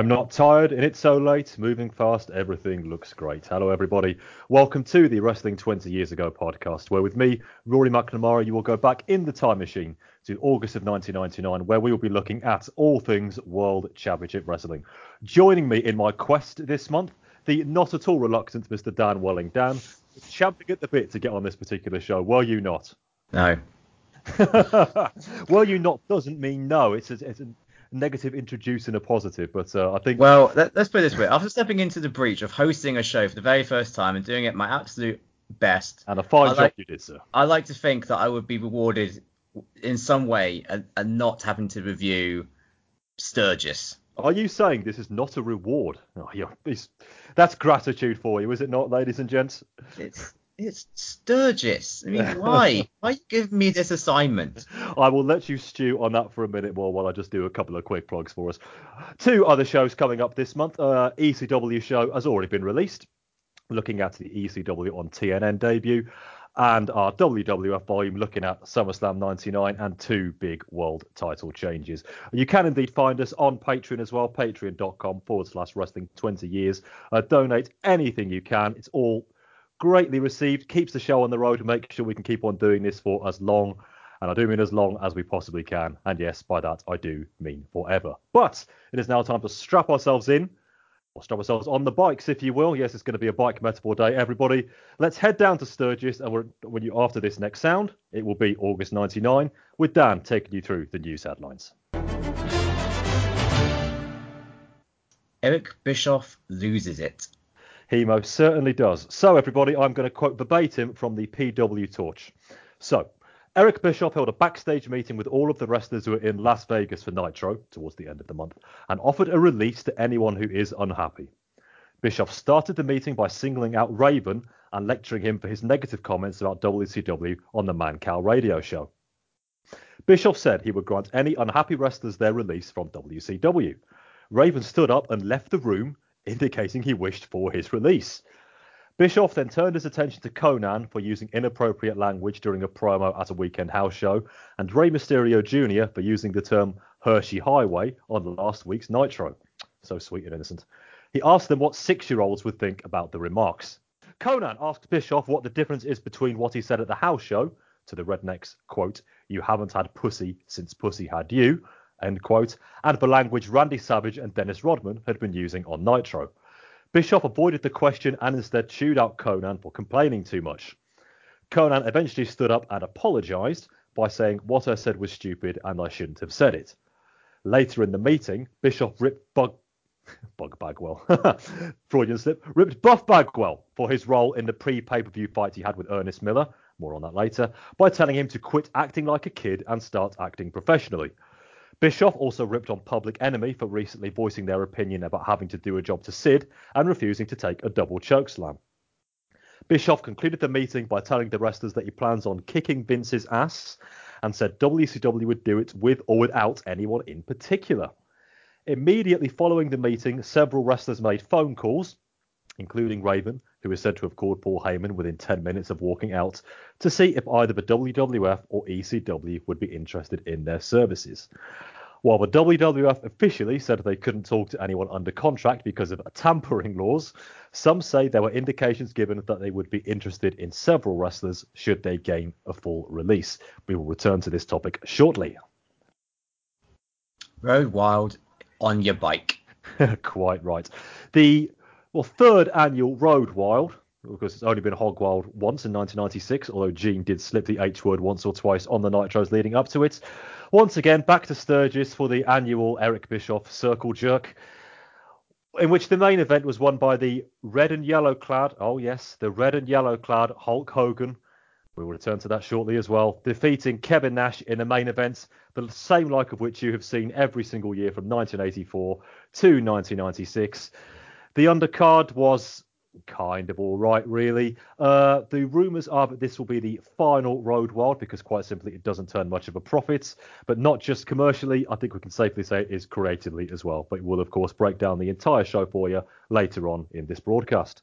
I'm not tired, and it's so late. Moving fast, everything looks great. Hello, everybody. Welcome to the Wrestling 20 Years Ago podcast, where with me, Rory McNamara, you will go back in the time machine to August of 1999, where we will be looking at all things World Championship Wrestling. Joining me in my quest this month, the not at all reluctant Mr. Dan Welling. Dan, champing at the bit to get on this particular show. Were you not? No. well, you not doesn't mean no. It's a, it's a negative introducing a positive, but uh, I think. Well, let, us put it this way: after stepping into the breach of hosting a show for the very first time and doing it my absolute best, and a fine I job like, you did, sir. I like to think that I would be rewarded in some way and, and not having to review Sturgis. Are you saying this is not a reward? Oh, yeah, that's gratitude for you, is it not, ladies and gents? It's it's Sturgis. I mean, why? why give me this assignment? I will let you stew on that for a minute more while I just do a couple of quick plugs for us. Two other shows coming up this month. Uh, ECW show has already been released, looking at the ECW on TNN debut, and our WWF volume looking at SummerSlam 99 and two big world title changes. You can indeed find us on Patreon as well, patreon.com forward slash wrestling 20 years. Uh, donate anything you can. It's all greatly received, keeps the show on the road and makes sure we can keep on doing this for as long, and I do mean as long as we possibly can. And yes, by that I do mean forever. But it is now time to strap ourselves in, or strap ourselves on the bikes, if you will. Yes, it's going to be a bike metaphor day, everybody. Let's head down to Sturgis, and when you after this next sound, it will be August 99, with Dan taking you through the news headlines. Eric Bischoff loses it he most certainly does. So, everybody, I'm going to quote verbatim from the PW Torch. So, Eric Bischoff held a backstage meeting with all of the wrestlers who were in Las Vegas for Nitro towards the end of the month and offered a release to anyone who is unhappy. Bischoff started the meeting by singling out Raven and lecturing him for his negative comments about WCW on the Mancow radio show. Bischoff said he would grant any unhappy wrestlers their release from WCW. Raven stood up and left the room, indicating he wished for his release. Bischoff then turned his attention to Konnan for using inappropriate language during a promo at a weekend house show, and Rey Mysterio Jr. for using the term Hershey Highway on last week's Nitro. So sweet and innocent. He asked them what six year olds would think about the remarks. Konnan asked Bischoff what the difference is between what he said at the house show, to the rednecks, quote, you haven't had pussy since pussy had you, end quote, and the language Randy Savage and Dennis Rodman had been using on Nitro. Bischoff avoided the question and instead chewed out Konnan for complaining too much. Konnan eventually stood up and apologized by saying what I said was stupid and I shouldn't have said it. Later in the meeting, Bischoff ripped Bug Bug Bagwell, Freudian slip, ripped Buff Bagwell for his role in the pre pay per view fight he had with Ernest Miller, more on that later, by telling him to quit acting like a kid and start acting professionally. Bischoff also ripped on Public Enemy for recently voicing their opinion about having to do a job to Sid and refusing to take a double chokeslam. Bischoff concluded the meeting by telling the wrestlers that he plans on kicking Vince's ass and said WCW would do it with or without anyone in particular. Immediately following the meeting, several wrestlers made phone calls, including Raven, who is said to have called Paul Heyman within 10 minutes of walking out, to see if either the WWF or ECW would be interested in their services. While the WWF officially said they couldn't talk to anyone under contract because of tampering laws, some say there were indications given that they would be interested in several wrestlers should they gain a full release. We will return to this topic shortly. Road Wild on your bike. Quite right. The well, third annual Road Wild, because it's only been Hog Wild once in 1996, although Gene did slip the H word once or twice on the Nitros leading up to it. Once again, back to Sturgis for the annual Eric Bischoff Circle Jerk, in which the main event was won by the red and yellow clad, oh yes, the red and yellow clad Hulk Hogan. We will return to that shortly as well, defeating Kevin Nash in the main event, the same like of which you have seen every single year from 1984 to 1996. The undercard was kind of all right, really. Uh, the rumours are that this will be the final Road Wild because, quite simply, it doesn't turn much of a profit. But not just commercially, I think we can safely say it is creatively as well. But we'll, of course, break down the entire show for you later on in this broadcast.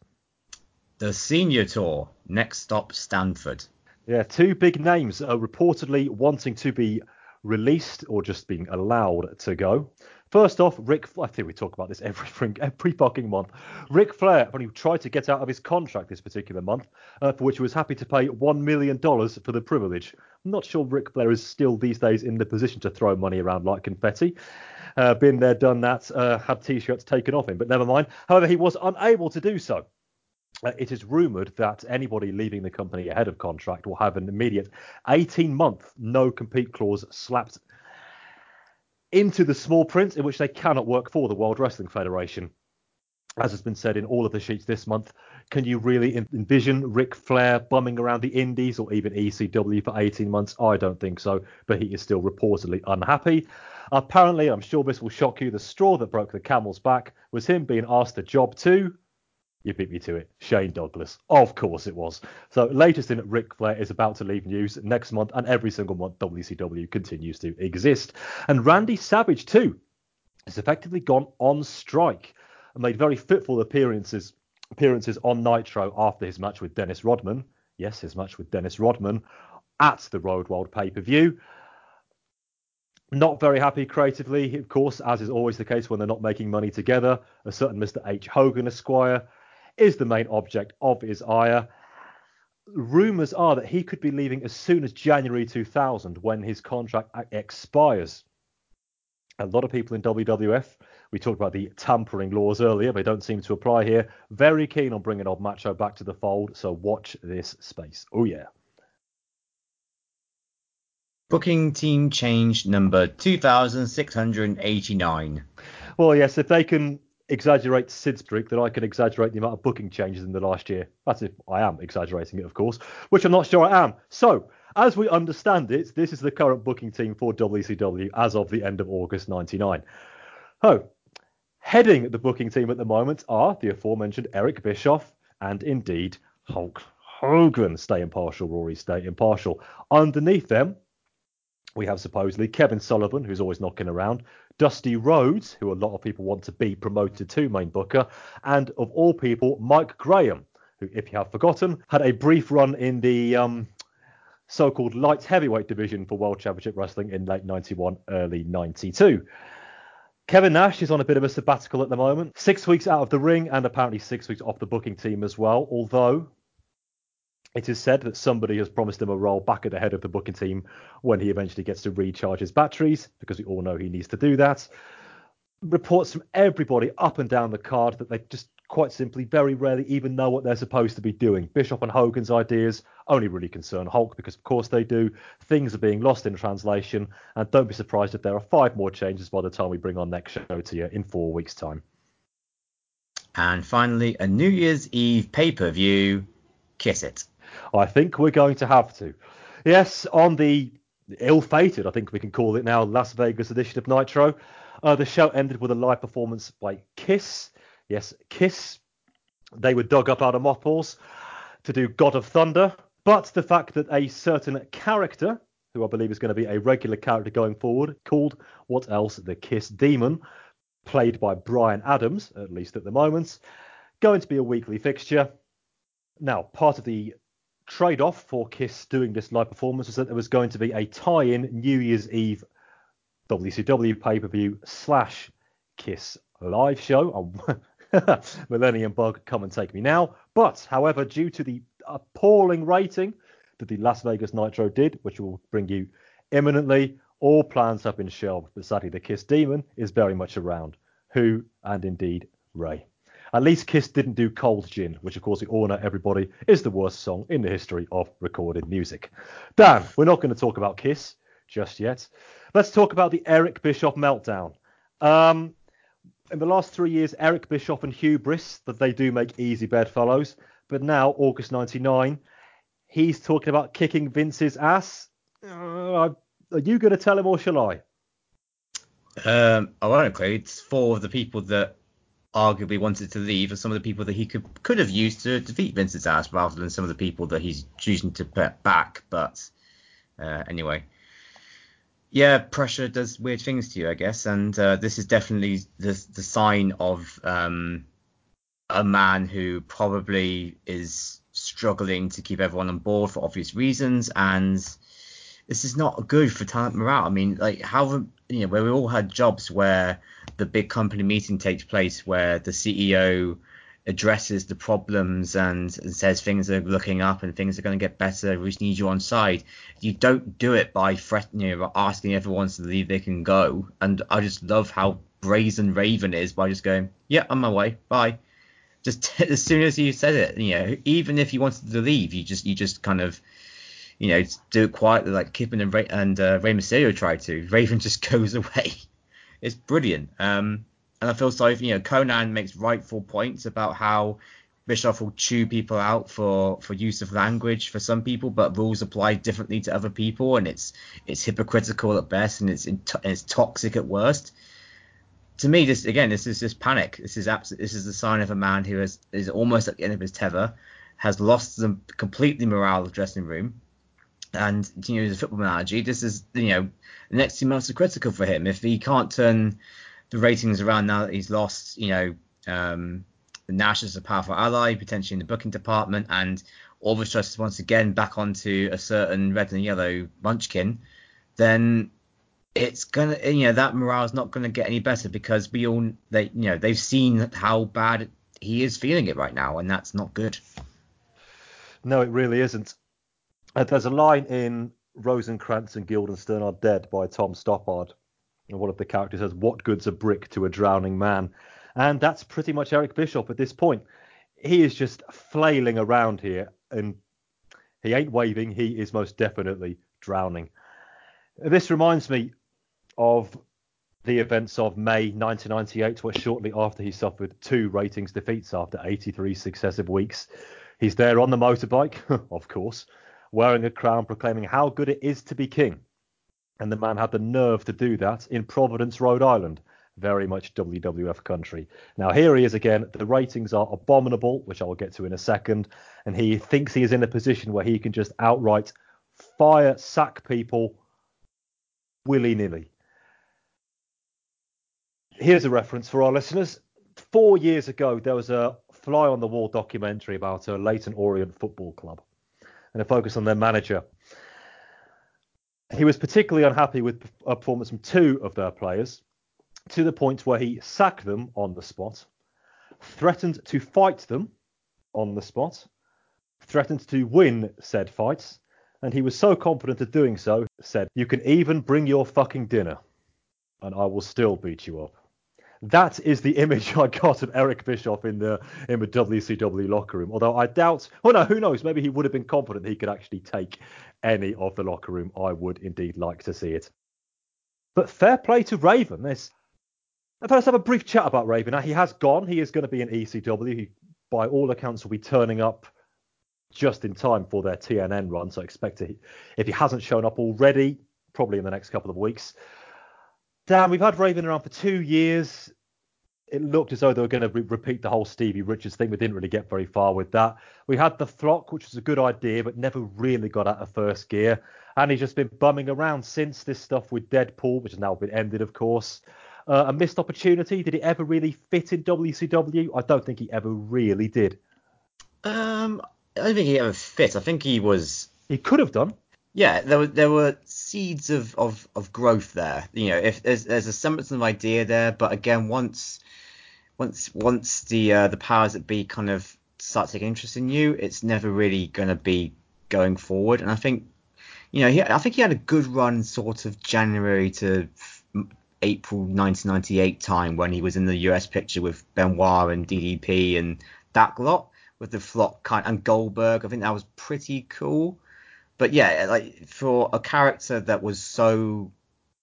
The Senior Tour, next stop Stamford. Yeah, two big names are reportedly wanting to be released or just being allowed to go. First off, Rick. I think we talk about this every every fucking month. Ric Flair, when he tried to get out of his contract this particular month, uh, for which he was happy to pay one million dollars for the privilege. I'm not sure Ric Flair is still these days in the position to throw money around like confetti. Uh, been there, done that. Uh, had t-shirts taken off him, but never mind. However, he was unable to do so. Uh, it is rumoured that anybody leaving the company ahead of contract will have an immediate 18 month no compete clause slapped into the small print in which they cannot work for the World Wrestling Federation. As has been said in all of the sheets this month, can you really envision Ric Flair bumming around the Indies or even ECW for 18 months? I don't think so, but he is still reportedly unhappy. Apparently, I'm sure this will shock you, the straw that broke the camel's back was him being asked a job too you beat me to it. Shane Douglas. Of course it was. So, latest in Ric Flair is about to leave news next month, and every single month WCW continues to exist. And Randy Savage, too, has effectively gone on strike and made very fitful appearances appearances on Nitro after his match with Dennis Rodman. Yes, his match with Dennis Rodman at the Road Wild pay per view. Not very happy creatively, of course, as is always the case when they're not making money together. A certain Mr. H. Hogan Esquire is the main object of his ire. Rumours are that he could be leaving as soon as January 2000 when his contract expires. A lot of people in WWF, we talked about the tampering laws earlier, they don't seem to apply here. Very keen on bringing old Macho back to the fold, so watch this space. Oh, yeah. Booking team change number 2689. Well, yes, if they can exaggerate Sid streak that I can exaggerate the amount of booking changes in the last year. That's if I am exaggerating it, of course, which I'm not sure I am. So, as we understand it, this is the current booking team for WCW as of the end of August 99. Oh, heading the booking team at the moment are the aforementioned Eric Bischoff and indeed Hulk Hogan. Stay impartial, Rory, stay impartial. Underneath them, we have supposedly Kevin Sullivan, who's always knocking around, Dusty Rhodes, who a lot of people want to be promoted to main booker, and of all people, Mike Graham, who, if you have forgotten, had a brief run in the um, so-called light heavyweight division for World Championship Wrestling in late 91, early 92. Kevin Nash is on a bit of a sabbatical at the moment. Six weeks out of the ring and apparently six weeks off the booking team as well. Although it is said that somebody has promised him a role back at the head of the booking team when he eventually gets to recharge his batteries, because we all know he needs to do that. Reports from everybody up and down the card that they just quite simply very rarely even know what they're supposed to be doing. Bischoff and Hogan's ideas only really concern Hulk because, of course, they do. Things are being lost in translation, and don't be surprised if there are five more changes by the time we bring our next show to you in four weeks' time. And finally, a New Year's Eve pay per view. Kiss it. I think we're going to have to. Yes, on the ill-fated, I think we can call it now, Las Vegas edition of Nitro, uh, the show ended with a live performance by Kiss. Yes, Kiss. They were dug up out of mothballs to do God of Thunder, but the fact that a certain character, who I believe is going to be a regular character going forward, called what else the Kiss Demon, played by Brian Adams, at least at the moment, going to be a weekly fixture. Now, part of the trade off for Kiss doing this live performance was that there was going to be a tie in New Year's Eve WCW pay per view slash Kiss live show. Millennium Bug, come and take me now. But, however, due to the appalling rating that the Las Vegas Nitro did, which will bring you imminently, all plans have been shelved. But sadly, the Kiss Demon is very much around. Who and indeed Ray. At least Kiss didn't do Cold Gin, which of course we all know everybody is the worst song in the history of recorded music. Dan, we're not going to talk about Kiss just yet. Let's talk about the Eric Bischoff meltdown. Um, in the last three years, Eric Bischoff and Hubris, that they do make easy bedfellows. But now, August 99, he's talking about kicking Vince's ass. Uh, are you going to tell him or shall I? Um, ironically, it's four of the people that arguably wanted to leave are some of the people that he could could have used to defeat Vince's ass rather than some of the people that he's choosing to put back. But uh, anyway, yeah, pressure does weird things to you, I guess, and uh, this is definitely the the sign of um, a man who probably is struggling to keep everyone on board for obvious reasons, and this is not good for talent morale. I mean, like how you know where we all had jobs where the big company meeting takes place where the CEO addresses the problems and, and says things are looking up and things are going to get better. We just need you on side. You don't do it by threatening, know, asking everyone to leave they can go. And I just love how brazen Raven is by just going, yeah, on my way, bye. Just as soon as you said it, you know, even if you wanted to leave, you just you just kind of you know, do it quietly like Kidman and Rey, and uh, Rey Mysterio tried to. Raven just goes away. It's brilliant. Um, and I feel sorry for, you know, Konnan makes rightful points about how Bischoff will chew people out for, for use of language for some people, but rules apply differently to other people, and it's it's hypocritical at best, and it's and it's toxic at worst. To me, this again, this is just panic. This is absolutely this is the sign of a man who is is almost at the end of his tether, has lost the completely morale of the dressing room, and to use a football analogy, this is you know the next two months are critical for him. If he can't turn the ratings around now that he's lost, you know, um, Nash is a powerful ally potentially in the booking department, and all trust is once again back onto a certain red and yellow munchkin, then it's gonna you know that morale is not gonna get any better because we all they you know they've seen how bad he is feeling it right now, and that's not good. No, it really isn't. Uh, there's a line in Rosencrantz and Guildenstern Are Dead by Tom Stoppard. And one of the characters says, What good's a brick to a drowning man? And that's pretty much Eric Bischoff at this point. He is just flailing around here, and he ain't waving, he is most definitely drowning. This reminds me of the events of May 1998, where shortly after he suffered two ratings defeats after 83 successive weeks. He's there on the motorbike, of course, wearing a crown proclaiming how good it is to be king. And the man had the nerve to do that in Providence, Rhode Island. Very much WWF country. Now, here he is again. The ratings are abominable, which I'll get to in a second. And he thinks he is in a position where he can just outright fire, sack people willy nilly. Here's a reference for our listeners. Four years ago, there was a fly on the wall documentary about a Leyton Orient football club and a focus on their manager. He was particularly unhappy with a uh, performance from two of their players to the point where he sacked them on the spot, threatened to fight them on the spot, threatened to win said fights, and he was so confident of doing so, said, You can even bring your fucking dinner, and I will still beat you up. That is the image I got of Eric Bischoff in the in the WCW locker room. Although I doubt, well, no, who knows? Maybe he would have been confident he could actually take any of the locker room. I would indeed like to see it. But fair play to Raven. Let's let's have a brief chat about Raven. Now he has gone. He is going to be in ECW. He, by all accounts, will be turning up just in time for their TNN run. So expect to, if he hasn't shown up already, probably in the next couple of weeks. Dan, we've had Raven around for two years. It looked as though they were going to re- repeat the whole Stevie Richards thing. We didn't really get very far with that. We had the flock, which was a good idea, but never really got out of first gear. And he's just been bumming around since this stuff with Deadpool, which has now been ended, of course. Uh, a missed opportunity. Did he ever really fit in WCW? I don't think he ever really did. Um, I don't think he ever fit. I think he was. He could have done. Yeah, there were there were seeds of, of, of growth there. You know, if there's there's a semblance of idea there, but again, once once once the uh, the powers that be kind of start taking interest in you, it's never really going to be going forward. And I think, you know, he, I think he had a good run, sort of January to April 1998 time when he was in the US picture with Benoit and DDP and that lot with the flock kind and Goldberg. I think that was pretty cool but yeah, like for a character that was so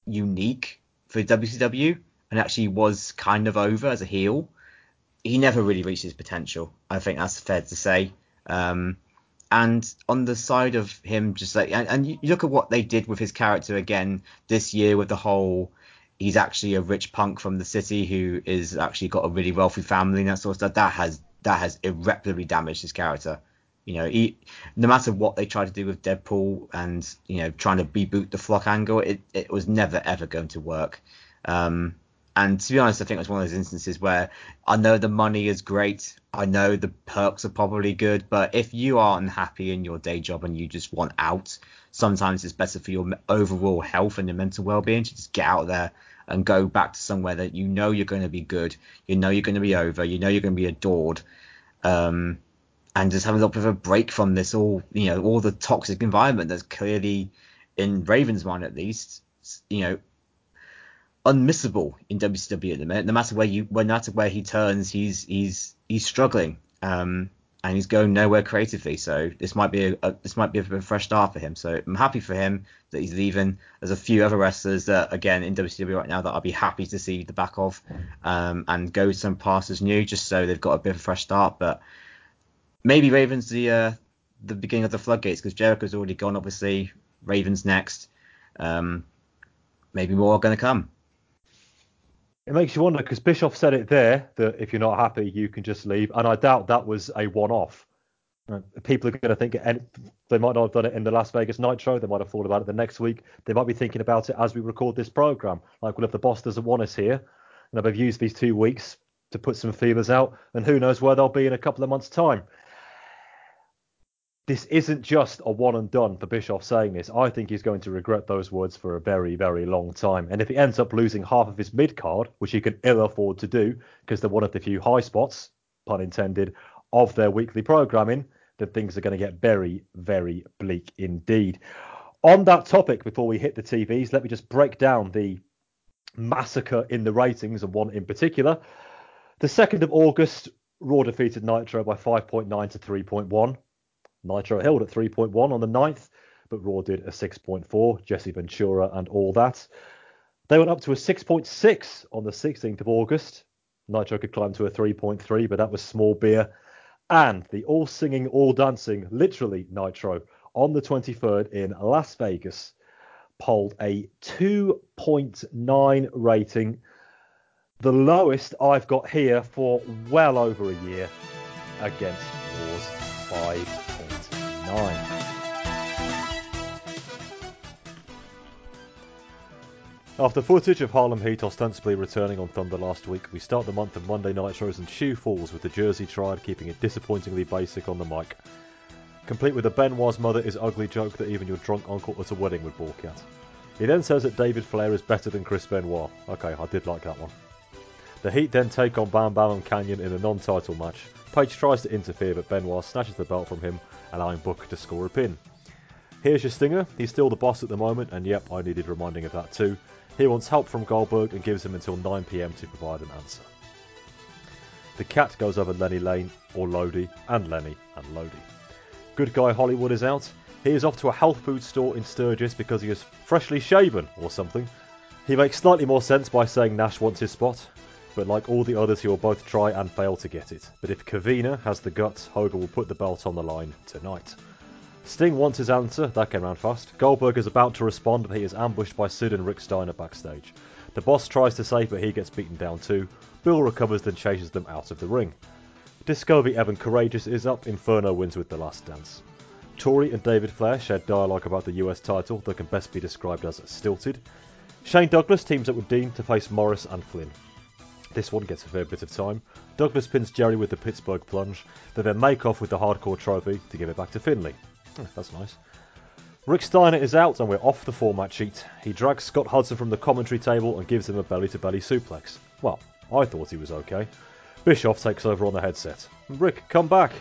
unique for WCW and actually was kind of over as a heel, he never really reached his potential. I think that's fair to say. Um, and on the side of him, just like, and, and you look at what they did with his character again this year with the whole, he's actually a rich punk from the city who is actually got a really wealthy family and that sort of stuff. That has that has irreparably damaged his character. You know, he, no matter what they tried to do with Deadpool and you know trying to reboot the flock angle, it, it was never ever going to work. Um, and to be honest, I think it was one of those instances where I know the money is great, I know the perks are probably good, but if you are unhappy in your day job and you just want out, sometimes it's better for your overall health and your mental well-being to just get out there and go back to somewhere that you know you're going to be good, you know you're going to be over, you know you're going to be adored, um, and just have a little bit of a break from this all, you know, all the toxic environment that's clearly in Raven's mind at least, you know, unmissable in WCW at the minute. No matter where you, no matter where he turns, he's he's he's struggling. Um, and he's going nowhere creatively. So this might be a, a, this might be a, a fresh start for him. So I'm happy for him that he's leaving. There's a few other wrestlers that again in WCW right now that I'd be happy to see the back of um, and go some passes new just so they've got a bit of a fresh start. But maybe Ravens the uh, the beginning of the floodgates because Jericho's already gone. Obviously, Ravens next. Um, maybe more are going to come. It makes you wonder because Bischoff said it there that if you're not happy, you can just leave, and I doubt that was a one-off. Uh, people are going to think, and they might not have done it in the Las Vegas Nitro. They might have thought about it the next week. They might be thinking about it as we record this program. Like, well, if the boss doesn't want us here, and they've used these two weeks to put some feelers out, and who knows where they'll be in a couple of months' time this isn't just a one and done for Bischoff saying this. I think he's going to regret those words for a very, very long time. And if he ends up losing half of his mid card, which he can ill afford to do because they're one of the few high spots, pun intended, of their weekly programming, then things are going to get very, very bleak indeed. On that topic, before we hit the TVs, let me just break down the massacre in the ratings of one in particular. The 2nd of August, Raw defeated Nitro by 5.9 to 3.1. Nitro held at 3.1 on the 9th, but Raw did a 6.4, Jesse Ventura and all that. They went up to a 6.6 on the 16th of August. Nitro could climb to a 3.3, but that was small beer. And the all singing, all dancing, literally Nitro, on the 23rd in Las Vegas, polled a 2.9 rating, the lowest I've got here for well over a year against Raw's 5 nine. After footage of Harlem Heat ostensibly returning on Thunder last week, we start the month of Monday Nitros and Shoe Falls with the Jersey Triad keeping it disappointingly basic on the mic. Complete with a Benoit's mother is ugly joke that even your drunk uncle at a wedding would balk at. He then says that David Flair is better than Chris Benoit. Okay, I did like that one. The Heat then take on Bam Bam and Kanyon in a non-title match. Page tries to interfere, but Benoit snatches the belt from him allowing Booker to score a pin. Here's your stinger. He's still the boss at the moment, and yep, I needed reminding of that too. He wants help from Goldberg and gives him until 9pm to provide an answer. The cat goes over Lenny Lane, or Lodi, and Lenny and Lodi. Good guy Hollywood is out. He is off to a health food store in Sturgis because he is freshly shaven or something. He makes slightly more sense by saying Nash wants his spot, but like all the others, he will both try and fail to get it. But if Kavina has the guts, Hogan will put the belt on the line tonight. Sting wants his answer, that came round fast. Goldberg is about to respond, but he is ambushed by Sid and Rick Steiner backstage. The boss tries to save, but he gets beaten down too. Bill recovers, then chases them out of the ring. Disco Discovery Evan Karagias is up, Inferno wins with the last dance. Torrie and David Flair share dialogue about the US title that can best be described as stilted. Shane Douglas teams up with Dean to face Morris and Flynn. This one gets a fair bit of time. Douglas pins Jerry with the Pittsburgh plunge. They then make off with the hardcore trophy to give it back to Finlay. Oh, that's nice. Rick Steiner is out and we're off the format sheet. He drags Scott Hudson from the commentary table and gives him a belly to belly suplex. Well, I thought he was okay. Bischoff takes over on the headset. Rick, come back.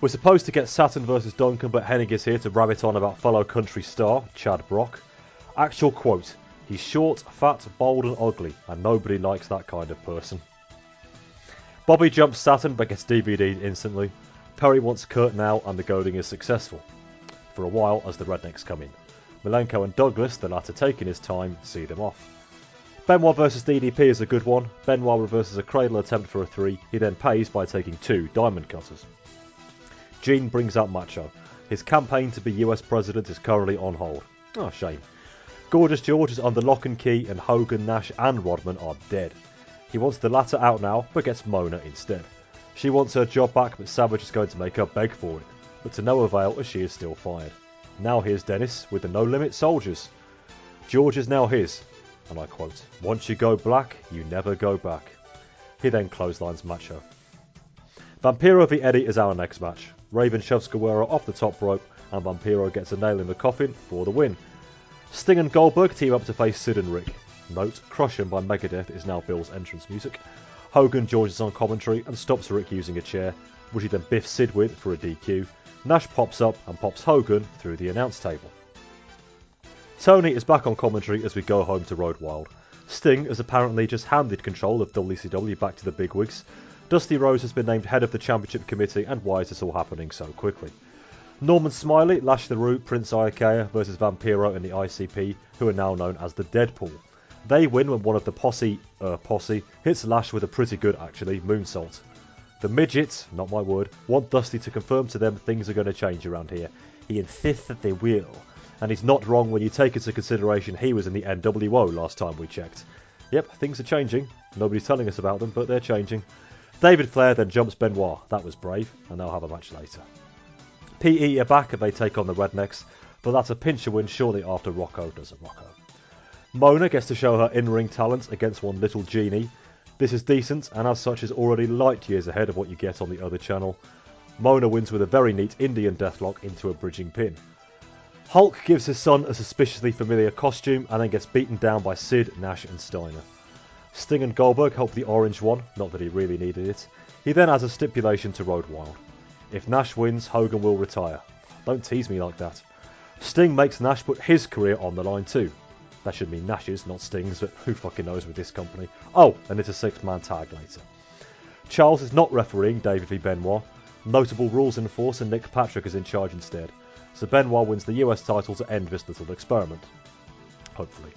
We're supposed to get Saturn versus Duncum, but Hennig is here to rabbit on about fellow country star, Chad Brock. Actual quote He's short, fat, bold, and ugly, and nobody likes that kind of person. Bobby jumps Saturn but gets DVD'd instantly. Perry wants Curt now, and the goading is successful. For a while, as the rednecks come in. Malenko and Douglas, the latter taking his time, see them off. Benoit versus DDP is a good one. Benoit reverses a cradle attempt for a 3. He then pays by taking two diamond cutters. Gene brings out Macho. His campaign to be US president is currently on hold. Oh, shame. Gorgeous George is under lock and key, and Hogan, Nash, and Rodman are dead. He wants the latter out now, but gets Mona instead. She wants her job back, but Savage is going to make her beg for it, but to no avail as she is still fired. Now here's Dennis with the No Limit Soldiers. George is now his, and I quote, Once you go black, you never go back. He then clotheslines Macho. Vampiro v Eddie is our next match. Raven shoves Guerrero off the top rope, and Vampiro gets a nail in the coffin for the win. Sting and Goldberg team up to face Sid and Rick. Note, Crush 'Em by Megadeth is now Bill's entrance music. Hogan joins us on commentary and stops Rick using a chair, which he then biffs Sid with for a DQ. Nash pops up and pops Hogan through the announce table. Tony is back on commentary as we go home to Road Wild. Sting has apparently just handed control of WCW back to the bigwigs. Dusty Rhodes has been named head of the championship committee, and why is this all happening so quickly? Norman Smiley, Lash LeRoux, Prince Iaukea versus Vampiro and the ICP, who are now known as the Deadpool. They win when one of the posse, uh, posse hits Lash with a pretty good, actually, moonsault. The midgets, not my word, want Dusty to confirm to them things are going to change around here. He insists that they will, and he's not wrong when you take into consideration he was in the NWO last time we checked. Yep, things are changing. Nobody's telling us about them, but they're changing. David Flair then jumps Benoit. That was brave, and they'll have a match later. PE are back and they take on the Rednecks, but that's a pincher win surely after Rocco does a Rocco. Mona gets to show her in-ring talent against one little genie. This is decent, and as such is already light years ahead of what you get on the other channel. Mona wins with a very neat Indian deathlock into a bridging pin. Hulk gives his son a suspiciously familiar costume and then gets beaten down by Sid, Nash, and Steiner. Sting and Goldberg help the orange one, not that he really needed it. He then adds a stipulation to Road Wild. If Nash wins, Hogan will retire. Don't tease me like that. Sting makes Nash put his career on the line too. That should mean Nash's, not Sting's, but who fucking knows with this company. Oh, and it's a six man tag later. Charles is not refereeing David v Benoit. Notable rules in force and Nick Patrick is in charge instead. So Benoit wins the US title to end this little experiment. Hopefully.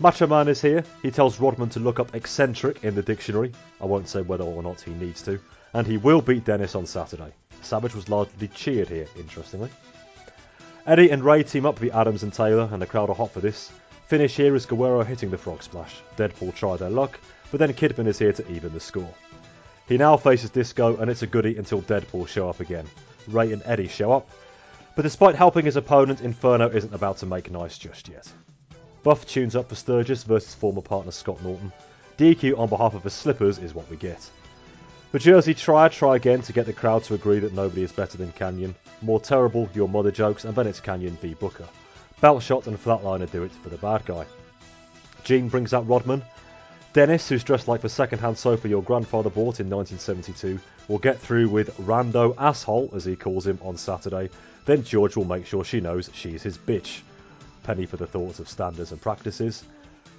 Macho Man is here. He tells Rodman to look up eccentric in the dictionary. I won't say whether or not he needs to. And he will beat Dennis on Saturday. Savage was largely cheered here, interestingly. Eddie and Rey team up with Adams and Taylor, and the crowd are hot for this. Finish here is Guerrero hitting the frog splash. Deadpool try their luck, but then Kidman is here to even the score. He now faces Disco, and it's a goodie until Deadpool show up again. Rey and Eddie show up, but despite helping his opponent, Inferno isn't about to make nice just yet. Buff tunes up for Sturgis versus former partner Scott Norton. DQ on behalf of the Slippers is what we get. The Jersey try, try again to get the crowd to agree that nobody is better than Kanyon. More terrible, your mother jokes, and then it's Kanyon v Booker. Belt shot and Flatliner do it for the bad guy. Gene brings out Rodman. Dennis, who's dressed like the second-hand sofa your grandfather bought in 1972, will get through with Rando Asshole, as he calls him, on Saturday. Then George will make sure she knows she's his bitch. Penny for the thoughts of standards and practices.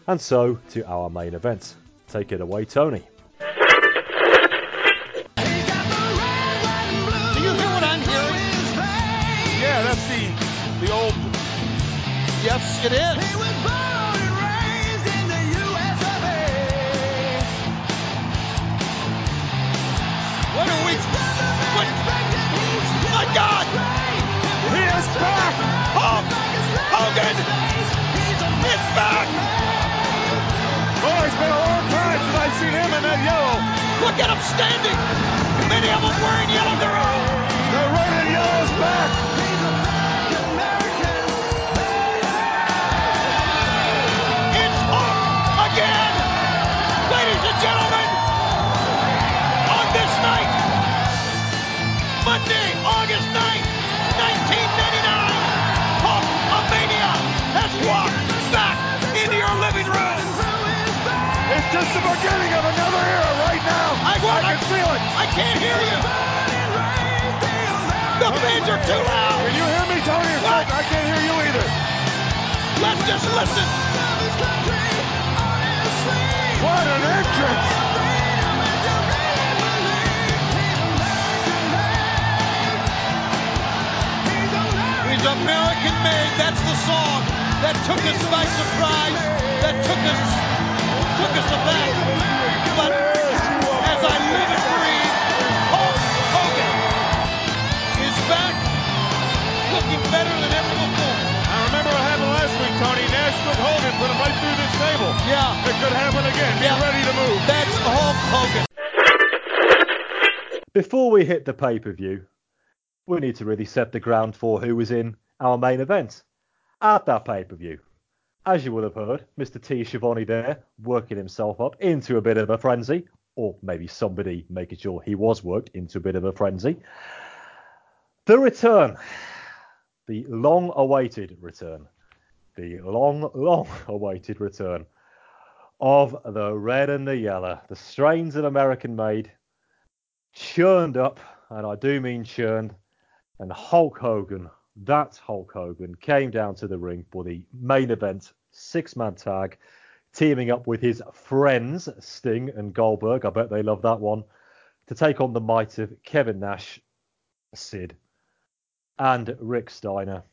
And so to our main event. Take it away, Tony. Yes, it is. What are we? What? My God! He is back. Hulk Hogan is back! Oh, it's been a long time since I've seen him in that yellow. Look at him standing. Many of them wearing yellow. They're all. The red and yellow's back. It's just the beginning of another era right now. I, want, I can feel it. I can't hear you. The fans are too loud. Can you hear me, Tony? What? I can't hear you either. Let's just listen. What an entrance! He's American made. That's the song that took us by surprise. That took us took us aback. But as I live and breathe, Hulk Hogan is back, looking better than ever before. I remember what happened last week, Tony. Nash took Hogan, put him right through this table. Yeah, It could happen again. Be Yeah. ready to move. that's Hulk Hogan. Before we hit the pay per view, we need to really set the ground for who was in our main event at that pay per view. As you will have heard, Mr. T. Schiavone there working himself up into a bit of a frenzy, or maybe somebody making sure he was worked into a bit of a frenzy. The return, the long awaited return, the long, long awaited return of the red and the yellow, the strains of American made, churned up, and I do mean churned, and Hulk Hogan, that Hulk Hogan, came down to the ring for the main event six man tag, teaming up with his friends Sting and Goldberg. I bet they love that one. To take on the might of Kevin Nash, Sid, and Rick Steiner.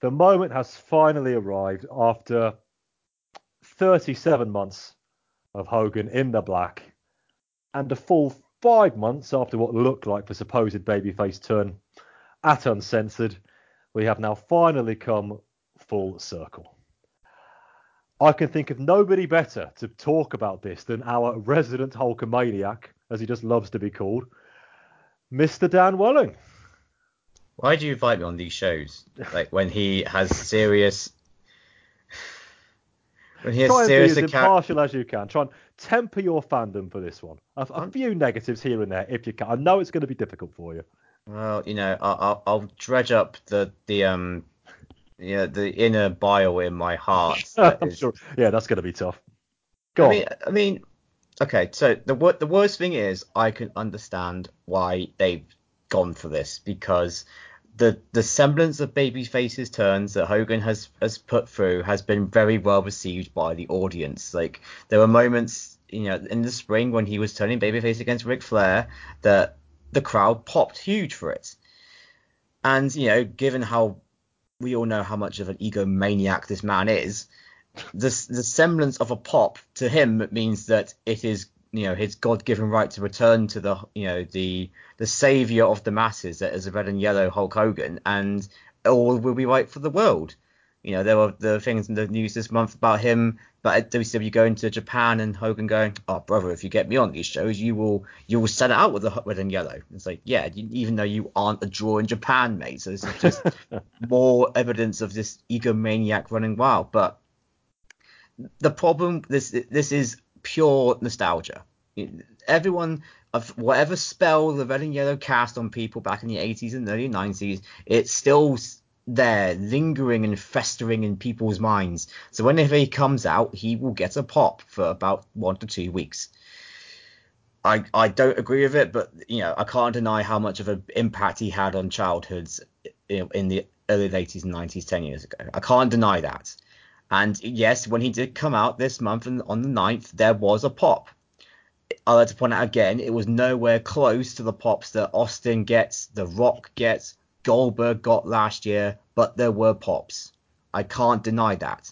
The moment has finally arrived after 37 months of Hogan in the black and a full five months after what looked like the supposed babyface turn at Uncensored, we have now finally come full circle. I can think of nobody better to talk about this than our resident Hulkamaniac, as he just loves to be called, Mr. Dan Welling. Why do you invite me on these shows? Like when he has serious. When he has Try serious and be as account... impartial as you can. Try and temper your fandom for this one. A, a few negatives here and there, if you can. I know it's going to be difficult for you. Well, you know, I'll, I'll, I'll dredge up the the um, yeah, the inner bio in my heart. Is... sure. Yeah, that's going to be tough. Go I on. Mean, I mean, okay. So the the worst thing is, I can understand why they've gone for this because the the semblance of babyface's turns that Hogan has has put through has been very well received by the audience. Like there were moments, you know, in the spring when he was turning babyface against Ric Flair that the crowd popped huge for it. And, you know, given how we all know how much of an egomaniac this man is, the, the semblance of a pop to him means that it is, you know, his God-given right to return to the, you know, the the savior of the masses that is a red and yellow Hulk Hogan, and all will be right for the world. You know, there were the things in the news this month about him, but at WCW going to Japan and Hogan going, "Oh, brother, if you get me on these shows, you will you will set it out with the red and yellow." It's like, yeah, you, even though you aren't a draw in Japan, mate. So this is just more evidence of this egomaniac running wild. But the problem, this this is pure nostalgia. Everyone of whatever spell the red and yellow cast on people back in the 80s and early 90s, it's still there lingering and festering in people's minds. So whenever he comes out, he will get a pop for about one to two weeks. I, I don't agree with it, but you know I can't deny how much of an impact he had on childhoods in, in the early 80s and 90s 10 years ago. I can't deny that. And yes, when he did come out this month and on the 9th, there was a pop. I'd like to point out again, it was nowhere close to the pops that Austin gets, The Rock gets, Goldberg got last year, but there were pops. I can't deny that.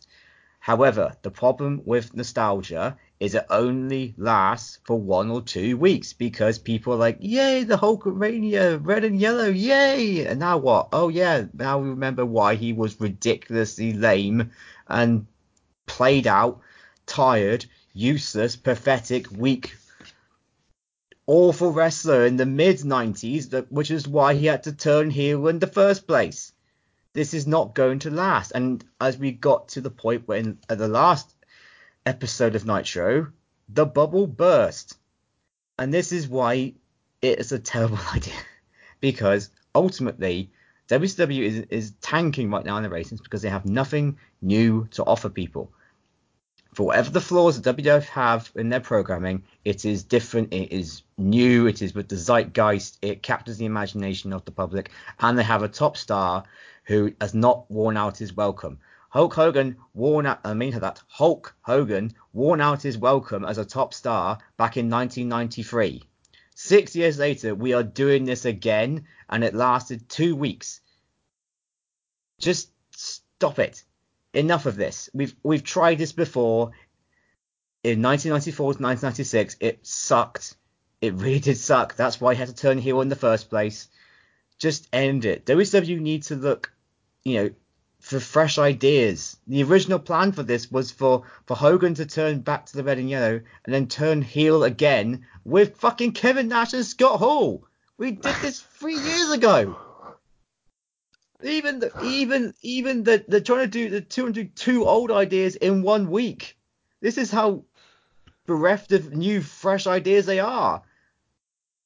However, the problem with nostalgia is it only lasts for one or two weeks because people are like, yay, the Hulkamania, red and yellow, yay. And now what? Oh, yeah, now we remember why he was ridiculously lame and played out, tired, useless, pathetic, weak awful wrestler in the mid 90s, which is why he had to turn heel in the first place. This is not going to last. And as we got to the point when at the last episode of Nitro, the bubble burst. And this is why it is a terrible idea. because ultimately, WCW is, is tanking right now in the ratings because they have nothing new to offer people for whatever the flaws that WWF have in their programming, it is different, it is new, it is with the zeitgeist, it captures the imagination of the public, and they have a top star who has not worn out his welcome. Hulk Hogan worn out, I mean that, Hulk Hogan worn out his welcome as a top star back in 1993. Six years later, we are doing this again, and it lasted two weeks. Just stop it enough of this. We've we've tried this before. In 1994 to 1996, it sucked. It really did suck. That's why he had to turn heel in the first place. Just end it. WCW need to look, you know, for fresh ideas. The original plan for this was for, for Hogan to turn back to the red and yellow and then turn heel again with fucking Kevin Nash and Scott Hall. We did this three years ago. Even the, even even the they're trying to do the 202 old ideas in one week. This is how bereft of new fresh ideas they are.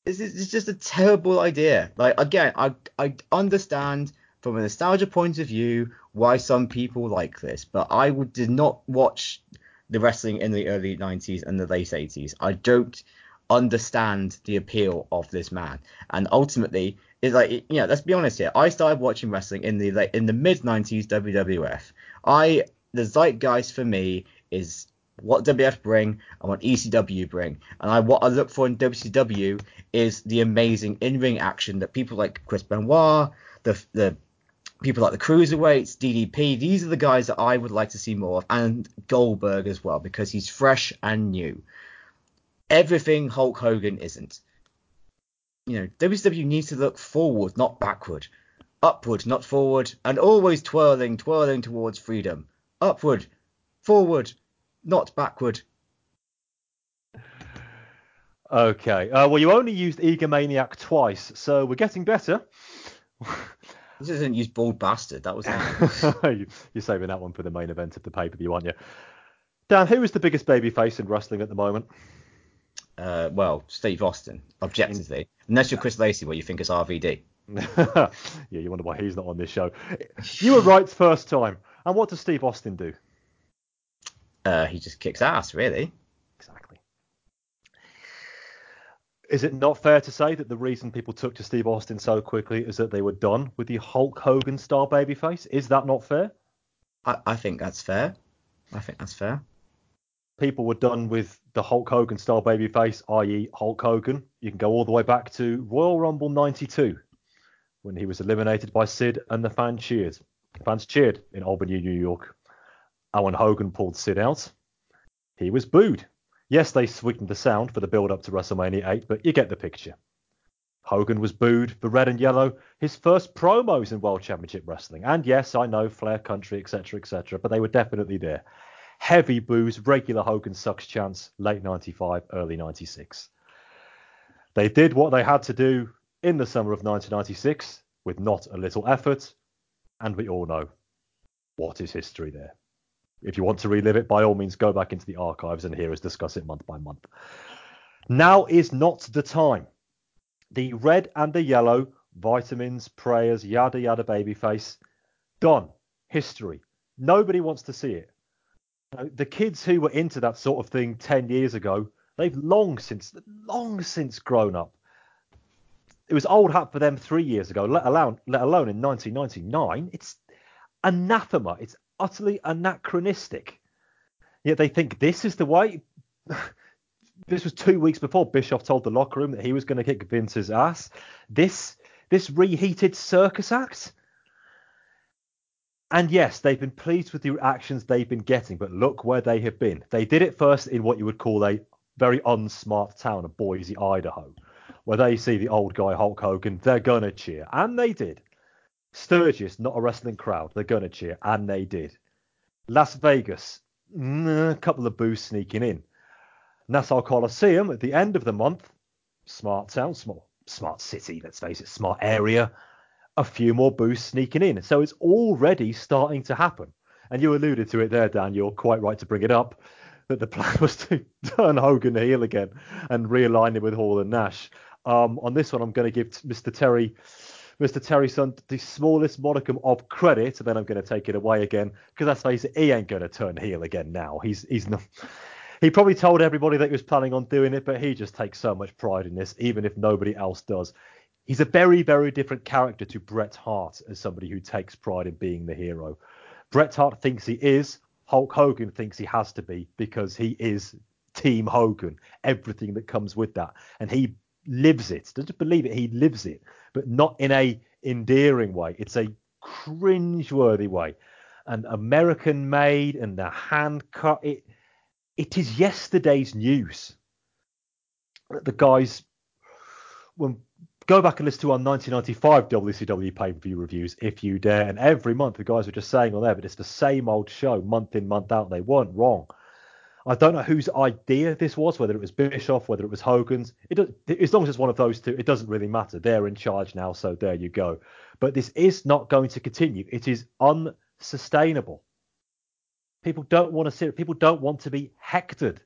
This is it's just a terrible idea. Like again, I I understand from a nostalgia point of view why some people like this, but I would, did not watch the wrestling in the early 90s and the late 80s. I don't understand the appeal of this man, and ultimately, it's like you know, let's be honest here. I started watching wrestling in the like, in the mid 90s WWF. I the zeitgeist for me is what WF bring and what ECW bring. And I what I look for in WCW is the amazing in-ring action that people like Chris Benoit, the the people like the Cruiserweights, DDP, these are the guys that I would like to see more of, and Goldberg as well because he's fresh and new. Everything Hulk Hogan isn't. You know, WCW needs to look forward, not backward. Upward, not forward, and always twirling, twirling towards freedom. Upward, forward, not backward. Okay. Uh, well, you only used Egomaniac twice, so we're getting better. This isn't use bald bastard. That was. You're saving that one for the main event of the pay per view, aren't you? Dan, who is the biggest babyface in wrestling at the moment? Uh, well, Steve Austin, objectively. Unless you're Chris Lacey, where you think it's RVD. yeah, you wonder why he's not on this show. You were right first time. And what does Steve Austin do? Uh, he just kicks ass, really. Exactly. Is it not fair to say that the reason people took to Steve Austin so quickly is that they were done with the Hulk Hogan star babyface? Is that not fair? I, I think that's fair. I think that's fair. People were done with the Hulk Hogan style babyface, i.e., Hulk Hogan. You can go all the way back to Royal Rumble 92 when he was eliminated by Sid and the fans cheered. Fans cheered in Albany, New York. And when Hogan pulled Sid out, he was booed. Yes, they sweetened the sound for the build up to WrestleMania 8, but you get the picture. Hogan was booed for red and yellow, his first promos in World Championship Wrestling. And yes, I know Flair Country, etc., etc., but they were definitely there. Heavy booze, regular Hogan sucks chance, late 95, early 96. They did what they had to do in the summer of 1996 with not a little effort, and we all know what is history there. If you want to relive it, by all means, go back into the archives and hear us discuss it month by month. Now is not the time. The red and the yellow, vitamins, prayers, yada yada babyface, done. History. Nobody wants to see it. The kids who were into that sort of thing 10 years ago, they've long since, long since grown up. It was old hat for them three years ago, let alone, let alone in 1999. It's anathema. It's utterly anachronistic. Yet they think this is the way. this was two weeks before Bischoff told the locker room that he was going to kick Vince's ass. This this reheated circus act. And yes, they've been pleased with the reactions they've been getting, but look where they have been. They did it first in what you would call a very unsmart town of Boise, Idaho, where they see the old guy Hulk Hogan, they're gonna cheer, and they did. Sturgis, not a wrestling crowd. They're to cheer, and they did. Las Vegas, a couple of boos sneaking in. Nassau Coliseum at the end of the month, smart town, small, smart city, let's face it, smart area, a few more boosts sneaking in. So it's already starting to happen. And you alluded to it there, Dan. You're quite right to bring it up that the plan was to turn Hogan heel again and realign him with Hall and Nash. Um, on this one, I'm going to give Mr. Terry Mr. Terry Sun the smallest modicum of credit, and then I'm going to take it away again because let's face it, he ain't going to turn heel again now. He's he's not. He probably told everybody that he was planning on doing it, but he just takes so much pride in this, even if nobody else does. He's a very, very different character to Bret Hart as somebody who takes pride in being the hero. Bret Hart thinks he is. Hulk Hogan thinks he has to be because he is Team Hogan, everything that comes with that. And he lives it. Doesn't believe it, he lives it, but not in a endearing way. It's a cringe-worthy way. And American made and the hand cut it it is yesterday's news. The guys when go back and listen to our 1995 WCW pay-per-view reviews if you dare. And every month the guys were just saying on there, but it's the same old show month in, month out. They weren't wrong. I don't know whose idea this was, whether it was Bischoff, whether it was Hogan's. It does, as long as it's one of those two, it doesn't really matter. They're in charge now, so there you go. But this is not going to continue. It is unsustainable. People don't want to see it. People don't want to be hectored.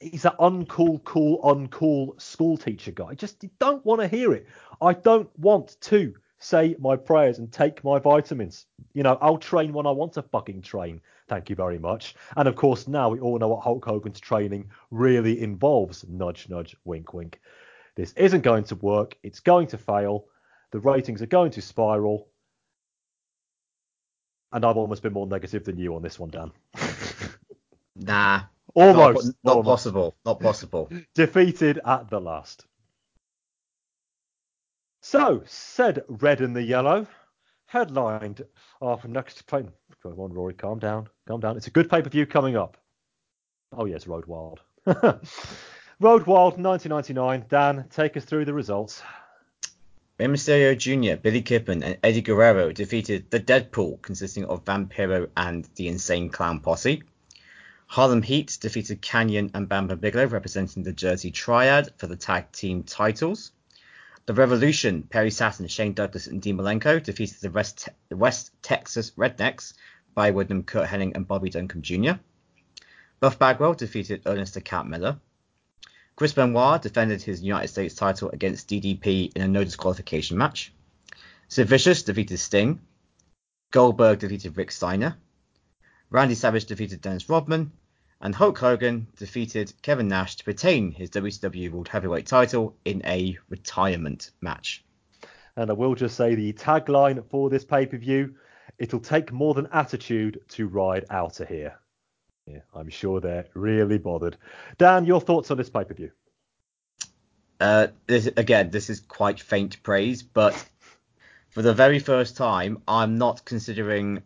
He's that uncool, cool, uncool school teacher guy. I just don't want to hear it. I don't want to say my prayers and take my vitamins. You know, I'll train when I want to fucking train. Thank you very much. And of course, now we all know what Hulk Hogan's training really involves. Nudge, nudge, wink, wink. This isn't going to work. It's going to fail. The ratings are going to spiral. And I've almost been more negative than you on this one, Dan. Nah. Almost. Not, not almost. possible. Not possible. Defeated at the last. So, said red and the yellow, headlined our next play. Come on, Rory, calm down. Calm down. It's a good pay per view coming up. Oh, yes, Road Wild. Road Wild 1999. Dan, take us through the results. Rey Mysterio Jr., Billy Kidman, and Eddie Guerrero defeated the Deadpool, consisting of Vampiro and the Insane Clown Posse. Harlem Heat defeated Kanyon and Bam Bam Bigelow, representing the Jersey Triad for the tag team titles. The Revolution, Perry Saturn, Shane Douglas, and Dean Malenko defeated the West, West Texas Rednecks by Windham, Curt Hennig, and Bobby Duncum Jr. Buff Bagwell defeated Ernest the Cat Miller. Chris Benoit defended his United States title against DDP in a no disqualification match. Sid Vicious defeated Sting. Goldberg defeated Rick Steiner. Randy Savage defeated Dennis Rodman. And Hulk Hogan defeated Kevin Nash to retain his WCW World Heavyweight title in a retirement match. And I will just say the tagline for this pay per view it'll take more than attitude to ride out of here. Yeah, I'm sure they're really bothered. Dan, your thoughts on this pay per view? Uh, this, again, this is quite faint praise, but for the very first time, I'm not considering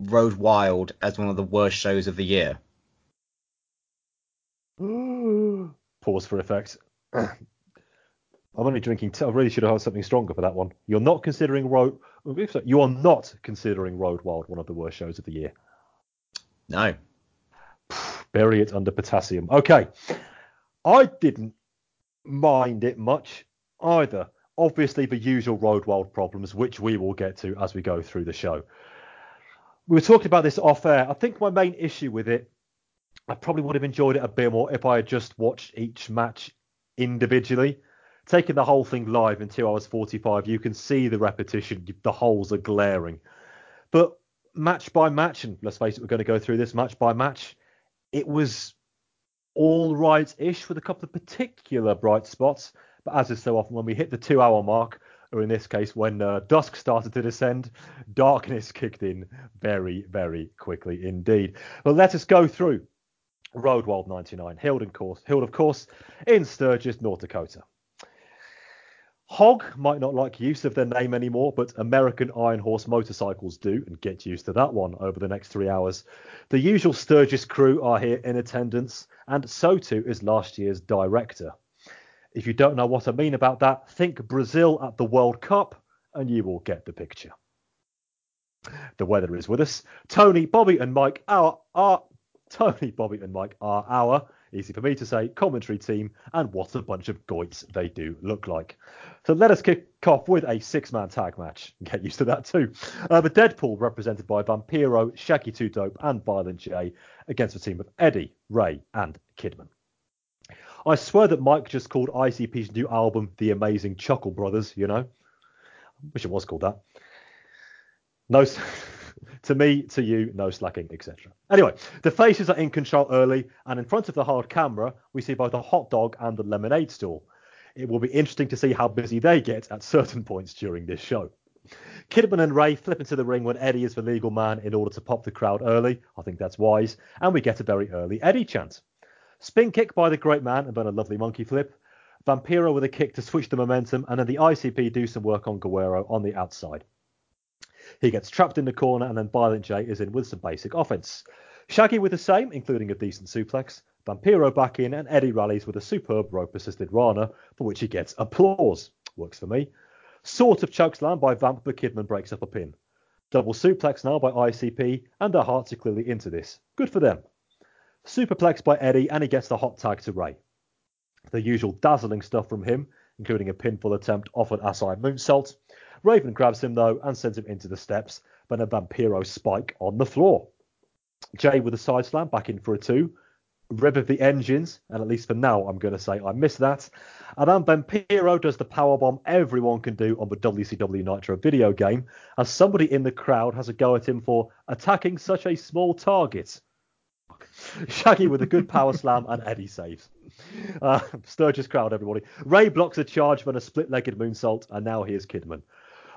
Road Wild as one of the worst shows of the year. Pause for effect. I'm only drinking. T- I really should have had something stronger for that one. You're not considering Road. You are not considering Road Wild one of the worst shows of the year. No. Bury it under potassium. Okay. I didn't mind it much either. Obviously, the usual Road Wild problems, which we will get to as we go through the show. We were talking about this off air. I think my main issue with it, I probably would have enjoyed it a bit more if I had just watched each match individually. Taking the whole thing live in 2 hours 45, you can see the repetition, the holes are glaring. But match by match, and let's face it, we're going to go through this match by match, it was all right ish with a couple of particular bright spots. But as is so often, when we hit the two hour mark, or in this case, when uh, dusk started to descend, darkness kicked in very, very quickly indeed. But let us go through Road Wild 99, held, in course, held of course, in Sturgis, North Dakota. Hog might not like use of their name anymore, but American Iron Horse motorcycles do, and get used to that one over the next three hours. The usual Sturgis crew are here in attendance, and so too is last year's director. If you don't know what I mean about that, think Brazil at the World Cup, and you will get the picture. The weather is with us. Tony, Bobby, and Mike are, our Tony, Bobby, and Mike are our easy for me to say, commentary team, and what a bunch of goits they do look like. So let us kick off with a six man tag match. Get used to that too. Uh, the Deadpool, represented by Vampiro, Shaggy 2 Dope, and Violent J, against a team of Eddie, Rey, and Kidman. I swear that Mike just called ICP's new album The Amazing Chuckle Brothers, you know? Wish it was called that. No. to me, to you, no slacking, etc. Anyway, the faces are in control early, and in front of the hard camera, we see both a hot dog and the lemonade stall. It will be interesting to see how busy they get at certain points during this show. Kidman and Rey flip into the ring when Eddie is the legal man in order to pop the crowd early. I think that's wise, and we get a very early Eddie chant. Spin kick by the great man, and then a lovely monkey flip. Vampiro with a kick to switch the momentum, and then the ICP do some work on Guerrero on the outside. He gets trapped in the corner, and then Violent J is in with some basic offense. Shaggy with the same, including a decent suplex. Vampiro back in, and Eddie rallies with a superb rope assisted Rana, for which he gets applause. Works for me. Sort of chokeslam by Vamp, but Kidman breaks up a pin. Double suplex now by ICP, and their hearts are clearly into this. Good for them. Superplex by Eddie, and he gets the hot tag to Rey. The usual dazzling stuff from him, including a pinfall attempt off an Asai moonsault. Raven grabs him though and sends him into the steps, but a Vampiro spike on the floor. J with a side slam back in for a two. rev of the engines, and at least for now, I'm going to say I miss that. And then Vampiro does the powerbomb everyone can do on the WCW Nitro video game, as somebody in the crowd has a go at him for attacking such a small target. Shaggy with a good power slam and Eddie saves. Uh, Sturgis crowd, everybody. Rey blocks a charge from a split-legged moonsault, and now here's Kidman.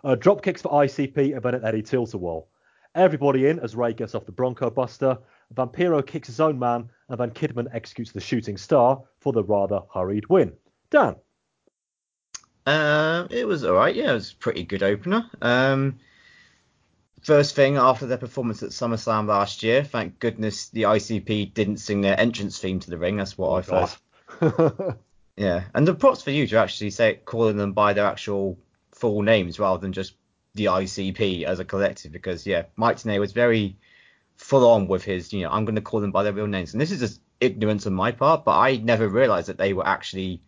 Uh, drop kicks for ICP and then an Eddie tilt-a-whirl. Everybody in as Rey gets off the Bronco Buster. Vampiro kicks his own man, and then Kidman executes the shooting star for the rather hurried win. Dan. Um, it was all right. Yeah, it was a pretty good opener. Um, first thing after their performance at SummerSlam last year, thank goodness the ICP didn't sing their entrance theme to the ring. That's what oh, I thought. yeah, and the props for you to actually say calling them by their actual full names rather than just the ICP as a collective, because yeah, Mike Tenay was very full on with his, you know, I'm going to call them by their real names, and this is just ignorance on my part, but I never realized that they were actually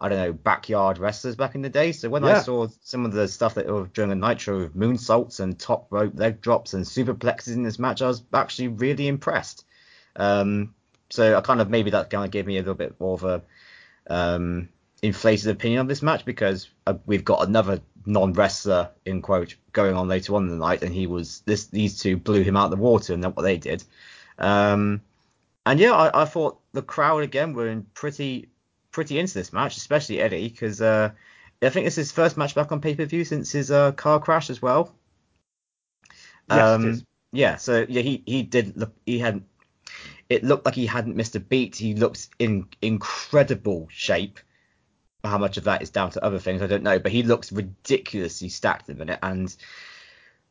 I don't know, backyard wrestlers back in the day. So when yeah. I saw some of the stuff that were during a Nitro with moonsaults and top rope leg drops and superplexes in this match, I was actually really impressed. Um, so I kind of maybe that kind of gave me a little bit more of a um, inflated opinion of this match because uh, we've got another non-wrestler in quote going on later on in the night, and he was this these two blew him out of the water, and that's what they did. Um, and yeah, I, I thought the crowd again were in pretty pretty into this match, especially Eddie, because uh, I think it's his first match back on pay per view since his uh, car crash as well. Yes, um, yeah, so yeah, he he did look he had it looked like he hadn't missed a beat. He looked in incredible shape. How much of that is down to other things, I don't know, but he looks ridiculously stacked in a minute. And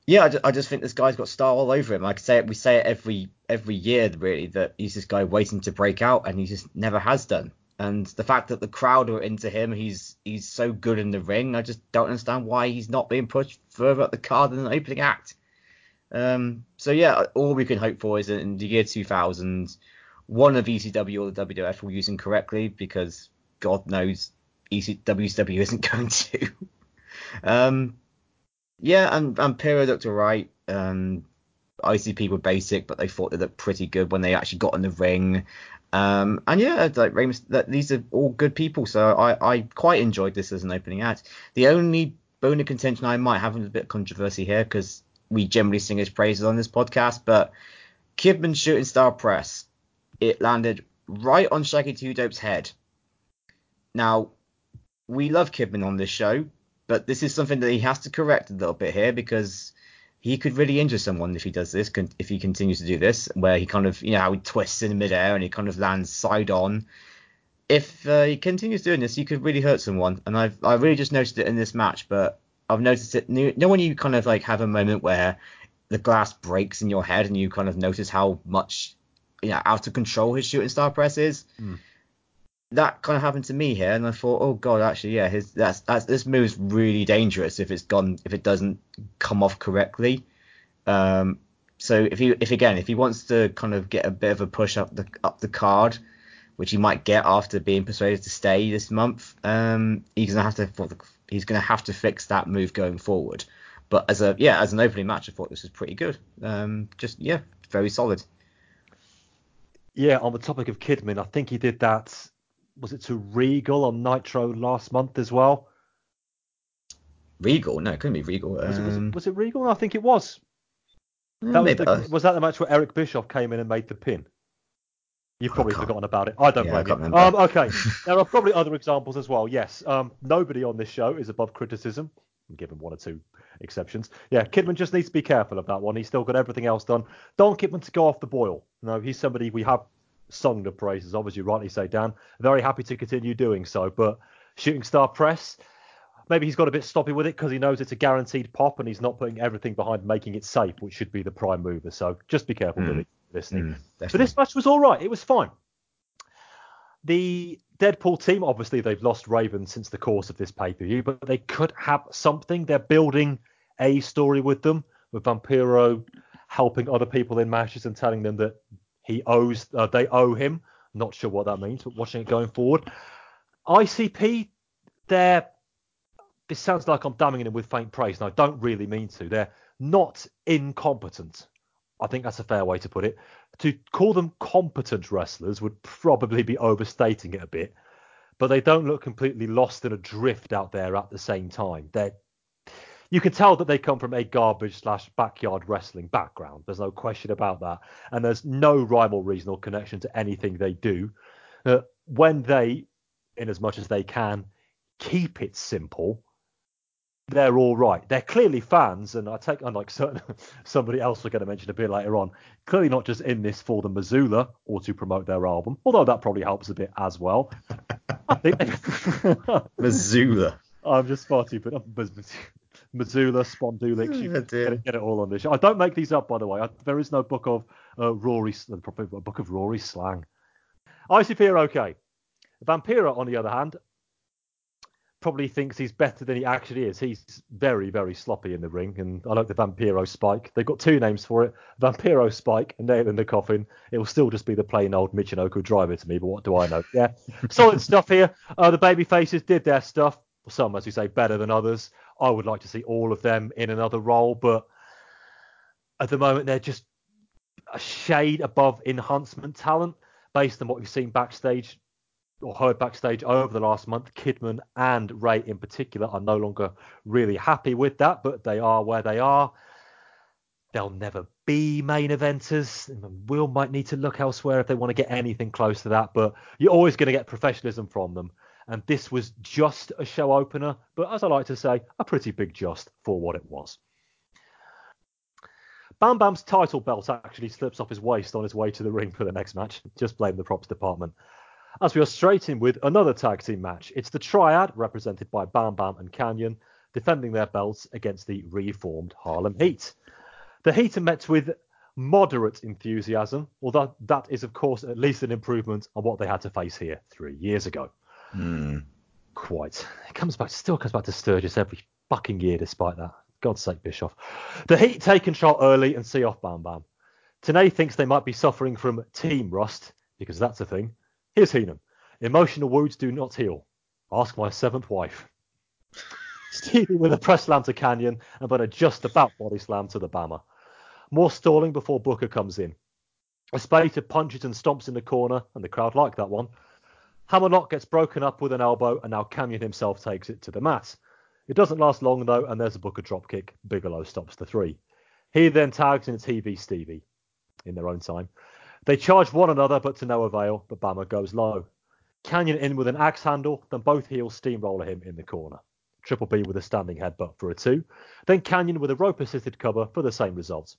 yeah, I just, I just think this guy's got style all over him. Like I say it, we say it every every year really that he's this guy waiting to break out, and he just never has done. And the fact that the crowd are into him, he's he's so good in the ring. I just don't understand why he's not being pushed further up the card than the opening act. Um, so yeah, all we can hope for is that in the year 2000, one of ECW or the WWF will use him correctly because God knows ECW isn't going to. um, yeah, and Vampiro looked alright. Um, ICP were basic, but they thought they looked pretty good when they actually got in the ring. Um, and yeah, like that these are all good people, so I, I quite enjoyed this as an opening act. The only bone of contention I might have is a bit of controversy here because we generally sing his praises on this podcast, but Kidman shooting star press, it landed right on Shaggy Two Dope's head. Now, we love Kidman on this show, but this is something that he has to correct a little bit here because he could really injure someone if he does this, if he continues to do this, where he kind of, you know, how he twists in the midair and he kind of lands side on. If uh, he continues doing this, he could really hurt someone. And I've I really just noticed it in this match, but I've noticed it. You know when you kind of like have a moment where the glass breaks in your head and you kind of notice how much, you know, out of control his shooting star press is. Mm that kind of happened to me here, and I thought, oh god, actually, yeah, his that's that's this move's really dangerous if it's gone if it doesn't come off correctly. Um, so if he if again if he wants to kind of get a bit of a push up the up the card, which he might get after being persuaded to stay this month, um, he's gonna have to he's gonna have to fix that move going forward. But as a yeah as an opening match, I thought this was pretty good. Um, just yeah, very solid. Yeah, on the topic of Kidman, I think he did that was it to Regal on Nitro last month as well? Regal? No, it couldn't be Regal. Was, um, it, was, it, was it Regal? I think it was. That was, the, was, that the match where Eric Bischoff came in and made the pin? You've probably forgotten about it. I don't yeah, blame you. Um, okay, there are probably other examples as well. Yes, um, nobody on this show is above criticism, given one or two exceptions. Yeah, Kidman just needs to be careful of that one. He's still got everything else done. Don't Kidman to go off the boil. No, he's somebody we have sung the praises Obviously, rightly say, Dan. Very happy to continue doing so. But Shooting Star Press, maybe he's got a bit stoppy with it because he knows it's a guaranteed pop and he's not putting everything behind making it safe, which should be the prime mover. So just be careful mm. it, listening. Mm, but this match was all right. It was fine. The Deadpool team, obviously, they've lost Raven since the course of this pay per view, but they could have something. They're building a story with them, with Vampiro helping other people in matches and telling them that he owes, uh, they owe him. Not sure what that means, but watching it going forward. ICP, they're. This sounds like I'm damning them with faint praise, and I don't really mean to. They're not incompetent. I think that's a fair way to put it. to call them competent wrestlers would probably be overstating it a bit, but they don't look completely lost and adrift out there at the same time. They're you can tell that they come from a garbage slash backyard wrestling background. There's no question about that, and there's no rhyme or reason or connection to anything they do. Uh, when they, in as much as they can, keep it simple, they're all right. They're clearly fans, and I take unlike certain somebody else we're going to mention a bit later on. Clearly not just in this for the Missoula or to promote their album, although that probably helps a bit as well. I think Missoula. I'm just far too but Missoula, Spondulic, you Oh, get it, get it all on this. show. I don't make these up, by the way. I, there is no book of uh, Rory, probably a book of Rory slang. ICP are okay. Vampiro, on the other hand, probably thinks he's better than he actually is. He's very, very sloppy in the ring, and I like the Vampiro Spike. They've got two names for it: Vampiro Spike and Nail in the Coffin. It will still just be the plain old Michinoku driver to me, but what do I know? Yeah, solid stuff here. Uh, the baby faces did their stuff. Some, as you say, better than others. I would like to see all of them in another role, but at the moment they're just a shade above enhancement talent based on what we've seen backstage or heard backstage over the last month. Kidman and Rey in particular are no longer really happy with that, but they are where they are. They'll never be main eventers. Will might need to look elsewhere if they want to get anything close to that, but you're always going to get professionalism from them. And this was just a show opener, but as I like to say, a pretty big just for what it was. Bam Bam's title belt actually slips off his waist on his way to the ring for the next match. Just blame the props department. As we are straight in with another tag team match, it's the Triad, represented by Bam Bam and Kanyon, defending their belts against the reformed Harlem Heat. The Heat are met with moderate enthusiasm, although that is, of course, at least an improvement on what they had to face here three years ago. Hmm. Quite. It comes back, still comes back to Sturgis every fucking year, despite that. God's sake, Bischoff. The Heat take control early and see off Bam Bam. Tenay thinks they might be suffering from team rust, because that's a thing. Here's Heenan. Emotional wounds do not heal. Ask my seventh wife. Stevie with a press slam to Kanyon and then a just about body slam to the Bama. More stalling before Booker comes in. Espada punches and stomps in the corner, and the crowd like that one. Hammerlock gets broken up with an elbow, and now Kanyon himself takes it to the mat. It doesn't last long though, and there's a Booker dropkick. Bigelow stops the three. He then tags in TV Stevie in their own time. They charge one another, but to no avail. But Bama goes low. Kanyon in with an axe handle, then both heels steamroller him in the corner. Triple B with a standing headbutt for a two. Then Kanyon with a rope assisted cover for the same result.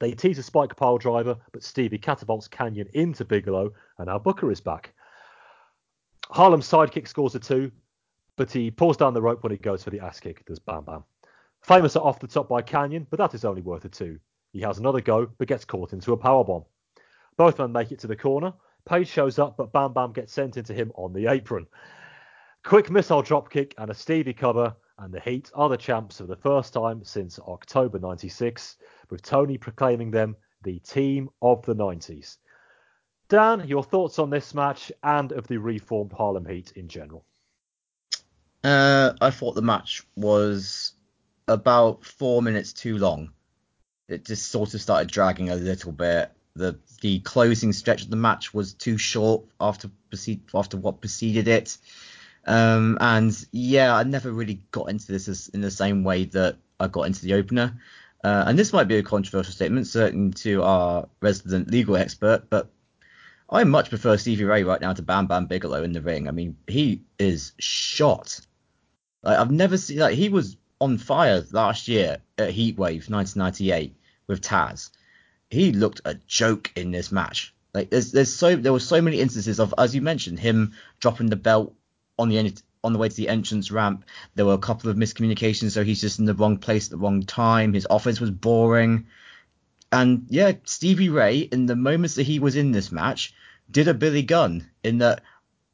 They tease a spike pile driver, but Stevie catapults Kanyon into Bigelow, and now Booker is back. Harlem's sidekick scores a two, but he pulls down the rope when he goes for the ass kick. Does Bam Bam. Famouser off the top by Kanyon, but that is only worth a two. He has another go, but gets caught into a power bomb. Both men make it to the corner. Page shows up, but Bam Bam gets sent into him on the apron. Quick missile dropkick and a Stevie cover, and the Heat are the champs for the first time since October 96, with Tony proclaiming them the team of the 90s. Dan, your thoughts on this match and of the reformed Harlem Heat in general? Uh, I thought the match was about four minutes too long. It just sort of started dragging a little bit. The the closing stretch of the match was too short after proceed, after what preceded it. Um, and yeah, I never really got into this as, in the same way that I got into the opener. Uh, and this might be a controversial statement, certain to our resident legal expert, but I much prefer Stevie Ray right now to Bam Bam Bigelow in the ring. I mean, he is shot. Like, I've never seen like he was on fire last year at Heatwave 1998 with Taz. He looked a joke in this match. Like there's there's so there were so many instances of as you mentioned him dropping the belt on the end on the way to the entrance ramp. There were a couple of miscommunications, so he's just in the wrong place at the wrong time. His offense was boring. And yeah, Stevie Ray, in the moments that he was in this match, did a Billy Gunn in that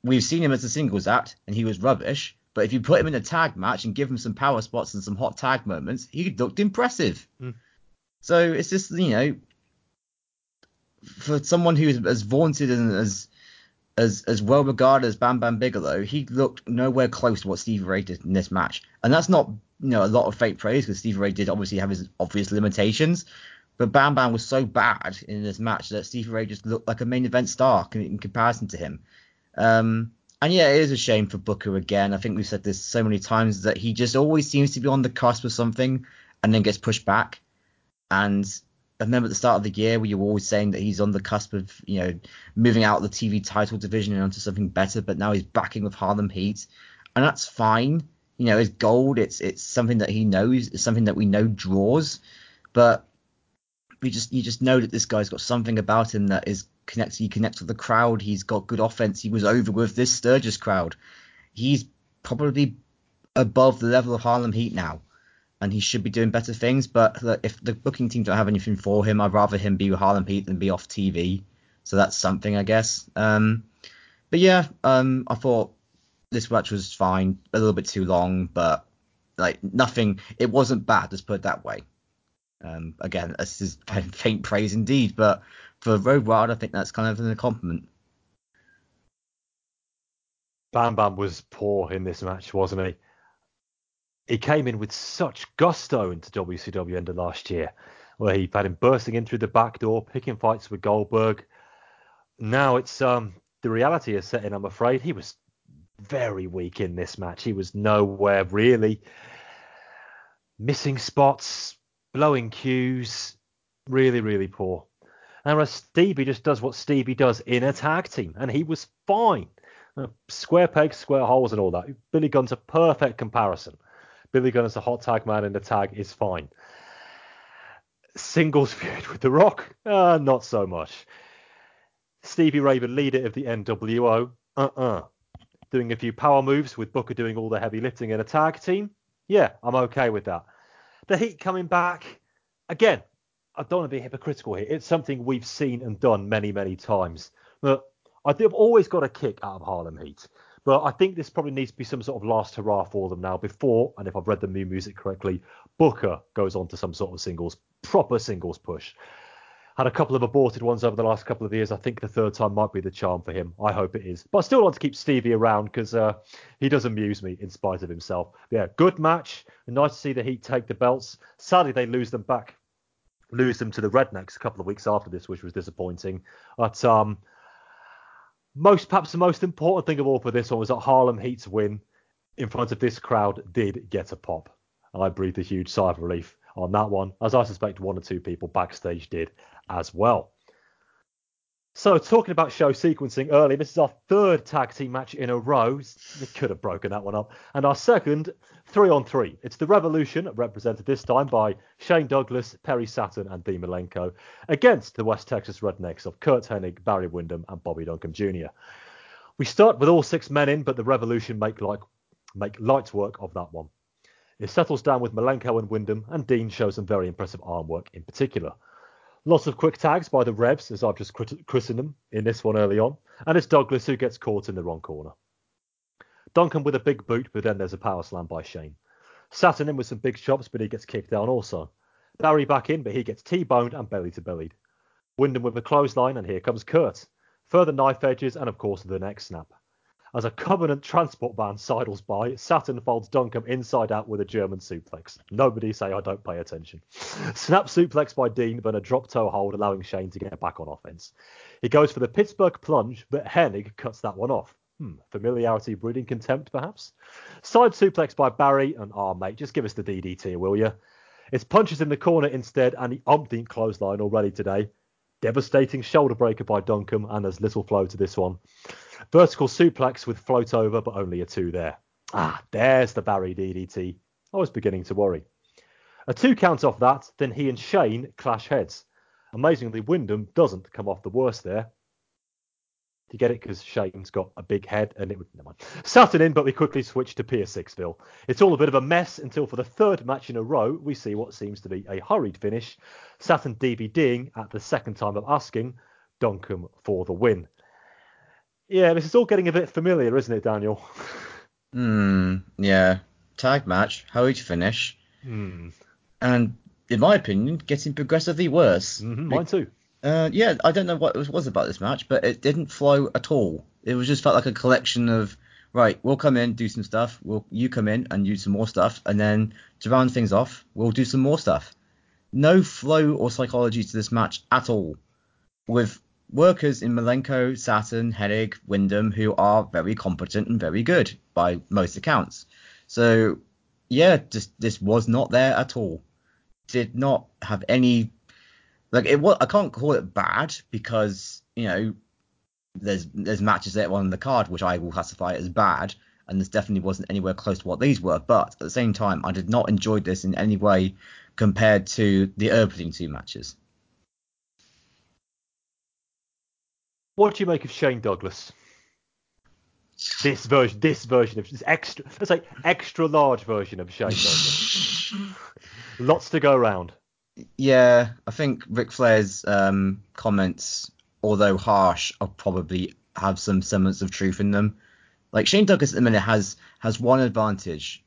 we've seen him as a singles act and he was rubbish. But if you put him in a tag match and give him some power spots and some hot tag moments, he looked impressive. Mm. So it's just, you know, for someone who is as vaunted and as as as well regarded as Bam Bam Bigelow, he looked nowhere close to what Stevie Ray did in this match. And that's not, you know, a lot of fake praise because Stevie Ray did obviously have his obvious limitations. But Bam Bam was so bad in this match that Stevie Ray just looked like a main event star in, in comparison to him. Um, and yeah, it is a shame for Booker again. I think we've said this so many times that he just always seems to be on the cusp of something and then gets pushed back. And I remember at the start of the year where you were always saying that he's on the cusp of, you know, moving out of the TV title division and onto something better, but now he's backing with Harlem Heat. And that's fine. You know, it's gold. It's it's something that he knows. It's something that we know draws. But we just you just know that this guy's got something about him that is connects. He connects with the crowd. He's got good offense. He was over with this Sturgis crowd. He's probably above the level of Harlem Heat now, and he should be doing better things. But if the booking team don't have anything for him, I'd rather him be with Harlem Heat than be off TV. So that's something, I guess. Um, but yeah, um, I thought this match was fine, a little bit too long, but like nothing. It wasn't bad. Let's put it that way. Um, again, this is faint praise indeed, but for Road Wild, I think that's kind of a compliment. Bam Bam was poor in this match, wasn't he? He came in with such gusto into WCW end of last year, where he had him bursting in through the back door, picking fights with Goldberg. Now it's um the reality is setting. I'm afraid he was very weak in this match. He was nowhere really missing spots, blowing cues, really, really poor. And whereas Stevie just does what Stevie does in a tag team, and he was fine. Uh, square pegs, square holes, and all that. Billy Gunn's a perfect comparison. Billy Gunn as a hot tag man in the tag is fine. Singles feud with The Rock, uh, not so much. Stevie Raven, leader of the NWO, uh-uh. Doing a few power moves with Booker doing all the heavy lifting in a tag team, yeah, I'm okay with that. The Heat coming back, again, I don't want to be hypocritical here. It's something we've seen and done many, many times. But I think I've always got a kick out of Harlem Heat. But I think this probably needs to be some sort of last hurrah for them now before, and if I've read the new music correctly, Booker goes on to some sort of singles, proper singles push. Had a couple of aborted ones over the last couple of years. I think the third time might be the charm for him. I hope it is. But I still want to keep Stevie around because uh, he does amuse me in spite of himself. But yeah, good match. Nice to see the Heat take the belts. Sadly, they lose them back lose them to the Rednecks a couple of weeks after this, which was disappointing. But um, most, perhaps the most important thing of all for this one was that Harlem Heat's win in front of this crowd did get a pop. And I breathed a huge sigh of relief on that one, as I suspect one or two people backstage did as well. So, talking about show sequencing early, this is our third tag team match in a row. We could have broken that one up. And our second three on three. It's the Revolution, represented this time by Shane Douglas, Perry Saturn, and Dean Malenko, against the West Texas Rednecks of Curt Hennig, Barry Windham, and Bobby Duncum Jr. We start with all six men in, but the Revolution make like make light work of that one. It settles down with Malenko and Windham, and Dean shows some very impressive arm work in particular. Lots of quick tags by the Rebs, as I've just christened them in this one early on, and it's Douglas who gets caught in the wrong corner. Duncum with a big boot, but then there's a power slam by Shane. Saturn in with some big chops, but he gets kicked down also. Barry back in, but he gets T-boned and belly to bellied. Windham with a clothesline, and here comes Curt. Further knife edges, and of course the neck snap. As a Covenant transport van sidles by, Saturn folds Duncum inside out with a German suplex. Nobody say I don't pay attention. Snap suplex by Dean, but a drop toe hold, allowing Shane to get back on offense. He goes for the Pittsburgh plunge, but Hennig cuts that one off. Hmm, familiarity breeding contempt, perhaps? Side suplex by Barry, and ah, oh, mate, just give us the DDT, will you? It's punches in the corner instead, and the umpteenth clothesline already today. Devastating shoulder breaker by Duncum, and there's little flow to this one. Vertical suplex with float over, but only a two there. Ah, there's the Barry DDT. I was beginning to worry. A two count off that, then he and Shane clash heads. Amazingly, Windham doesn't come off the worst there. You get it? Because Shane's got a big head and it would. Never mind. Saturn in, but we quickly switch to Pier Sixville. It's all a bit of a mess until for the third match in a row, we see what seems to be a hurried finish. Saturn DVDing at the second time of asking, Duncum for the win. Yeah, this is all getting a bit familiar, isn't it, Daniel? Hmm. Yeah. Tag match, hurried finish. Hmm. And in my opinion, getting progressively worse. Mm-hmm, mine too. Uh, yeah, I don't know what it was about this match, but it didn't flow at all. It was just felt like a collection of right. We'll come in, do some stuff. We'll you come in and do some more stuff, and then to round things off, we'll do some more stuff. no flow or psychology to this match at all. With workers in Malenko, Saturn, Hennig, Windham, who are very competent and very good by most accounts. So yeah, just this was not there at all. Did not have any like it was. I can't call it bad because you know there's there's matches that on the card which I will classify as bad, and this definitely wasn't anywhere close to what these were. But at the same time, I did not enjoy this in any way compared to the opening two matches. What do you make of Shane Douglas? This version, this version of this extra, let's say extra large version of Shane Douglas. Lots to go around. Yeah, I think Ric Flair's um, comments, although harsh, are probably have some semblance of truth in them. Like Shane Douglas at the minute has has one advantage,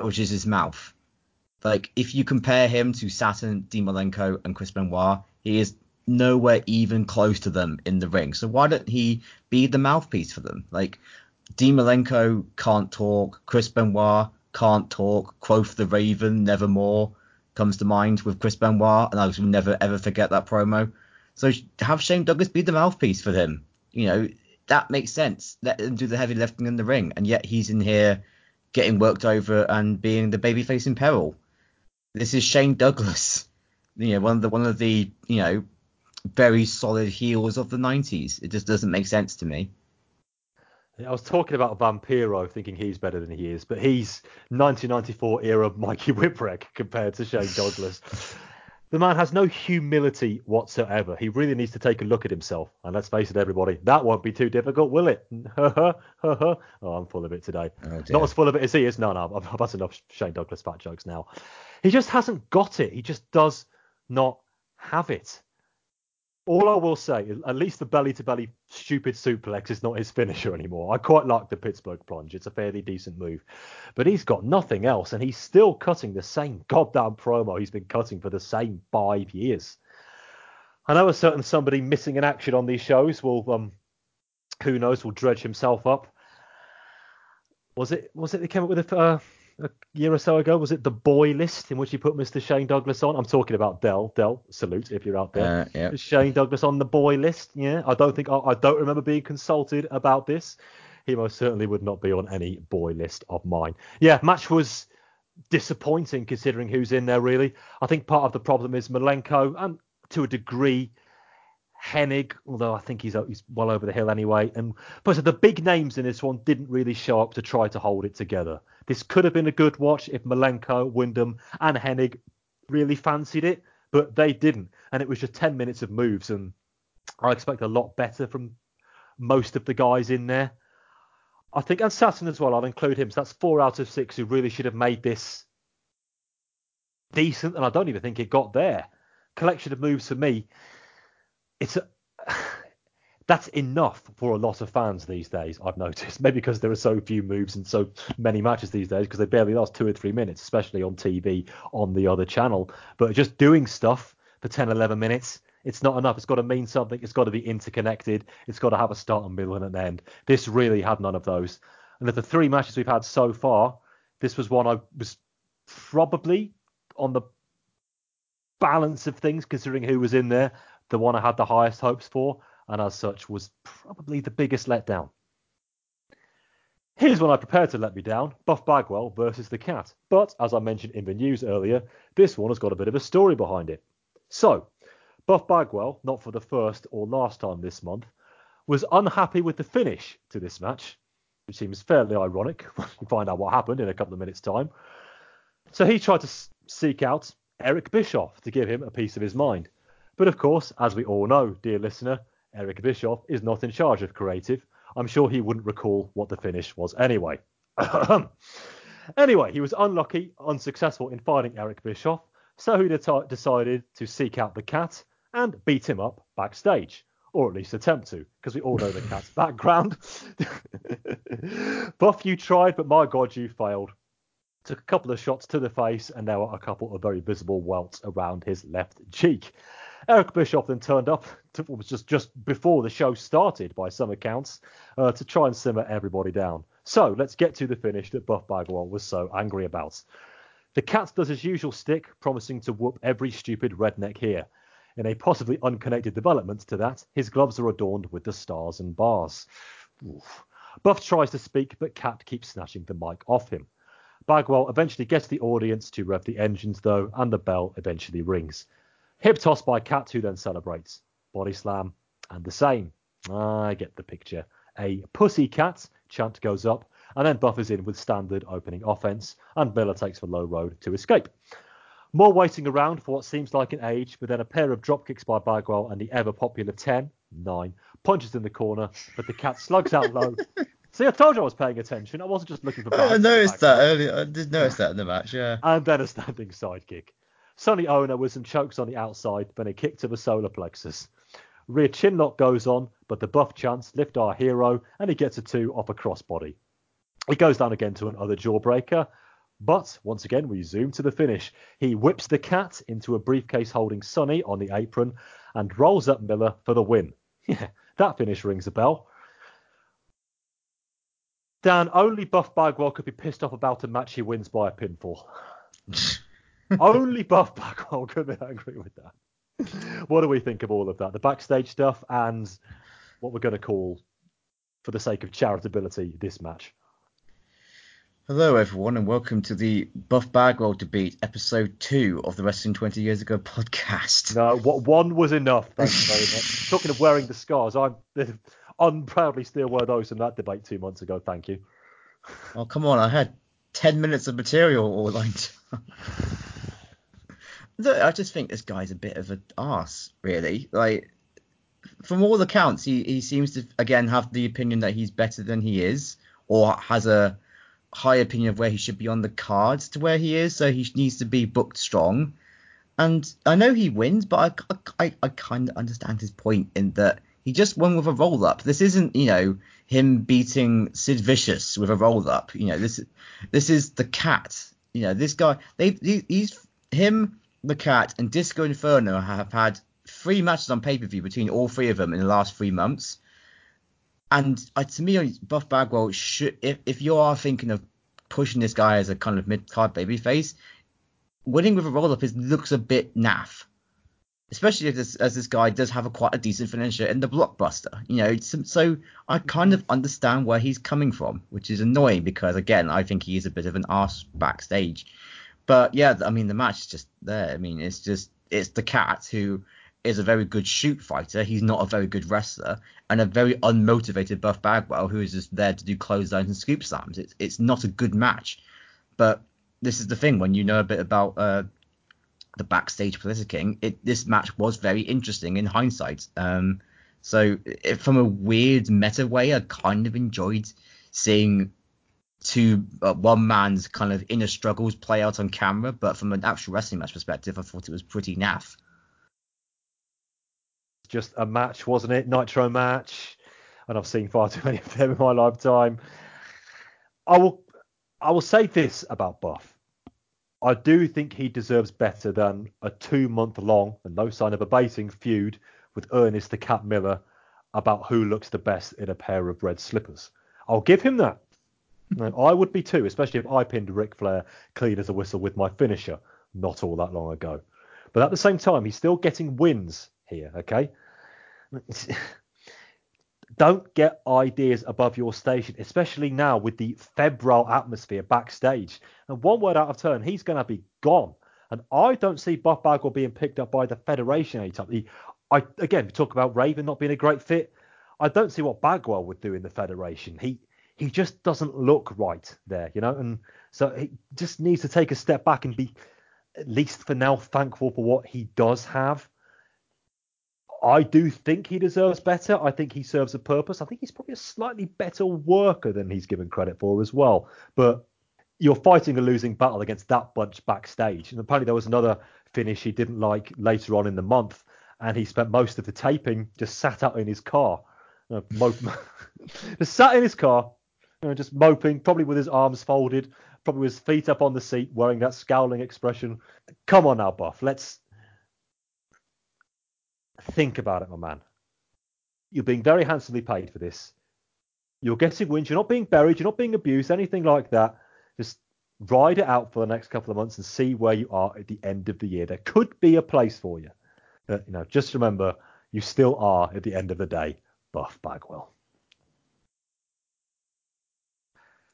which is his mouth. Like if you compare him to Saturn, Dean Malenko, and Chris Benoit, he is nowhere even close to them in the ring. So why don't he be the mouthpiece for them? Like Malenko can't talk, Chris Benoit can't talk, Quoth the Raven, Nevermore comes to mind with Chris Benoit, and I will never ever forget that promo. So have Shane Douglas be the mouthpiece for him. You know, that makes sense. Let him do the heavy lifting in the ring, and yet he's in here getting worked over and being the babyface in peril. This is Shane Douglas, you know, one of the one of the you know very solid heels of the 90s. It just doesn't make sense to me. I was talking about Vampiro, thinking he's better than he is, but he's 1994 era Mikey Whipwreck compared to Shane Douglas. the man has no humility whatsoever. He really needs to take a look at himself. And let's face it, everybody, that won't be too difficult, will it? oh, I'm full of it today. Oh, Not as full of it as he is. No, no, I've, I've had enough Shane Douglas fat jokes now. He just hasn't got it. He just does not have it. All I will say is at least the belly to belly stupid suplex is not his finisher anymore. I quite like the Pittsburgh plunge. It's a fairly decent move. But he's got nothing else and he's still cutting the same goddamn promo he's been cutting for the same five years. I know a certain somebody missing an action on these shows will um who knows will dredge himself up. Was it was it they came up with a uh, a year or so ago. Was it the boy list in which he put Mr. Shane Douglas on? I'm talking about Dell. Dell, salute if you're out there. Uh, yeah. Shane Douglas on the boy list. Yeah, I don't think I, I don't remember being consulted about this. He most certainly would not be on any boy list of mine. Yeah, match was disappointing considering who's in there. Really, I think part of the problem is Malenko and to a degree Hennig, although I think he's uh, he's well over the hill anyway. And but the big names in this one didn't really show up to try to hold it together. This could have been a good watch if Malenko, Windham, and Hennig really fancied it, but they didn't. And it was just 10 minutes of moves, and I expect a lot better from most of the guys in there. I think, and Saturn as well, I'll include him. So that's four out of six who really should have made this decent, and I don't even think it got there. Collection of moves for me it's a, that's enough for a lot of fans these days. I've noticed maybe because there are so few moves and so many matches these days because they barely last two or three minutes, especially on TV on the other channel. But just doing stuff for 10, 11 minutes. It's not enough. It's got to mean something. It's got to be interconnected. It's got to have a start, and middle, and an end. This really had none of those. And of the three matches we've had so far, this was one I was probably on the balance of things, considering who was in there, the one I had the highest hopes for, and as such was probably the biggest letdown. Here's one I prepared to let me down Buff Bagwell versus the Cat. But as I mentioned in the news earlier, this one has got a bit of a story behind it. So, Buff Bagwell, not for the first or last time this month, was unhappy with the finish to this match, which seems fairly ironic when you find out what happened in a couple of minutes' time. So he tried to seek out Eric Bischoff to give him a piece of his mind. But of course, as we all know, dear listener, Eric Bischoff is not in charge of creative. I'm sure he wouldn't recall what the finish was anyway. anyway, he was unlucky, unsuccessful in finding Eric Bischoff, so he de- decided to seek out the cat and beat him up backstage, or at least attempt to, because we all know the cat's background. Buff, you tried, but my God, you failed. Took a couple of shots to the face, and there were a couple of very visible welts around his left cheek. Eric Bischoff then turned up, to, was just, just before the show started by some accounts, uh, to try and simmer everybody down. So let's get to the finish that Buff Bagwell was so angry about. The cat does his usual stick, promising to whoop every stupid redneck here. In a possibly unconnected development to that, his gloves are adorned with the stars and bars. Oof. Buff tries to speak, but Cat keeps snatching the mic off him. Bagwell eventually gets the audience to rev the engines, though, and the bell eventually rings. Hip toss by Cat, who then celebrates. Body slam, and the same. I get the picture. A pussy cat chant goes up, and then buffers in with standard opening offense, and Miller takes the low road to escape. More waiting around for what seems like an age, but then a pair of drop kicks by Bagwell and the ever popular 10, 9, punches in the corner, but the cat slugs out low. See, I told you I was paying attention. I wasn't just looking for. I noticed that earlier. I did notice that in the match, yeah. And then a standing sidekick. Sonny Onoo with some chokes on the outside, then a kick to the solar plexus. Rear chin lock goes on, but the buff chance lift our hero, and he gets a two off a crossbody. He goes down again to another jawbreaker, but once again we zoom to the finish. He whips the cat into a briefcase holding Sonny on the apron and rolls up Miller for the win. Yeah, that finish rings a bell. Dan, only Buff Bagwell could be pissed off about a match he wins by a pinfall. only Buff Bagwell could be angry with that. What do we think of all of that? The backstage stuff and what we're going to call, for the sake of charitability, this match. Hello, everyone, and welcome to the Buff Bagwell debate, episode two of the Wrestling 20 Years Ago podcast. No, what one was enough. Thank you very much. Talking of wearing the scars, I'm unproudly still wear those in that debate two months ago. Thank you. Oh, come on. I had 10 minutes of material all lined I just think this guy's a bit of an ass, really. Like, from all accounts, he, he seems to, again, have the opinion that he's better than he is, or has a high opinion of where he should be on the cards to where he is, so he needs to be booked strong. And I know he wins, but I, I, I kind of understand his point in that he just won with a roll up. This isn't, you know, him beating Sid Vicious with a roll up. You know, this this is the cat. You know, this guy. They he's him, the cat, and Disco Inferno have had three matches on pay per view between all three of them in the last three months. And uh, to me, Buff Bagwell should, if if you are thinking of pushing this guy as a kind of mid card baby face, winning with a roll up is looks a bit naff especially if this, as this guy does have a quite a decent finisher in the blockbuster. You know, so I kind of understand where he's coming from, which is annoying because again, I think he is a bit of an arse backstage. But yeah, I mean, the match is just there. I mean, it's just it's the cat who is a very good shoot fighter. He's not a very good wrestler, and a very unmotivated Buff Bagwell who is just there to do clotheslines and scoop slams. It's it's not a good match. But this is the thing when you know a bit about uh, the backstage politicking, it this match was very interesting in hindsight. Um, so it, from a weird meta way, I kind of enjoyed seeing two uh, one man's kind of inner struggles play out on camera, but from an actual wrestling match perspective, I thought it was pretty naff. Just a match, wasn't it? Nitro match, and I've seen far too many of them in my lifetime. I will, I will say this about Buff. I do think he deserves better than a two month long and no sign of abating feud with Ernest the Cat Miller about who looks the best in a pair of red slippers. I'll give him that. I would be too, especially if I pinned Ric Flair clean as a whistle with my finisher not all that long ago. But at the same time, he's still getting wins here, okay? don't get ideas above your station, especially now with the febrile atmosphere backstage. And one word out of turn, he's going to be gone. And I don't see Buff Bagwell being picked up by the Federation anytime. He, I again we talk about Raven not being a great fit. I don't see what Bagwell would do in the Federation. He he just doesn't look right there, you know. And so he just needs to take a step back and be at least for now thankful for what he does have I do think he deserves better. I think he serves a purpose. I think he's probably a slightly better worker than he's given credit for as well. But you're fighting a losing battle against that bunch backstage. And apparently there was another finish he didn't like later on in the month, and he spent most of the taping just sat out in his car, uh, you know, just sat in his car, you know, just moping, probably with his arms folded, probably with his feet up on the seat, wearing that scowling expression. Come on now, Buff, let's Think about it, my man. You're being very handsomely paid for this. You're getting wins. You're not being buried. You're not being abused. Anything like that. Just Ride it out for the next couple of months and see where you are at the end of the year. There could be a place for you. But, you know, just remember, you still are at the end of the day Buff Bagwell.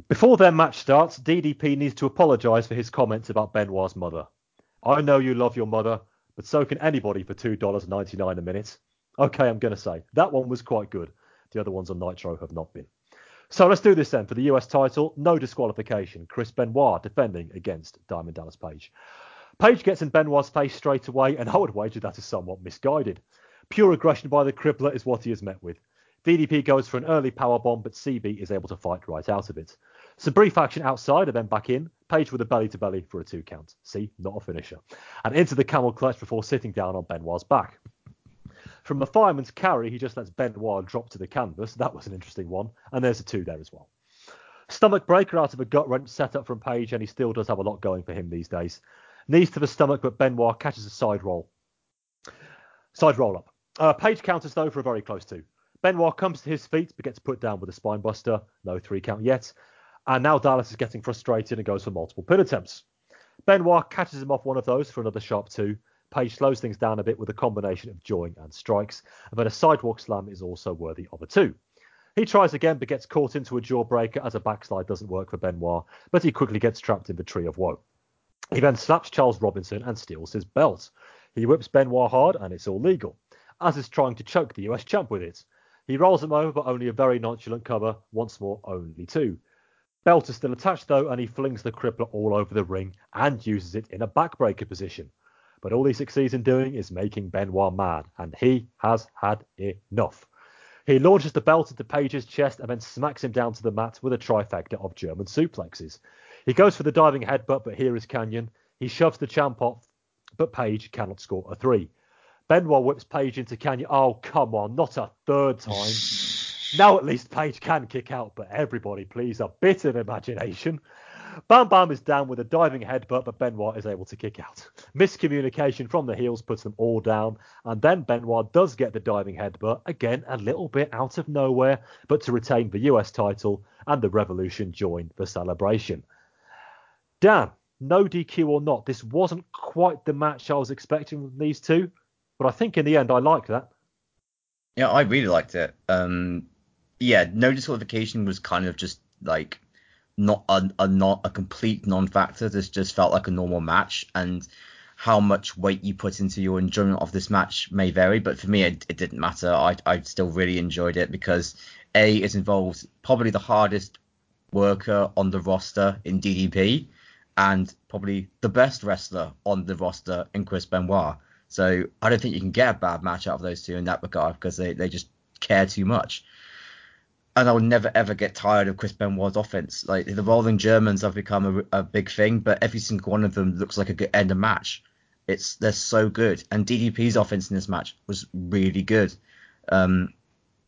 Before their match starts, DDP needs to apologise for his comments about Benoit's mother. I know you love your mother, but so can anybody for $2.99 a minute. Okay, I'm going to say that one was quite good. The other ones on Nitro have not been. So let's do this then. For the US title, no disqualification. Chris Benoit defending against Diamond Dallas Page. Page gets in Benoit's face straight away, and I would wager that is somewhat misguided. Pure aggression by the crippler is what he is met with. DDP goes for an early power bomb, but CB is able to fight right out of it. Some brief action outside and then back in. Page with a belly to belly for a two count. See, not a finisher. And into the camel clutch before sitting down on Benoit's back. From a fireman's carry, he just lets Benoit drop to the canvas. That was an interesting one. And there's a two there as well. Stomach breaker out of a gut wrench set up from Page, and he still does have a lot going for him these days. Knees to the stomach, but Benoit catches a side roll. Side roll up. Uh, Page counters though for a very close two. Benoit comes to his feet but gets put down with a spine buster. No three count yet. And now Dallas is getting frustrated and goes for multiple pin attempts. Benoit catches him off one of those for another sharp two. Page slows things down a bit with a combination of jawing and strikes, and then a sidewalk slam is also worthy of a two. He tries again but gets caught into a jawbreaker as a backslide doesn't work for Benoit, but he quickly gets trapped in the tree of woe. He then slaps Charles Robinson and steals his belt. He whips Benoit hard and it's all legal, as is trying to choke the US champ with it. He rolls him over, but only a very nonchalant cover. Once more, only two. Belt is still attached though, and he flings the crippler all over the ring and uses it in a backbreaker position. But all he succeeds in doing is making Benoit mad, and he has had enough. He launches the belt into Page's chest and then smacks him down to the mat with a trifecta of German suplexes. He goes for the diving headbutt, but here is Kanyon. He shoves the champ off, but Page cannot score a three. Benoit whips Page into Kanyon. Oh, come on, not a third time. now at least Page can kick out, but everybody, please, a bit of imagination. Bam Bam is down with a diving headbutt, but Benoit is able to kick out. Miscommunication from the heels puts them all down, and then Benoit does get the diving headbutt, again a little bit out of nowhere, but to retain the US title, and the Revolution join the celebration. Dan, no DQ or not, this wasn't quite the match I was expecting from these two, but I think in the end I liked that. Yeah, I really liked it. Um, yeah, no disqualification was kind of just like not a, a not a complete non-factor. This just felt like a normal match, and how much weight you put into your enjoyment of this match may vary. But for me, it, it didn't matter. I I still really enjoyed it because a it involves probably the hardest worker on the roster in DDP, and probably the best wrestler on the roster in Chris Benoit. So I don't think you can get a bad match out of those two in that regard because they, they just care too much. And I will never ever get tired of Chris Benoit's offense. Like the rolling Germans have become a, a big thing, but every single one of them looks like a good end of match. It's they're so good, and DDP's offense in this match was really good. Um,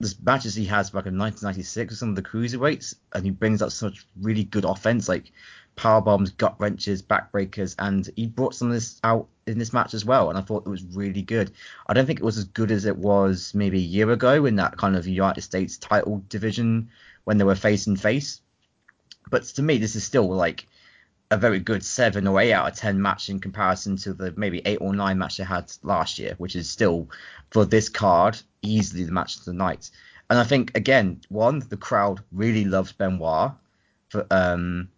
there's matches he has back in 1996 with some of the cruiserweights, and he brings up such really good offense, like power bombs, gut wrenches, backbreakers, and he brought some of this out in this match as well. And I thought it was really good. I don't think it was as good as it was maybe a year ago in that kind of United States title division when they were face and face. But to me, this is still like a very good seven or eight out of ten match in comparison to the maybe eight or nine match they had last year, which is still for this card easily the match of the night. And I think again, one, the crowd really loves Benoit. For, um,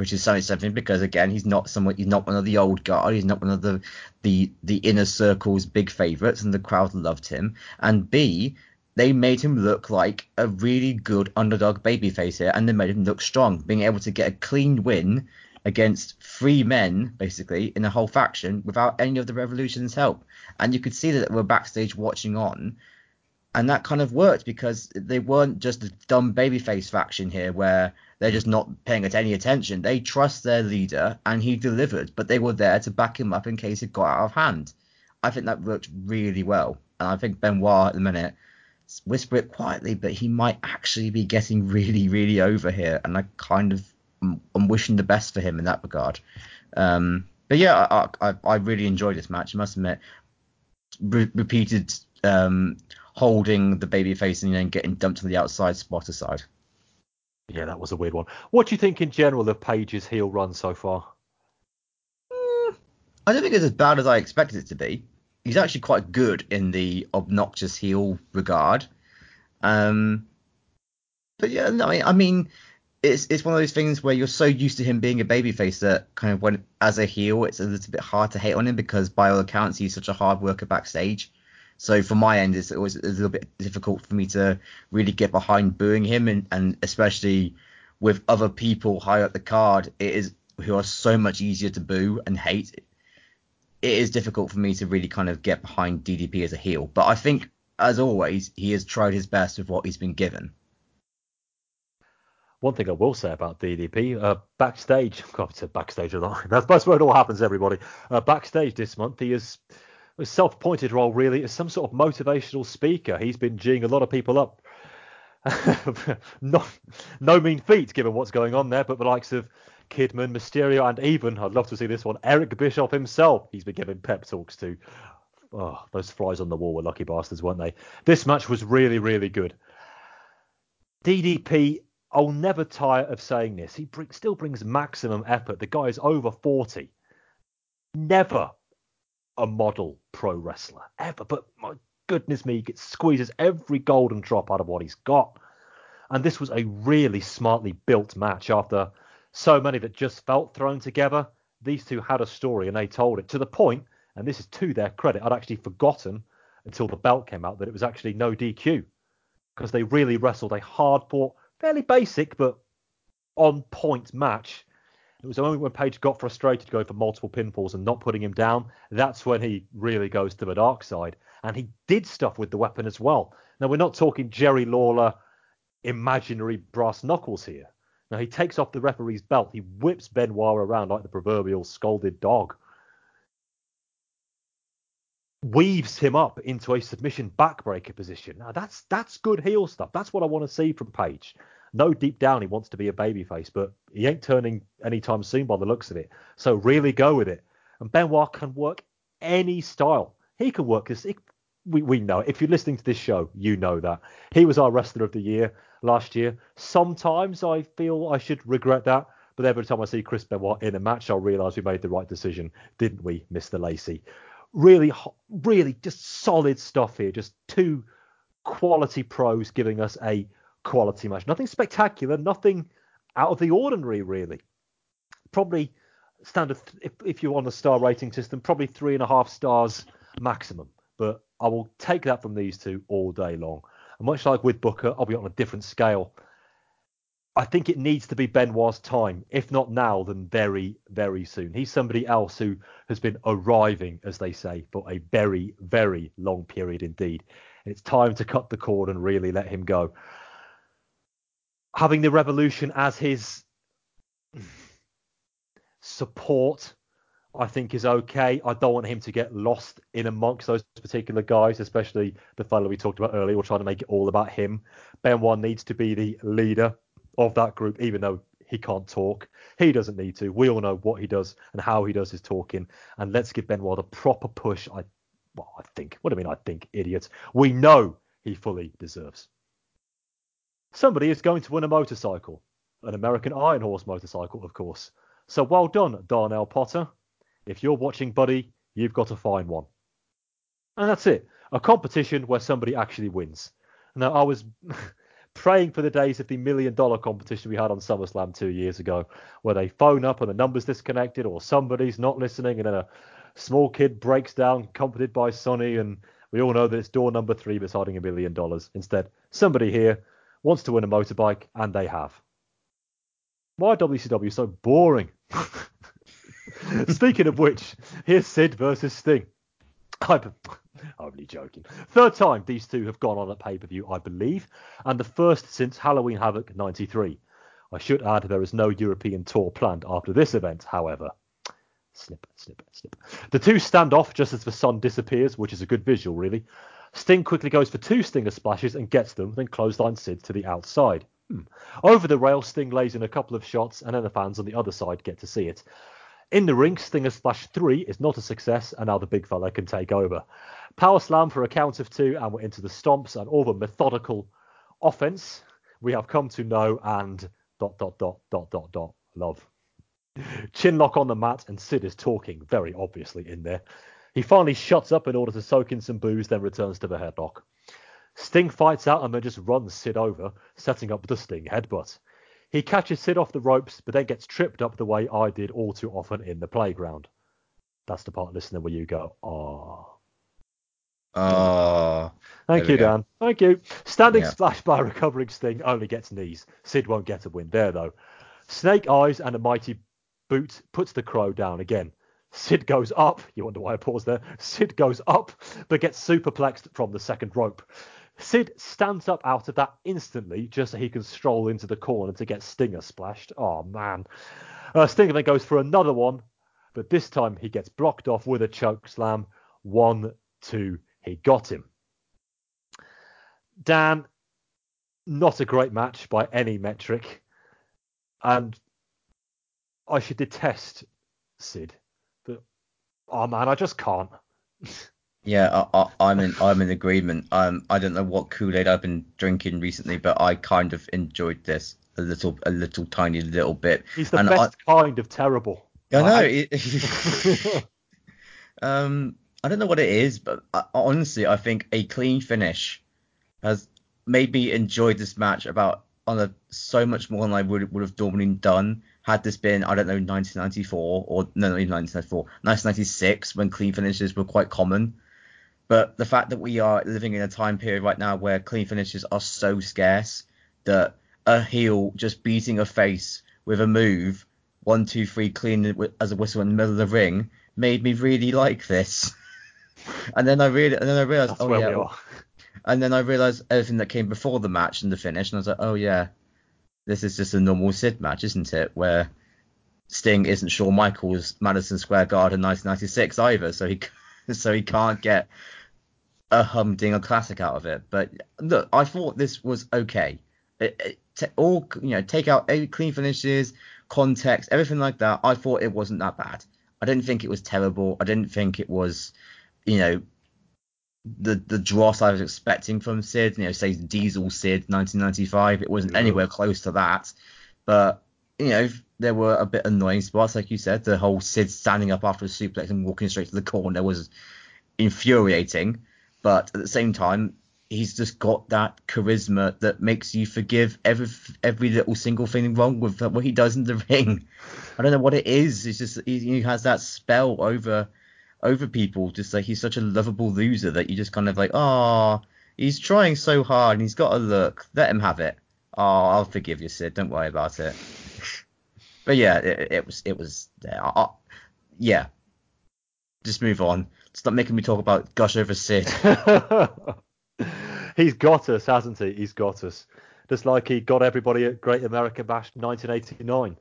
which is something because again he's not someone he's not one of the old guard he's not one of the the the inner circle's big favorites and the crowd loved him. And b they made him look like a really good underdog babyface here and they made him look strong. Being able to get a clean win against three men basically in a whole faction without any of the revolution's help. And you could see that we're backstage watching on. And that kind of worked because they weren't just a dumb babyface faction here where they're just not paying it any attention. They trust their leader, and he delivered, but they were there to back him up in case it got out of hand. I think that worked really well, and I think Benoit at the minute whisper it quietly, but he might actually be getting really, really over here, and I kind of I'm wishing the best for him in that regard. Um, but yeah, I, I, I really enjoyed this match. I must admit, re- repeated um, holding the baby face and then getting dumped to the outside spot aside. Yeah, that was a weird one. What do you think in general of Page's heel run so far? I don't think it's as bad as I expected it to be. He's actually quite good in the obnoxious heel regard. Um, but yeah, no, I mean, it's it's one of those things where you're so used to him being a babyface that kind of when as a heel, it's a little bit hard to hate on him because by all accounts he's such a hard worker backstage. So from my end, it's always a little bit difficult for me to really get behind booing him, and, and especially with other people high up the card, it is who are so much easier to boo and hate. It is difficult for me to really kind of get behind DDP as a heel, but I think as always, he has tried his best with what he's been given. One thing I will say about DDP, uh, backstage, God, I backstage a lot. That's, that's where it all happens, everybody. Uh, backstage this month, he is self-appointed role really as some sort of motivational speaker. He's been geeing a lot of people up. Not, no mean feat given what's going on there, but the likes of Kidman, Mysterio, and even, I'd love to see this one, Eric Bischoff himself, he's been giving pep talks to. Oh, those flies on the wall were lucky bastards, weren't they? This match was really, really good. DDP, I'll never tire of saying this. He still brings maximum effort. The guy is over 40. Never a model pro wrestler ever, but my goodness me, he squeezes every golden drop out of what he's got. And this was a really smartly built match after so many that just felt thrown together. These two had a story and they told it to the point, and this is to their credit, I'd actually forgotten until the belt came out that it was actually no DQ because they really wrestled a hard fought, fairly basic but on point match it was only when Page got frustrated going for multiple pinfalls and not putting him down, that's when he really goes to the dark side. And he did stuff with the weapon as well. Now, we're not talking Jerry Lawler imaginary brass knuckles here. Now, he takes off the referee's belt. He whips Benoit around like the proverbial scalded dog. Weaves him up into a submission backbreaker position. Now, that's that's good heel stuff. That's what I want to see from Page know deep down he wants to be a babyface, but he ain't turning anytime soon by the looks of it. So really go with it. And Benoit can work any style. He can work this. We, we know. If you're listening to this show, you know that. He was our wrestler of the year last year. Sometimes I feel I should regret that. But every time I see Chris Benoit in a match, I'll realise we made the right decision, didn't we, Mr. Lacey? Really, really just solid stuff here. Just two quality pros giving us a quality match. Nothing spectacular, nothing out of the ordinary, really. Probably standard, if, if you're on a star rating system, probably three and a half stars maximum. But I will take that from these two all day long. And much like with Booker, I'll be on a different scale. I think it needs to be Benoit's time. If not now, then very, very soon. He's somebody else who has been arriving, as they say, for a very, very long period indeed. And it's time to cut the cord and really let him go having the revolution as his support, I think is okay. I don't want him to get lost in amongst those particular guys, especially the fellow we talked about earlier. We're trying to make it all about him. Benoit needs to be the leader of that group, even though he can't talk. He doesn't need to. We all know what he does and how he does his talking. And let's give Benoit the proper push. I, well, I think. What do I mean? I think, idiots. We know he fully deserves. Somebody is going to win a motorcycle, an American Iron Horse motorcycle, of course. So well done, Darnell Potter. If you're watching, buddy, you've got to find one. And that's it. A competition where somebody actually wins. Now, I was praying for the days of the million dollar competition we had on SummerSlam two years ago, where they phone up and the number's disconnected or somebody's not listening, and then a small kid breaks down, comforted by Sonny, and we all know that it's door number three that's hiding a million dollars. Instead, somebody here wants to win a motorbike, and they have. Why WCW so boring? Speaking of which, here's Sid versus Sting. I'm only joking. Third time these two have gone on a pay per view, I believe, and the first since Halloween Havoc 93. I should add there is no European tour planned after this event, however. Snip, snip, snip. The two stand off just as the sun disappears, which is a good visual, really. Sting quickly goes for two Stinger splashes and gets them, then clothesline Sid to the outside. Hmm. Over the rail, Sting lays in a couple of shots, and then the fans on the other side get to see it. In the ring, Stinger Splash 3 is not a success, and now the big fella can take over. Power slam for a count of two, and we're into the stomps and all the methodical offense we have come to know and dot dot dot dot dot dot love. Chinlock on the mat, and Sid is talking very obviously in there. He finally shuts up in order to soak in some boos, then returns to the headlock. Sting fights out and then just runs Sid over, setting up the Sting headbutt. He catches Sid off the ropes, but then gets tripped up the way I did all too often in the playground. That's the part, listener, where you go, ah. Oh, Thank you. Dan. Thank you. Standing Yeah. splash by recovering Sting only gets knees. Sid won't get a win there, though. Snake Eyes and a mighty boot puts the crow down again. Sid goes up. You wonder why I paused there. Sid goes up, but gets superplexed from the second rope. Sid stands up out of that instantly just so he can stroll into the corner to get Stinger splashed. Oh, man. Uh, Stinger then goes for another one, but this time he gets blocked off with a choke slam. One, two, he got him. Dan, not a great match by any metric. And I should detest Sid. Oh man, I just can't. yeah, I, I, I'm in I'm in agreement. Um, I don't know what Kool-Aid I've been drinking recently, but I kind of enjoyed this a little, a little tiny little bit. He's the And I- best kind of terrible. I know. It, um, I don't know what it is, but I, honestly, I think a clean finish has made me enjoy this match about on a so much more than I would would have normally done had this been I don't know 1994 or no, not even 1994, 1996 when clean finishes were quite common. But the fact that we are living in a time period right now where clean finishes are so scarce that a heel just beating a face with a move, one, two, three, clean as a whistle in the middle of the ring, made me really like this. and then I really, and then I realized, That's oh yeah, and then I realized everything that came before the match and the finish, and I was like, oh yeah, this is just a normal Sid match, isn't it? Where Sting isn't Shawn Michaels Madison Square Garden 1996 either, so he so he can't get a humdinger classic out of it. But look, I thought this was okay. It, it, t- all you know, take out any clean finishes, context, everything like that. I thought it wasn't that bad. I didn't think it was terrible. I didn't think it was, you know, the the dross I was expecting from Sid. You know, say Diesel Sid 1995. It wasn't Yeah. anywhere close to that. But you know, there were a bit annoying spots, like you said. The whole Sid standing up after a suplex and walking straight to the corner was infuriating. But at the same time, he's just got that charisma that makes you forgive every every little single thing wrong with what he does in the ring. I don't know what it is. It's just he, he has that spell over over people. Just like he's such a lovable loser that you just kind of like, oh, he's trying so hard and he's got a look. Let him have it. Oh, I'll forgive you, Sid. Don't worry about it. but yeah, it, it was it was I- yeah. Just move on. Stop making me talk about gush over Sid. He's got us, hasn't he? He's got us. Just like he got everybody at Great American Bash 1989.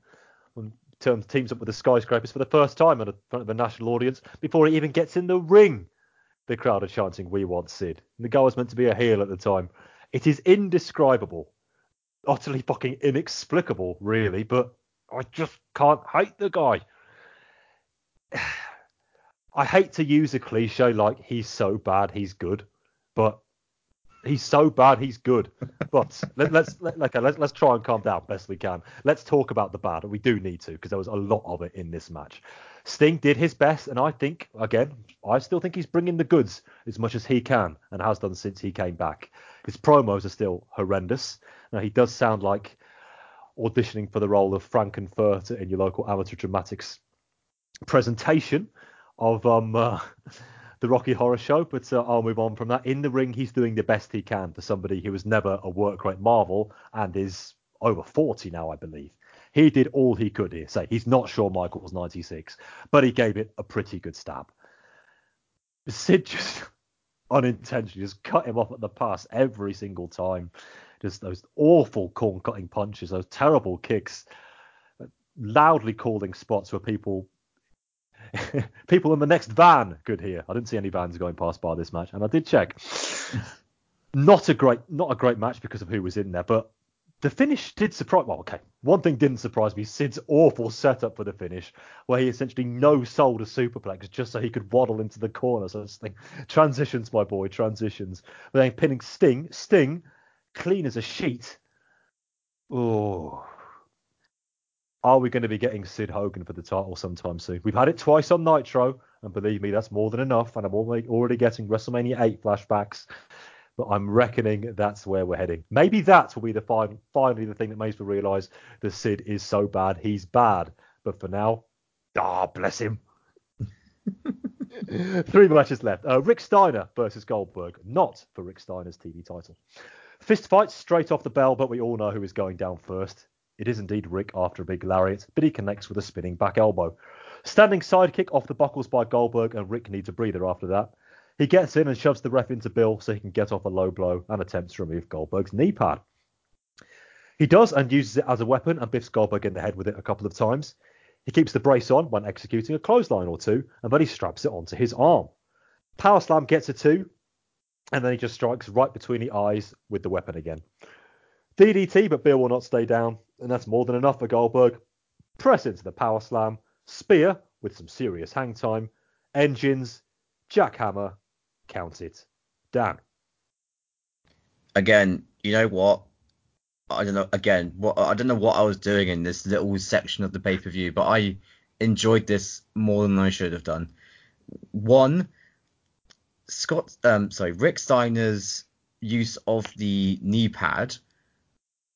Turns teams up with the skyscrapers for the first time in front of a national audience before he even gets in the ring. The crowd are chanting, "We want Sid." And the guy was meant to be a heel at the time. It is indescribable, utterly fucking inexplicable, really. But I just can't hate the guy. I hate to use a cliche like he's so bad he's good, but he's so bad he's good. But let, let's let, okay, let's let's try and calm down best we can. Let's talk about the bad. We do need to because there was a lot of it in this match. Sting did his best, and I think again, I still think he's bringing the goods as much as he can and has done since he came back. His promos are still horrendous. Now he does sound like auditioning for the role of Frank-N-Furter in your local amateur dramatics presentation of um uh, the Rocky Horror Show, but uh, I'll move on from that. In the ring, he's doing the best he can for somebody who was never a work rate marvel and is over 40 now, I believe. He did all he could here. Say he's not sure Michael was 96, but he gave it a pretty good stab. Sid just unintentionally just cut him off at the pass every single time. Just those awful corn cutting punches, those terrible kicks, loudly calling spots where people people in the next van could hear. I didn't see any vans going past by this match, and I did check. Not a great, not a great match because of who was in there, but the finish did surprise. Well, okay, one thing didn't surprise me: Sid's awful setup for the finish, where he essentially no sold a superplex just so he could waddle into the corner. So this thing transitions, my boy, transitions. But then pinning Sting, Sting, clean as a sheet. Oh, Are we going to be getting Sid Hogan for the title sometime soon? We've had it twice on Nitro, and believe me, that's more than enough. And I'm already getting WrestleMania 8 flashbacks. But I'm reckoning that's where we're heading. Maybe that will be the fin- finally the thing that makes me realise that Sid is so bad. He's bad. But for now, ah, bless him. Three matches left. Uh, Rick Steiner versus Goldberg, not for Rick Steiner's TV title. Fist fight straight off the bell, but we all know who is going down first. It is indeed Rick after a big lariat, but he connects with a spinning back elbow. Standing sidekick off the buckles by Goldberg, and Rick needs a breather after that. He gets in and shoves the ref into Bill so he can get off a low blow and attempts to remove Goldberg's knee pad. He does and uses it as a weapon and biffs Goldberg in the head with it a couple of times. He keeps the brace on when executing a clothesline or two, and then he straps it onto his arm. Power slam gets a two, and then he just strikes right between the eyes with the weapon again. DDT, but Bill will not stay down, and that's more than enough for Goldberg. Press into the power slam, spear with some serious hang time, engines, jackhammer, count it, Dan. Again, you know what? I don't know. Again, what I don't know what I was doing in this little section of the pay per view, but I enjoyed this more than I should have done. One, Scott, um, sorry, Rick Steiner's use of the knee pad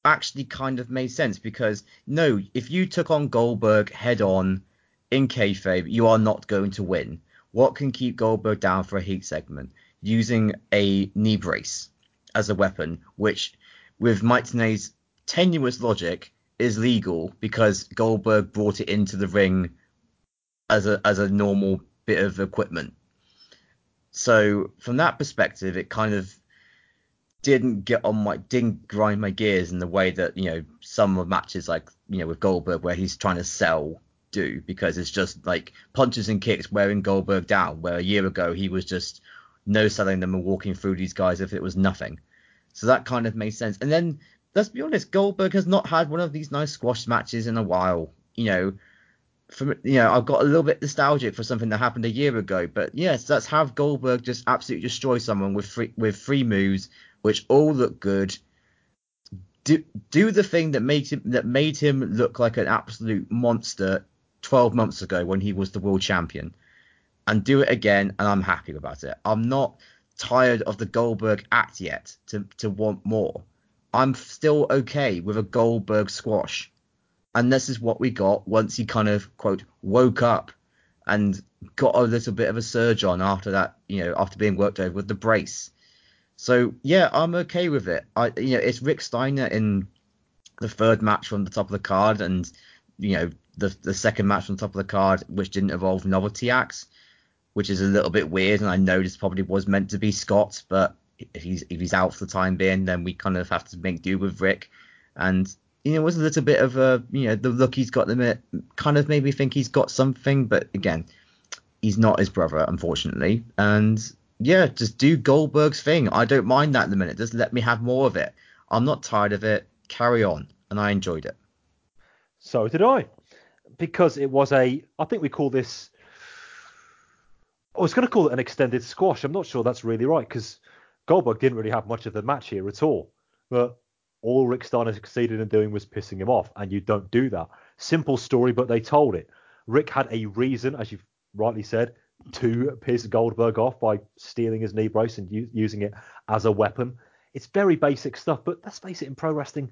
actually kind of made sense because no, if you took on Goldberg head on in kayfabe, you are not going to win. What can keep Goldberg down for a heat segment? Using a knee brace as a weapon, which with Mike tenuous logic is legal because Goldberg brought it into the ring as a as a normal bit of equipment. So from that perspective, it kind of didn't get on my didn't grind my gears in the way that you know some of matches like you know with Goldberg where he's trying to sell do because it's just like punches and kicks wearing Goldberg down where a year ago he was just no selling them and walking through these guys if it was nothing. So that kind of made sense. And then let's be honest, Goldberg has not had one of these nice squash matches in a while. You know, from you know, I've got a little bit nostalgic for something that happened a year ago. But yes, let's have Goldberg just absolutely destroy someone with free with free moves, which all look good. Do do the thing that made him that made him look like an absolute monster 12 months ago when he was the world champion, and do it again, and I'm happy about it. I'm not tired of the Goldberg act yet to to want more. I'm still okay with a Goldberg squash. And this is what we got once he kind of quote woke up and got a little bit of a surge on after that, you know, after being worked over with the brace. So yeah, I'm okay with it. I you know, it's Rick Steiner in the third match from the top of the card and you know, the the second match the top of the card which didn't involve novelty acts which is a little bit weird. And I know this probably was meant to be Scott, but if he's if he's out for the time being, then we kind of have to make do with Rick. And you know, it was a little bit of a you know the look he's got them kind of made me think he's got something, but again, he's not his brother, unfortunately. And yeah, just do Goldberg's thing. I don't mind that in the minute. Just let me have more of it. I'm not tired of it. Carry on, and I enjoyed it. So did I, because it was a. I think we call this I was going to call it an extended squash. I'm not sure that's really right because Goldberg didn't really have much of the match here at all. But all Rick Steiner succeeded in doing was pissing him off, and you don't do that. Simple story, but they told it. Rick had a reason, as you've rightly said, to piss Goldberg off by stealing his knee brace and u- using it as a weapon. It's very basic stuff, but let's face it, in pro wrestling,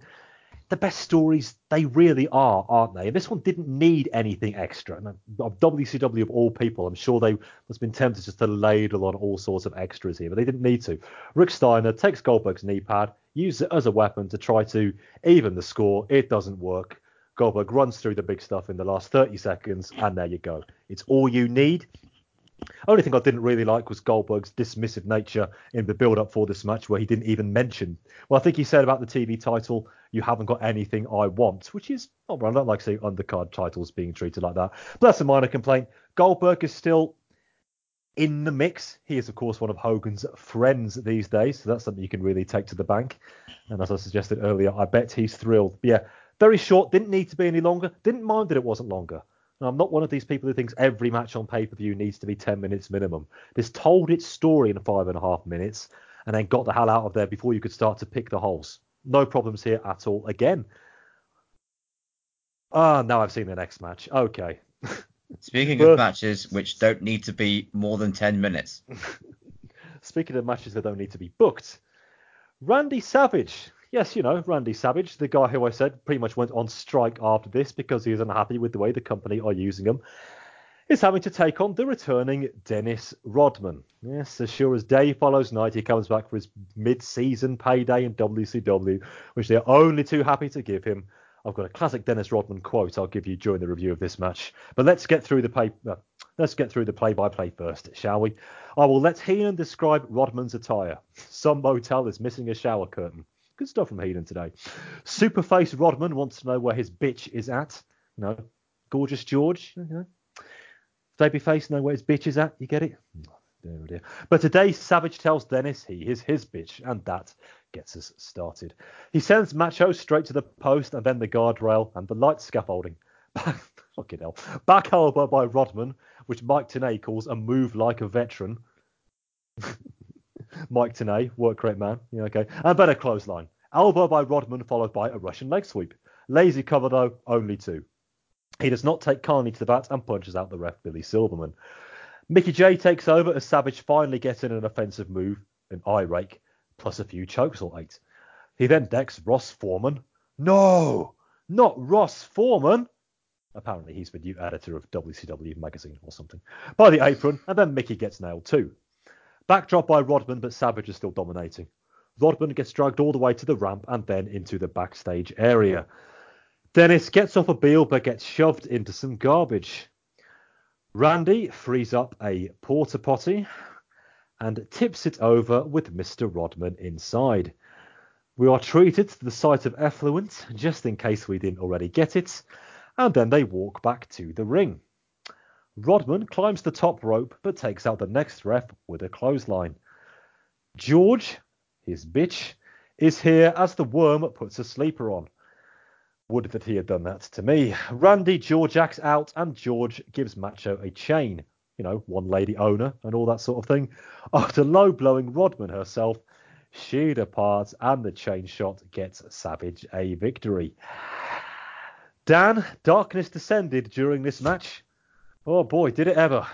the best stories they really are, aren't they? And this one didn't need anything extra. And of WCW of all people, I'm sure they must have been tempted just to ladle on all sorts of extras here, but they didn't need to. Rick Steiner takes Goldberg's knee pad, uses it as a weapon to try to even the score. It doesn't work. Goldberg runs through the big stuff in the last 30 seconds, and there you go. It's all you need. Only thing I didn't really like was Goldberg's dismissive nature in the build up for this match, where he didn't even mention. Well, I think he said about the TV title, "You haven't got anything I want," which is not I don't like seeing undercard titles being treated like that. But that's a minor complaint. Goldberg is still in the mix. He is, of course, one of Hogan's friends these days, so that's something you can really take to the bank. And as I suggested earlier, I bet he's thrilled. But yeah, very short. Didn't need to be any longer. Didn't mind that it wasn't longer. I'm not one of these people who thinks every match on pay per view needs to be 10 minutes minimum. This told its story in five and a half minutes and then got the hell out of there before you could start to pick the holes. No problems here at all. Again, Ah, now I've seen the next match. Okay. Speaking of matches which don't need to be more than 10 minutes, Speaking of matches that don't need to be booked, Randy Savage. Yes, you know, Randy Savage, the guy who I said pretty much went on strike after this because he is unhappy with the way the company are using him, is having to take on the returning Dennis Rodman. Yes, as sure as day follows night, he comes back for his mid season payday in WCW, which they are only too happy to give him. I've got a classic Dennis Rodman quote I'll give you during the review of this match. But let's get through the play. Uh, let's get through the play-by-play first, shall we? I will let Heenan describe Rodman's attire. Some motel is missing a shower curtain. Good stuff from Heenan today. Superface Rodman wants to know where his bitch is at. Know, gorgeous George. You Babyface know where his bitch is at. You get it? Dear. But today, Savage tells Dennis he is his bitch, and that gets us started. He sends Macho straight to the post and then the guardrail and the light scaffolding. Fucking hell. Back elbow by Rodman, which Mike Tenay calls a move like a veteran. Mike Tenay, work rate man. Yeah, okay. And better clothesline. Elbow by Rodman, followed by a Russian leg sweep. Lazy cover though, only two. He does not take Carney to the bat and punches out the ref Billy Silverman. Mickey J takes over as Savage finally gets in an offensive move, an eye rake, plus a few chokes or eight. He then decks Ross Foreman. No, not Ross Foreman. Apparently he's the new editor of WCW magazine or something. By the apron, and then Mickey gets nailed too. Backdrop by Rodman, but Savage is still dominating. Rodman gets dragged all the way to the ramp and then into the backstage area. Dennis gets off a Beal but gets shoved into some garbage. Randy frees up a porta potty and tips it over with Mr. Rodman inside. We are treated to the sight of effluent, just in case we didn't already get it, and then they walk back to the ring. Rodman climbs the top rope but takes out the next ref with a clothesline. George, his bitch, is here as the worm puts a sleeper on. Would that he had done that to me. Randy George acts out and George gives Macho a chain. You know, one lady owner and all that sort of thing. After low blowing Rodman herself, she departs and the chain shot gets Savage a victory. Dan, darkness descended during this match. Oh boy, did it ever.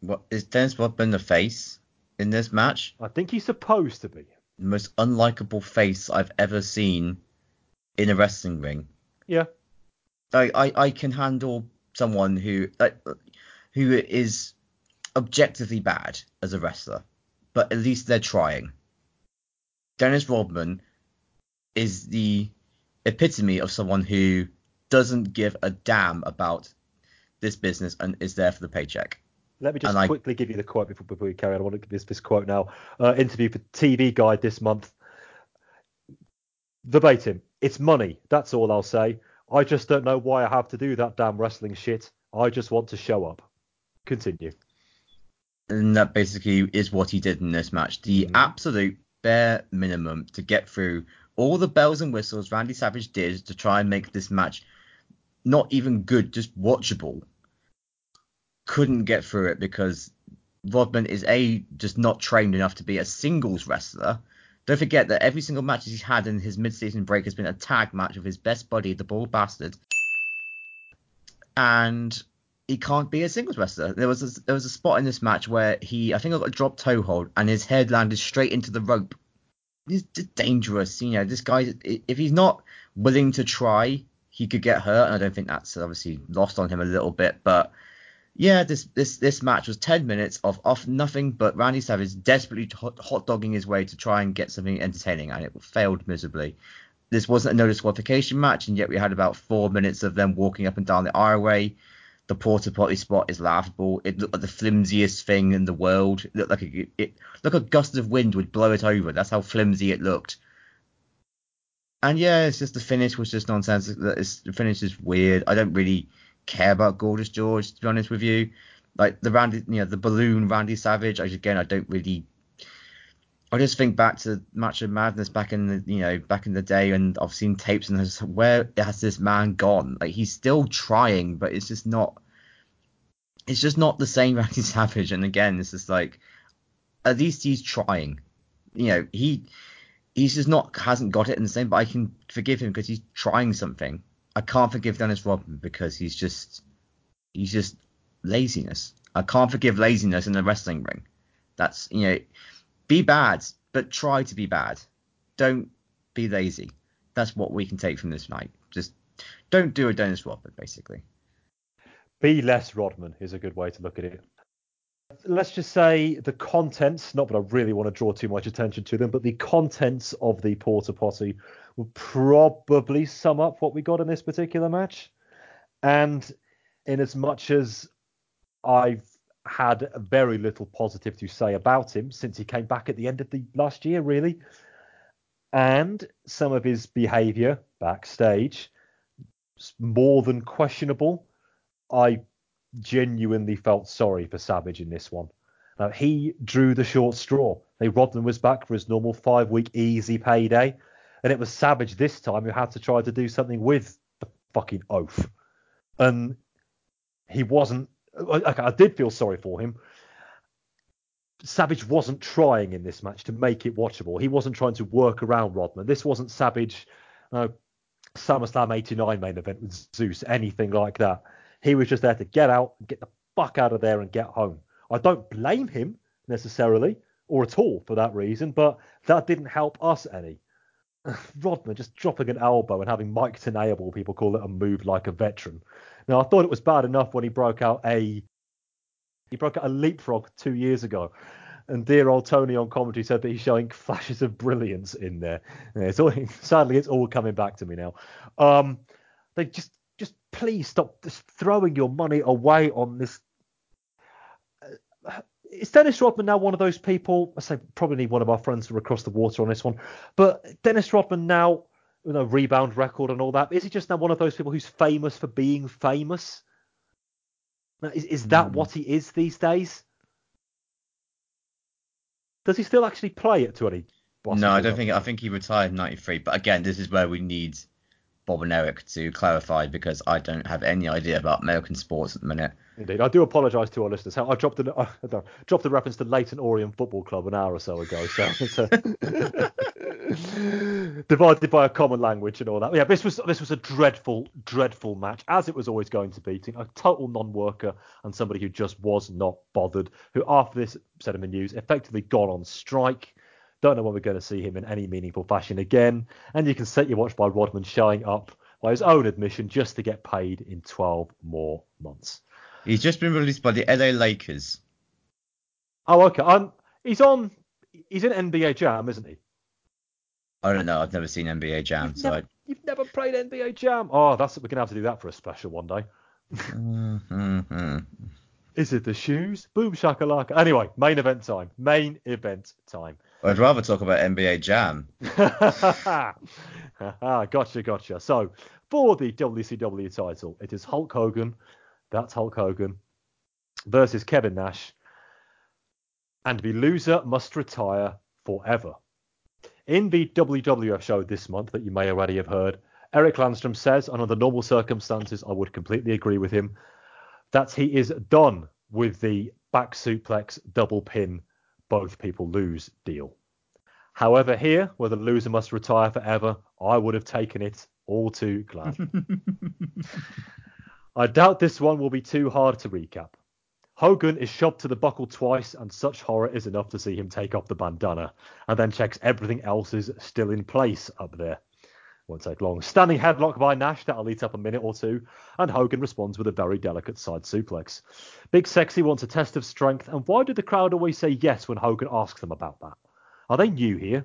what is Dennis Rodman the face in this match? I think he's supposed to be. The most unlikable face I've ever seen in a wrestling ring. Yeah. I, I, I can handle someone who like, who is objectively bad as a wrestler, but at least they're trying. Dennis Rodman is the epitome of someone who doesn't give a damn about this business and is there for the paycheck. Let me just And I- quickly give you the quote before, before we carry on. I want to give this, this quote now. Uh, interview for TV Guide this month. Verbatim. It's money. That's all I'll say. I just don't know why I have to do that damn wrestling shit. I just want to show up. Continue. And that basically is what he did in this match. The Mhm. absolute bare minimum to get through all the bells and whistles Randy Savage did to try and make this match not even good, just watchable. Couldn't get through it because Rodman is a just not trained enough to be a singles wrestler. Don't forget that every single match he's had in his mid-season break has been a tag match with his best buddy, the Bald Bastard, and he can't be a singles wrestler. There was a, there was a spot in this match where he, I think, I got a drop toe hold, and his head landed straight into the rope. He's dangerous, you know. This guy, if he's not willing to try, he could get hurt, and I don't think that's obviously lost on him a little bit. But yeah, this this this match was 10 minutes of off nothing but Randy Savage desperately hot, dogging his way to try and get something entertaining, and it failed miserably. This wasn't a no disqualification match, and yet we had about four minutes of them walking up and down the aisleway. The porta potty spot is laughable. It looked like the flimsiest thing in the world. It looked like a, it looked like a gust of wind would blow it over. That's how flimsy it looked. And yeah, it's just the finish was just nonsense. The finish is weird. I don't really care about Gorgeous George to be honest with you. Like the Randy, you know, the balloon Randy Savage. I again, I don't really. I just think back to Macho Madness back in the you know back in the day, and I've seen tapes and there's where has this man gone? Like he's still trying, but it's just not. It's just not the same Randy Savage. And again, it's just like, at least he's trying. You know, he he's just not hasn't got it in the same. But I can forgive him because he's trying something. I can't forgive Dennis Rodman because he's just he's just laziness. I can't forgive laziness in the wrestling ring. That's you know, be bad, but try to be bad. Don't be lazy. That's what we can take from this night. Just don't do a Dennis Rodman, basically. Be less Rodman is a good way to look at it. Let's just say the contents, not that I really want to draw too much attention to them, but the contents of the Porter Potty will probably sum up what we got in this particular match. And in as much as I've had very little positive to say about him since he came back at the end of the last year, really, and some of his behaviour backstage more than questionable. I genuinely felt sorry for Savage in this one. Now, he drew the short straw. They robbed him was back for his normal five week easy payday. And it was Savage this time who had to try to do something with the fucking oath. And he wasn't. Okay, I did feel sorry for him. Savage wasn't trying in this match to make it watchable. He wasn't trying to work around Rodman. This wasn't Savage, uh, SummerSlam 89 main event with Zeus, anything like that. He was just there to get out, get the fuck out of there, and get home. I don't blame him necessarily, or at all for that reason, but that didn't help us any. Rodman just dropping an elbow and having Mike Tenay of all people call it a move like a veteran. Now I thought it was bad enough when he broke out a he broke out a leapfrog two years ago. And dear old Tony on commentary said that he's showing flashes of brilliance in there. It's all, sadly, it's all coming back to me now. Um, they just, just please stop just throwing your money away on this. Is Dennis Rodman now one of those people? I say probably need one of our friends to across the water on this one. But Dennis Rodman now, you know, rebound record and all that. Is he just now one of those people who's famous for being famous? Is, is that mm. what he is these days? Does he still actually play at 20? No, I don't think. I think he retired in '93. But again, this is where we need Bob and Eric to clarify because I don't have any idea about American sports at the minute. Indeed, I do apologise to our listeners. I dropped the uh, dropped the reference to Leyton Orient Football Club an hour or so ago, so a, divided by a common language and all that. Yeah, this was this was a dreadful, dreadful match, as it was always going to be. A total non-worker and somebody who just was not bothered. Who after this said in the news, effectively gone on strike. Don't know when we're going to see him in any meaningful fashion again. And you can set your watch by Rodman showing up by his own admission just to get paid in 12 more months. He's just been released by the LA Lakers. Oh, okay. Um, he's on. He's in NBA Jam, isn't he? I don't know. I've never seen NBA Jam, you've so never, I... you've never played NBA Jam. Oh, that's we're gonna have to do that for a special one day. mm-hmm. Is it the shoes? Boom shakalaka. Anyway, main event time. Main event time. I'd rather talk about NBA Jam. Ah, gotcha, gotcha. So for the WCW title, it is Hulk Hogan that's Hulk Hogan versus Kevin Nash. And the loser must retire forever. In the WWF show this month that you may already have heard, Eric Landstrom says, and under normal circumstances, I would completely agree with him, that he is done with the back suplex double pin, both people lose deal. However, here, where the loser must retire forever, I would have taken it all too glad. I doubt this one will be too hard to recap. Hogan is shoved to the buckle twice, and such horror is enough to see him take off the bandana, and then checks everything else is still in place up there. Won't take long. Standing headlock by Nash, that'll eat up a minute or two, and Hogan responds with a very delicate side suplex. Big Sexy wants a test of strength, and why do the crowd always say yes when Hogan asks them about that? Are they new here?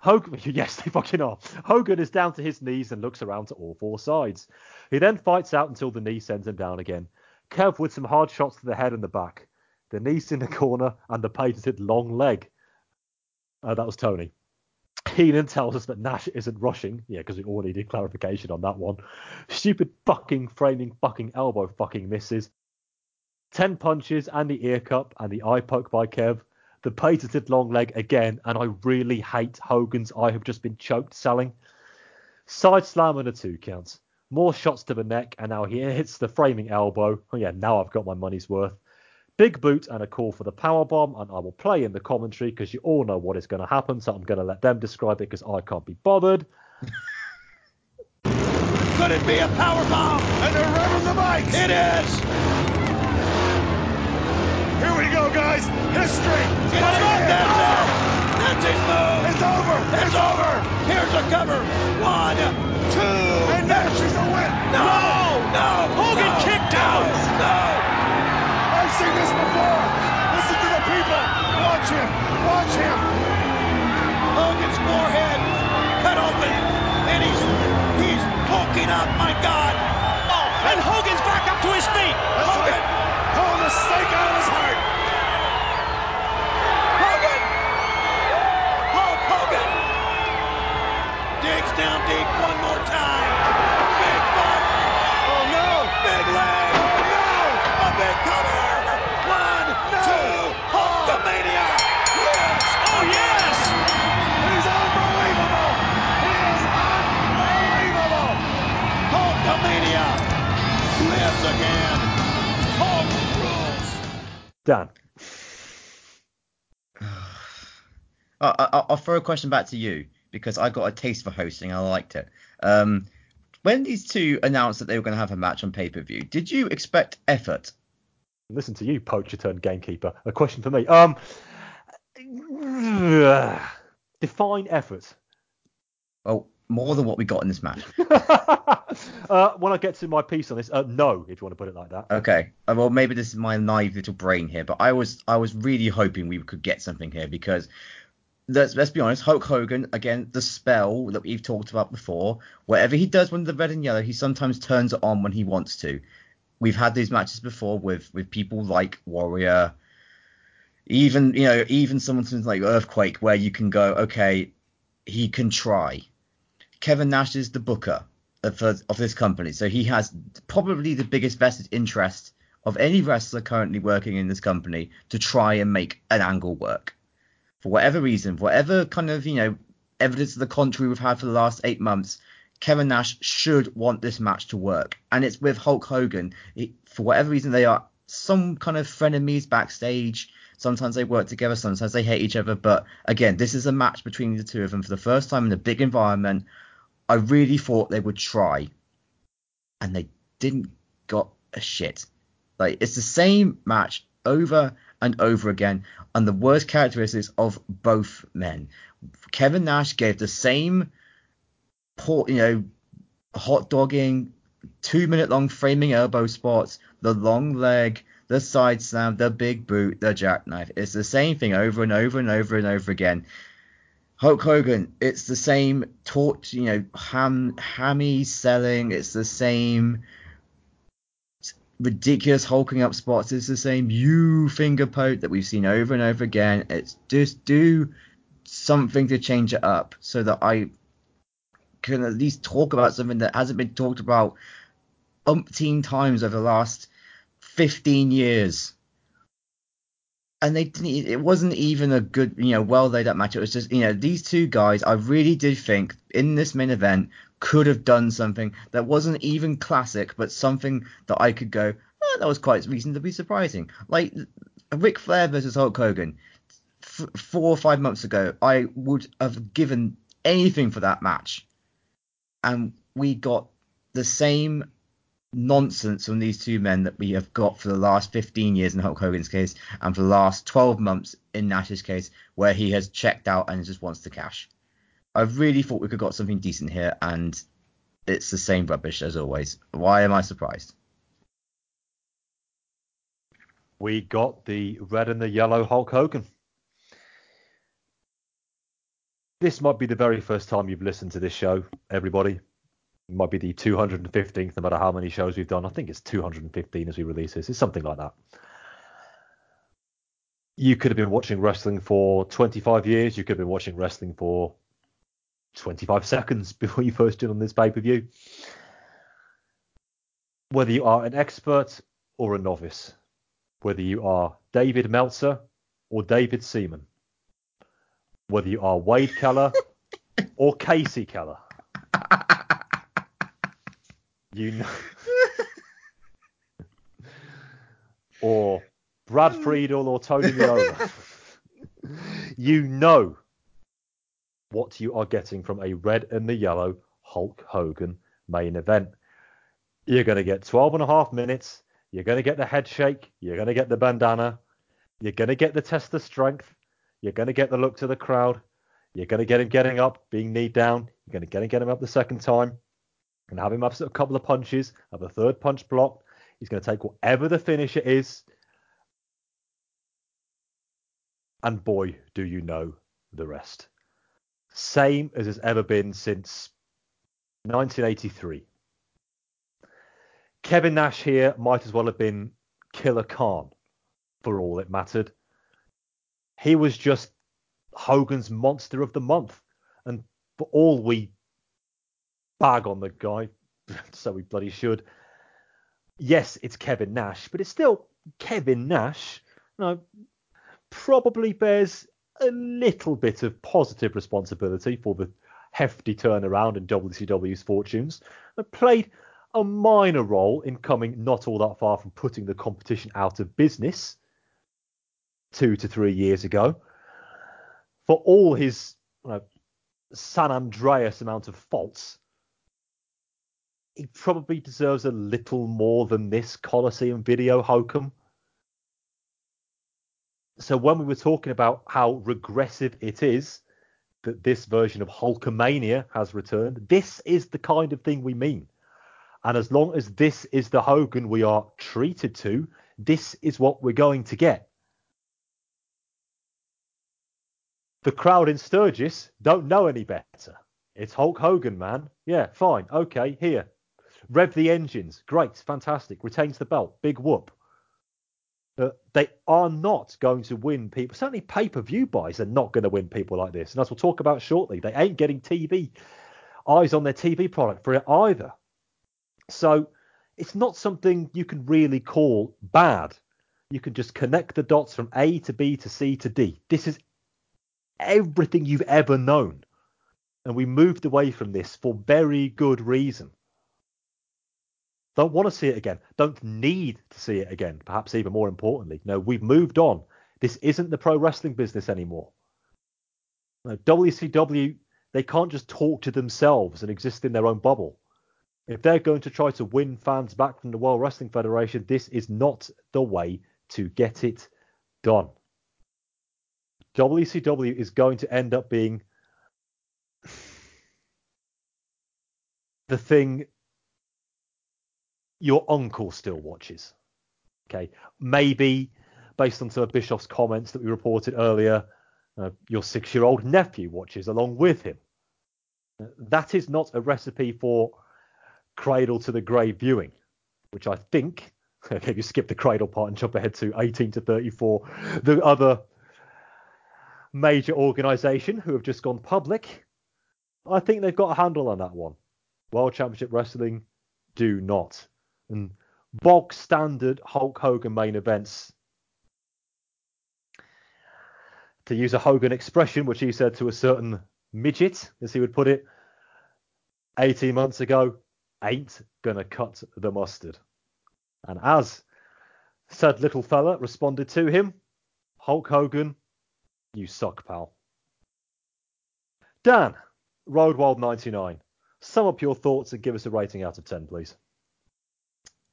Hogan, yes, they fucking are. Hogan is down to his knees and looks around to all four sides. He then fights out until the knee sends him down again. Kev with some hard shots to the head and the back. The knees in the corner and the patented long leg. Uh, that was Tony. Heenan tells us that Nash isn't rushing. Yeah, because we all needed clarification on that one. Stupid fucking framing fucking elbow fucking misses. Ten punches and the ear cup and the eye poke by Kev the patented long leg again, and I really hate Hogan's I have just been choked selling. Side slam and a two count. More shots to the neck, and now he hits the framing elbow. Oh yeah, now I've got my money's worth. Big boot and a call for the power bomb, and I will play in the commentary because you all know what is going to happen, so I'm going to let them describe it because I can't be bothered. Could it be a power bomb? And they're revving the bikes. It is. Here we go, guys. History. It's not. That's it. That's his move. It's over. It's over. Here's a cover. One, two. And Nash is the win. No, no. Hogan no, kicked no, out. No. I've seen this before. Listen to the people. Watch him. Watch him. Hogan's forehead cut open, and he's he's poking up. My God. Oh, and Hogan's back up to his feet. That's Hogan. like pulling the stake out of his heart. Hogan. Hulk Hogan. Digs down deep one more time. Dan. I, I, I'll throw a question back to you because I got a taste for hosting. I liked it. Um, when these two announced that they were going to have a match on pay per view, did you expect effort? Listen to you, poacher turned gamekeeper. A question for me. Um, define effort. Well, more than what we got in this match. uh, when I get to my piece on this, uh, no, if you want to put it like that. Okay. Uh, Well, maybe this is my naive little brain here, but I was I was really hoping we could get something here because let's let's be honest, Hulk Hogan again, the spell that we've talked about before. Whatever he does when the red and yellow, he sometimes turns it on when he wants to. We've had these matches before with with people like Warrior, even you know even someone like Earthquake, where you can go, okay, he can try. Kevin Nash is the booker of, of this company, so he has probably the biggest vested interest of any wrestler currently working in this company to try and make an angle work. For whatever reason, whatever kind of you know evidence of the contrary we've had for the last eight months, Kevin Nash should want this match to work, and it's with Hulk Hogan. It, for whatever reason, they are some kind of frenemies backstage. Sometimes they work together, sometimes they hate each other. But again, this is a match between the two of them for the first time in a big environment. I really thought they would try, and they didn't got a shit. Like it's the same match over and over again, and the worst characteristics of both men. Kevin Nash gave the same, you know, hot dogging, two minute long framing elbow spots, the long leg, the side slam, the big boot, the jackknife. It's the same thing over and over and over and over again. Hulk Hogan, it's the same torch, you know, ham, hammy selling. It's the same ridiculous hulking up spots. It's the same you finger poke that we've seen over and over again. It's just do something to change it up so that I can at least talk about something that hasn't been talked about umpteen times over the last 15 years. And they didn't. It wasn't even a good, you know, well laid out match. It was just, you know, these two guys. I really did think in this main event could have done something that wasn't even classic, but something that I could go, oh, that was quite reasonably surprising. Like Ric Flair versus Hulk Hogan, f- four or five months ago, I would have given anything for that match, and we got the same nonsense from these two men that we have got for the last 15 years in Hulk Hogan's case and for the last 12 months in Nash's case where he has checked out and just wants the cash. I really thought we could got something decent here and it's the same rubbish as always. Why am I surprised? We got the red and the yellow Hulk Hogan. This might be the very first time you've listened to this show, everybody. Might be the 215th, no matter how many shows we've done. I think it's 215 as we release this. It's something like that. You could have been watching wrestling for 25 years. You could have been watching wrestling for 25 seconds before you first did on this pay per view. Whether you are an expert or a novice, whether you are David Meltzer or David Seaman, whether you are Wade Keller or Kasey Keller, you know, or Brad Friedel or Tony Meola, you know what you are getting from a red and the yellow Hulk Hogan main event. You're going to get 12 and a half minutes. You're going to get the head shake. You're going to get the bandana. You're going to get the test of strength. You're going to get the look to the crowd. You're going to get him getting up, being kneed down. You're going to get him getting up the second time and have him have a couple of punches, have a third punch blocked. He's going to take whatever the finisher is. And boy, do you know the rest. Same as has ever been since 1983. Kevin Nash here might as well have been Killer Khan for all it mattered. He was just Hogan's monster of the month. And for all we bag on the guy, so we bloody should. Yes, it's Kevin Nash, but it's still Kevin Nash. Know, probably bears a little bit of positive responsibility for the hefty turnaround in WCW's fortunes. It played a minor role in coming not all that far from putting the competition out of business two to three years ago. For all his you know, San Andreas amount of faults, he probably deserves a little more than this Coliseum video hokum. So when we were talking about how regressive it is that this version of Hulkamania has returned, this is the kind of thing we mean. And as long as this is the Hogan we are treated to, this is what we're going to get. The crowd in Sturgis don't know any better. It's Hulk Hogan, man. Yeah, fine. Okay, here. Rev the engines. Great. Fantastic. Retains the belt. Big whoop. Uh, they are not going to win people. Certainly, pay per view buys are not going to win people like this. And as we'll talk about shortly, they ain't getting TV eyes on their TV product for it either. So it's not something you can really call bad. You can just connect the dots from A to B to C to D. This is everything you've ever known. And we moved away from this for very good reason. Don't want to see it again. Don't need to see it again. Perhaps even more importantly, no, we've moved on. This isn't the pro wrestling business anymore. No, WCW, they can't just talk to themselves and exist in their own bubble. If they're going to try to win fans back from the World Wrestling Federation, this is not the way to get it done. WCW is going to end up being the thing your uncle still watches. Okay, maybe based on of Bischoff's comments that we reported earlier, uh, your six-year-old nephew watches along with him. That is not a recipe for cradle to the grave viewing, which I think, okay, if you skip the cradle part and jump ahead to 18 to 34, the other major organization who have just gone public, I think they've got a handle on that one. World Championship Wrestling do not. And bog standard Hulk Hogan main events. To use a Hogan expression, which he said to a certain midget, as he would put it, 18 months ago, ain't gonna cut the mustard. And as said little fella responded to him, Hulk Hogan, you suck, pal. Dan, Road Wild 99, sum up your thoughts and give us a rating out of 10, please.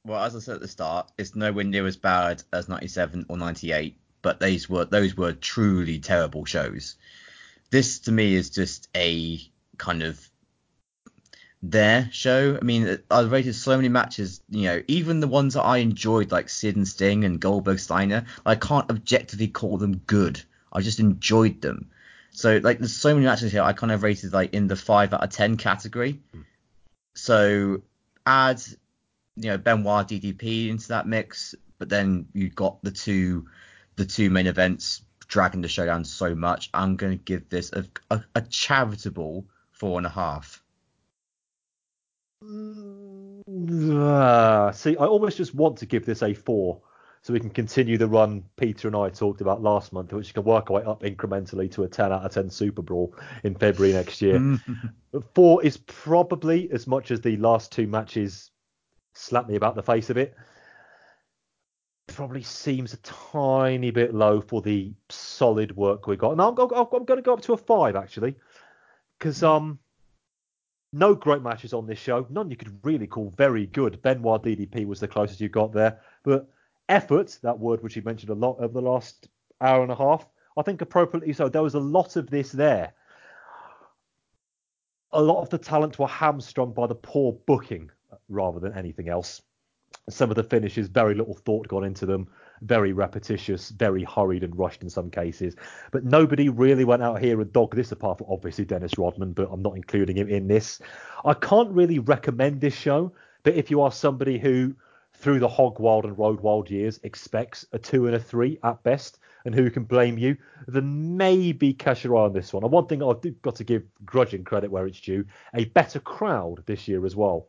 Well, as I said at the start, it's nowhere near as bad as 97 or 98, but those were those were truly terrible shows. This to me is just a kind of their show. I mean, I rated so many matches, you know, even the ones that I enjoyed, like Sid and Sting and Goldberg Steiner, I can't objectively call them good. I just enjoyed them. So, like, there's so many matches here I kind of rated, like, in the 5 out of 10 category. Mm. So, add, you know, Benoit DDP into that mix, but then you got the two, the two main events dragging the show down so much. I'm going to give this a, a, a charitable four and a half. Uh, see, I almost just want to give this a four so we can continue the run Peter and I talked about last month, which can work our way up incrementally to a 10 out of 10 SuperBrawl in February next year. four is probably as much as the last two matches slap me about the face a bit. Probably seems a tiny bit low for the solid work we got. And I'm, I'm, going to go up to a five actually, because um No great matches on this show. None you could really call very good. Benoit DDP was the closest you got there. But effort, that word which you mentioned a lot over the last hour and a half, I think appropriately so. There was a lot of this there. A lot of the talent were hamstrung by the poor booking rather than anything else. Some of the finishes, very little thought gone into them, very repetitious, very hurried and rushed in some cases. But nobody really went out here and dogged this apart from obviously Dennis Rodman, but I'm not including him in this. I can't really recommend this show, but if you are somebody who, through the hog wild and road wild years, expects a two and a three at best, and who can blame you, then maybe cash your eye on this one. And one thing I've got to give grudging credit where it's due, a better crowd this year as well.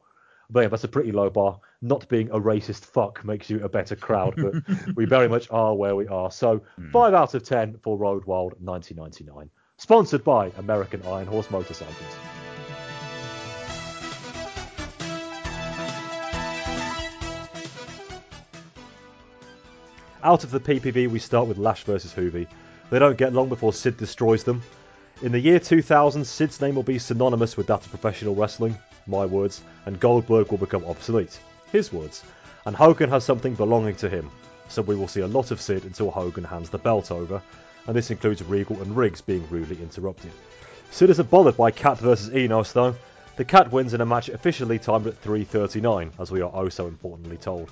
But yeah, that's a pretty low bar. Not being a racist fuck makes you a better crowd, but we very much are where we are. So hmm. five out of ten for Road Wild 1999. Sponsored by American Iron Horse Motorcycles. Out of the PPV, we start with Lash versus Hoovy. They don't get long before Sid destroys them. In the year 2000, Sid's name will be synonymous with that of professional wrestling, my words, and Goldberg will become obsolete, his words, and Hogan has something belonging to him. So we will see a lot of Sid until Hogan hands the belt over, and this includes Regal and Riggs being rudely interrupted. Sid isn't bothered by Cat versus Enos though. The Cat wins in a match officially timed at 3.39, as we are oh so importantly told.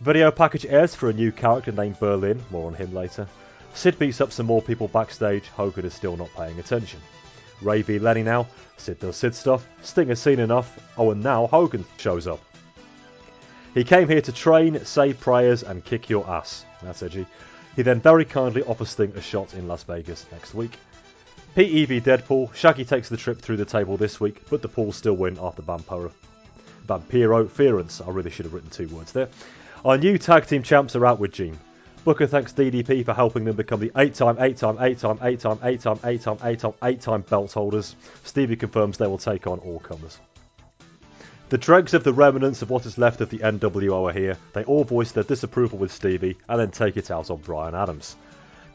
Video package airs for a new character named Berlin, more on him later. Sid beats up some more people backstage, Hogan is still not paying attention. Rey v Lenny now, Sid does Sid stuff, Sting has seen enough, oh and now Hogan shows up. He came here to train, say prayers, and kick your ass. That's edgy. He then very kindly offers Sting a shot in Las Vegas next week. PEV Deadpool, Shaggy takes the trip through the table this week, but the Pools still win after Vampiro. Vampiro Ference. I really should have written two words there. Our new tag team champs are out with Gene. Booker thanks DDP for helping them become the 8 time, 8 time, 8 time, 8 time, 8 time, 8 time, 8 time, 8 time belt holders. Stevie confirms they will take on all comers. The dregs of the remnants of what is left of the NWO are here. They all voice their disapproval with Stevie and then take it out on Brian Adams.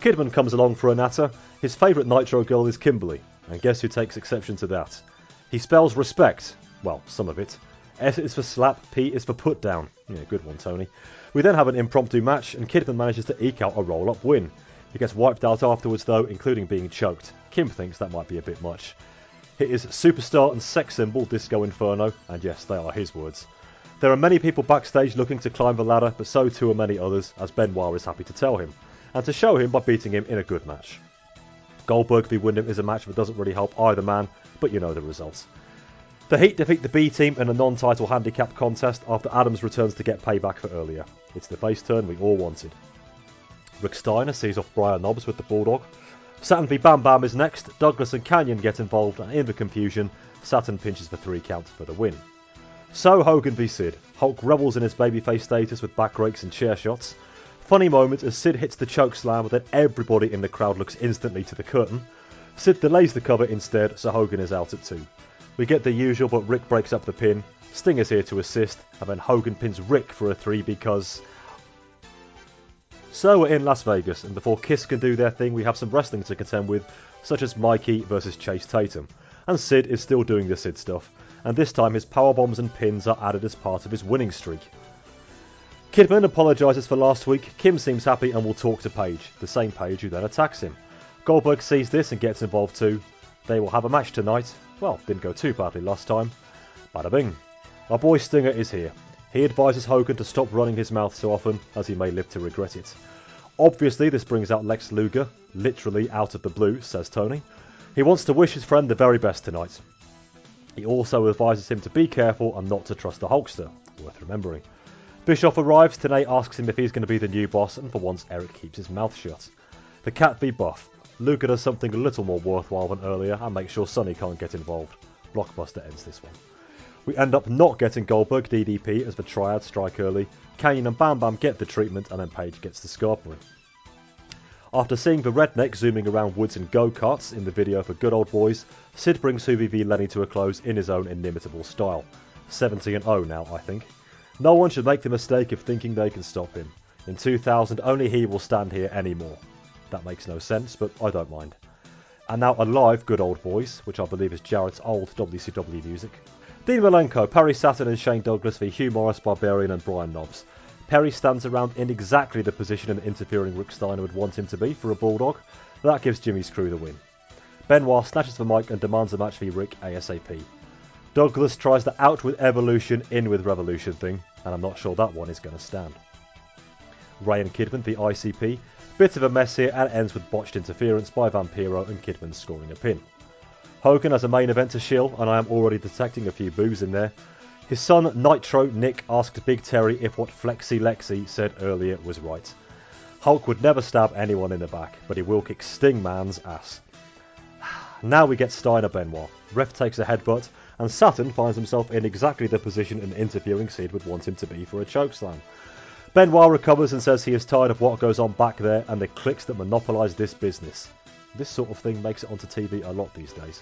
Kidman comes along for a natter. His favourite Nitro girl is Kimberly, and guess who takes exception to that? He spells respect. Well, some of it. S is for slap, P is for put down. Yeah, good one, Tony. We then have an impromptu match, and Kidman manages to eke out a roll up win. He gets wiped out afterwards, though, including being choked. Kim thinks that might be a bit much. It is superstar and sex symbol Disco Inferno, and yes, they are his words. There are many people backstage looking to climb the ladder, but so too are many others, as Benoit is happy to tell him, and to show him by beating him in a good match. Goldberg v Windham is a match that doesn't really help either man, but you know the results. The Heat defeat the B team in a non title handicap contest after Adams returns to get payback for earlier. It's the face turn we all wanted. Rick Steiner sees off Brian Knobbs with the Bulldog. Saturn v Bam Bam is next. Douglas and Kanyon get involved, and in the confusion, Saturn pinches the three count for the win. So Hogan v Sid. Hulk revels in his babyface status with back rakes and chair shots. Funny moment as Sid hits the choke slam, then everybody in the crowd looks instantly to the curtain. Sid delays the cover instead, so Hogan is out at two. We get the usual, but Rick breaks up the pin. Sting is here to assist, and then Hogan pins Rick for a three because. So we're in Las Vegas, and before Kiss can do their thing, we have some wrestling to contend with, such as Mikey versus Chase Tatum. And Sid is still doing the Sid stuff, and this time his power bombs and pins are added as part of his winning streak. Kidman apologises for last week. Kim seems happy and will talk to Page, the same Page who then attacks him. Goldberg sees this and gets involved too. They will have a match tonight, well, didn't go too badly last time. Bada bing. Our boy Stinger is here. He advises Hogan to stop running his mouth so often, as he may live to regret it. Obviously, this brings out Lex Luger, literally out of the blue, says Tony. He wants to wish his friend the very best tonight. He also advises him to be careful and not to trust the Hulkster, worth remembering. Bischoff arrives, Tenay asks him if he's going to be the new boss, and for once Eric keeps his mouth shut. The cat be buff. Luger does something a little more worthwhile than earlier and makes sure Sonny can't get involved. Blockbuster ends this one. We end up not getting Goldberg DDP as the Triad strike early. Kane and Bam Bam get the treatment and then Page gets the scarpery. After seeing the redneck zooming around woods in go-karts in the video for Good Old Boys, Sid brings v Lenny to a close in his own inimitable style. 70 and 0 now, I think. No one should make the mistake of thinking they can stop him. In 2000, only he will stand here anymore. That makes no sense, but I don't mind. And now a live Good Old Boys, which I believe is Jarrett's old WCW music. Dean Malenko, Perry Saturn and Shane Douglas v Hugh Morris, Barbarian and Brian Knobbs. Perry stands around in exactly the position an interfering Rick Steiner would want him to be for a Bulldog. That gives Jimmy's crew the win. Benoit snatches the mic and demands a match v Rick ASAP. Douglas tries the out with evolution, in with revolution thing, and I'm not sure that one is going to stand. Rey and Kidman the ICP, bit of a mess here and ends with botched interference by Vampiro and Kidman scoring a pin. Hogan has a main event to shill, and I am already detecting a few boos in there. His son Nitro Nick asked Big Terry if what Flexi Lexi said earlier was right. Hulk would never stab anyone in the back, but he will kick Sting Man's ass. Now we get Steiner Benoit. Ref takes a headbutt, and Saturn finds himself in exactly the position an interfering Sid would want him to be for a chokeslam. Benoit recovers and says he is tired of what goes on back there and the cliques that monopolise this business. This sort of thing makes it onto TV a lot these days.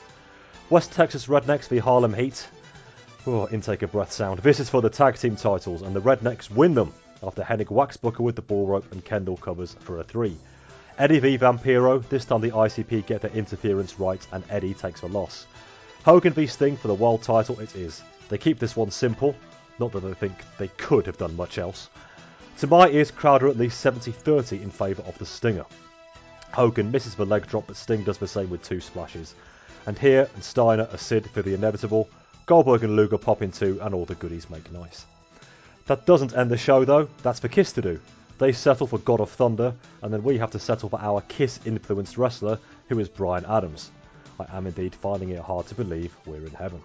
West Texas Rednecks v Harlem Heat. Oh, intake of breath sound. This is for the tag team titles, and the Rednecks win them after Hennig whacks Booker with the ball rope and Kendall covers for a three. Eddie v Vampiro, this time the ICP get their interference right and Eddie takes a loss. Hogan v Sting for the world title it is. They keep this one simple, not that they think they could have done much else. To my ears, crowd are at least 70-30 in favour of the Stinger. Hogan misses the leg drop, but Sting does the same with two splashes. And here, and Steiner, a Sid for the inevitable, Goldberg and Luger pop in two, and all the goodies make nice. That doesn't end the show though, that's for Kiss to do. They settle for God of Thunder, and then we have to settle for our Kiss influenced wrestler, who is Brian Adams. I am indeed finding it hard to believe we're in heaven.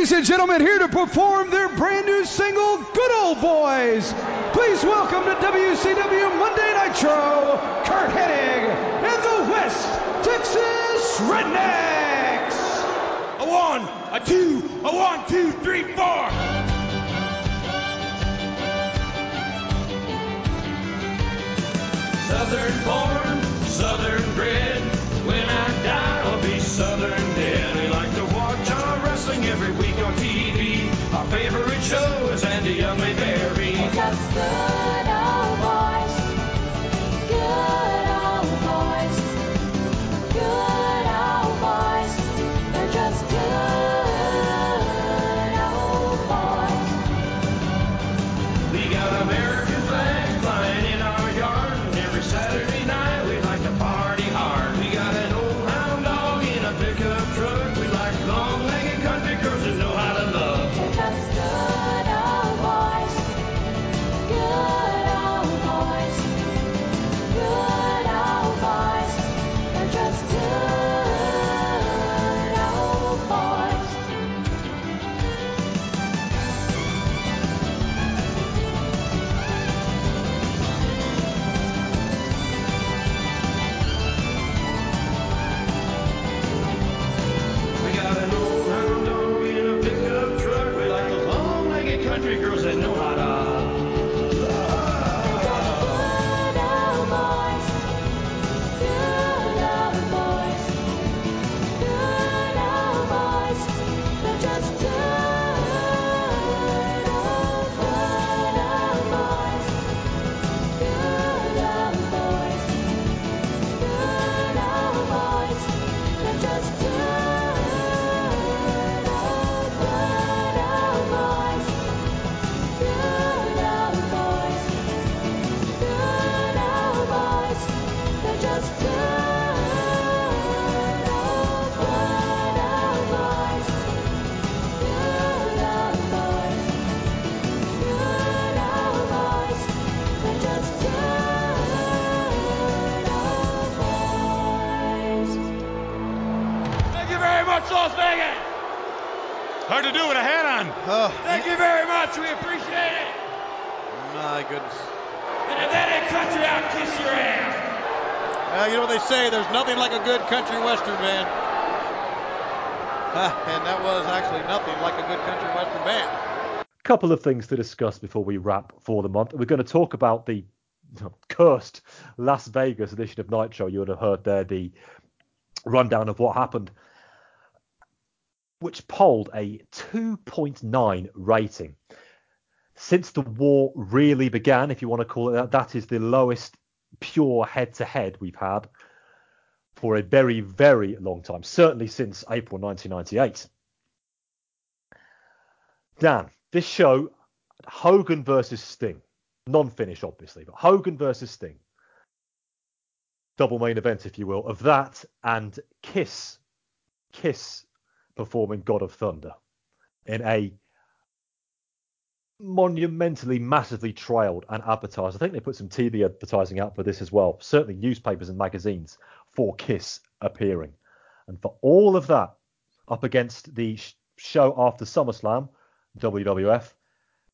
Ladies and gentlemen, here to perform their brand new single, Good Old Boys. Please welcome to WCW Monday Nitro, Curt Hennig and the West Texas Rednecks. A one, a two, a one, two, three, four. Southern born, southern bred. When I die, I'll be southern dead. We like to watch our wrestling every week on TV. Our favorite show is Andy Youngly Berry. There's nothing like a good country western band. Ah, and that was actually nothing like a good country western band. couple of things to discuss before we wrap for the month. We're going to talk about the cursed Las Vegas edition of Nitro. You would have heard there the rundown of what happened, which polled a 2.9 rating. Since the war really began, if you want to call it that, that is the lowest pure head to head we've had for a very, very long time, certainly since April 1998. Dan, this show, Hogan versus Sting, non-finish obviously, but Hogan versus Sting, double main event, if you will, of that and Kiss, Kiss performing God of Thunder in a monumentally, massively trailed and advertised. I think they put some TV advertising out for this as well. Certainly newspapers and magazines for Kiss appearing. And for all of that, up against the show after SummerSlam, WWF,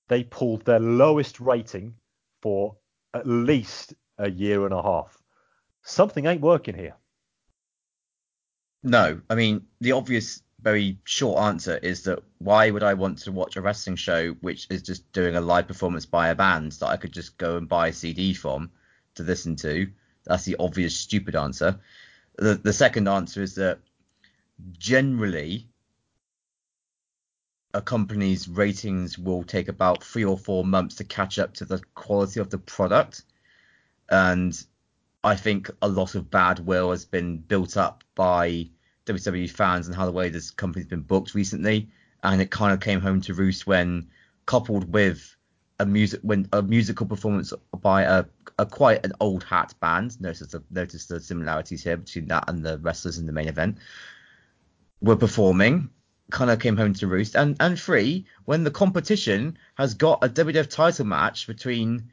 they pulled their lowest rating for at least a year and a half. Something ain't working here. No, I mean the obvious, very short answer is that why would I want to watch a wrestling show which is just doing a live performance by a band that I could just go and buy a CD from to listen to? That's the obvious stupid answer. The the second answer is that generally a company's ratings will take about three or four months to catch up to the quality of the product. And I think a lot of bad will has been built up by WWE fans and how the way this company's been booked recently. And it kind of came home to roost when coupled with a music when a musical performance by a, a quite an old hat band. Notice the notice the similarities here between that and the wrestlers in the main event were performing kind of came home to roost. And and three, when the competition has got a WWF title match between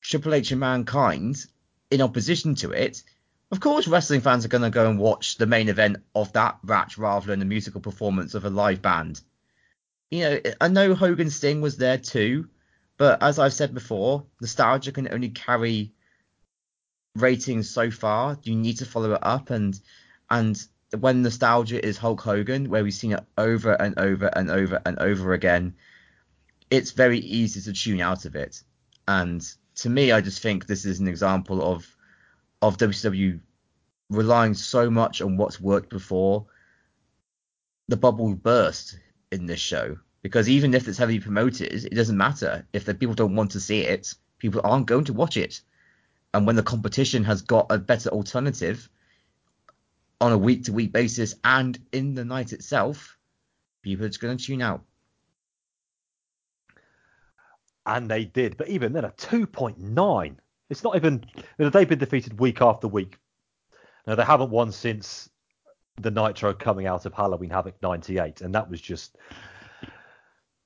Triple H and Mankind in opposition to it, of course wrestling fans are going to go and watch the main event of that match rather than a musical performance of a live band. You know, I know Hogan Sting was there too, but as I've said before, nostalgia can only carry ratings so far. You need to follow it up and and when nostalgia is Hulk Hogan, where we've seen it over and over and over and over again, it's very easy to tune out of it. And to me, I just think this is an example of of WCW relying so much on what's worked before. The bubble burst in this show because even if it's heavily promoted, it doesn't matter if the people don't want to see it. People aren't going to watch it. And when the competition has got a better alternative, on a week to week basis and in the night itself, people are just going to tune out. And they did. But even then, a 2.9. It's not even. They've been defeated week after week. Now, they haven't won since the Nitro coming out of Halloween Havoc 98. And that was just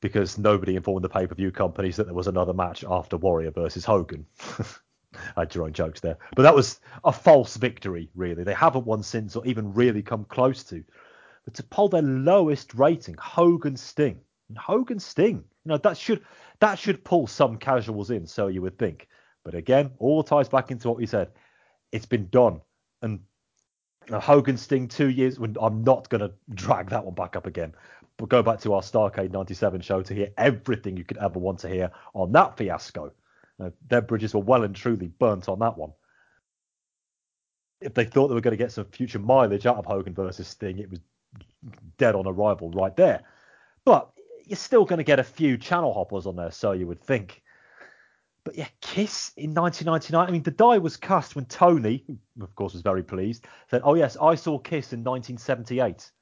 because nobody informed the pay per view companies that there was another match after Warrior versus Hogan. I had your own jokes there. But that was a false victory, really. They haven't won since or even really come close to. But to pull their lowest rating, Hogan Sting. Hogan Sting. You know, that should that should pull some casuals in, so you would think. But again, all ties back into what we said. It's been done. And Hogan Sting two years I'm not gonna drag that one back up again. But go back to our Starcade 97 show to hear everything you could ever want to hear on that fiasco. Their bridges were well and truly burnt on that one. If they thought they were going to get some future mileage out of Hogan versus Sting, it was dead on arrival right there. But you're still going to get a few channel hoppers on there, so you would think. But yeah, Kiss in 1999. I mean, the die was cast when Tony, of course was very pleased, said, "Oh yes, I saw Kiss in 1978,"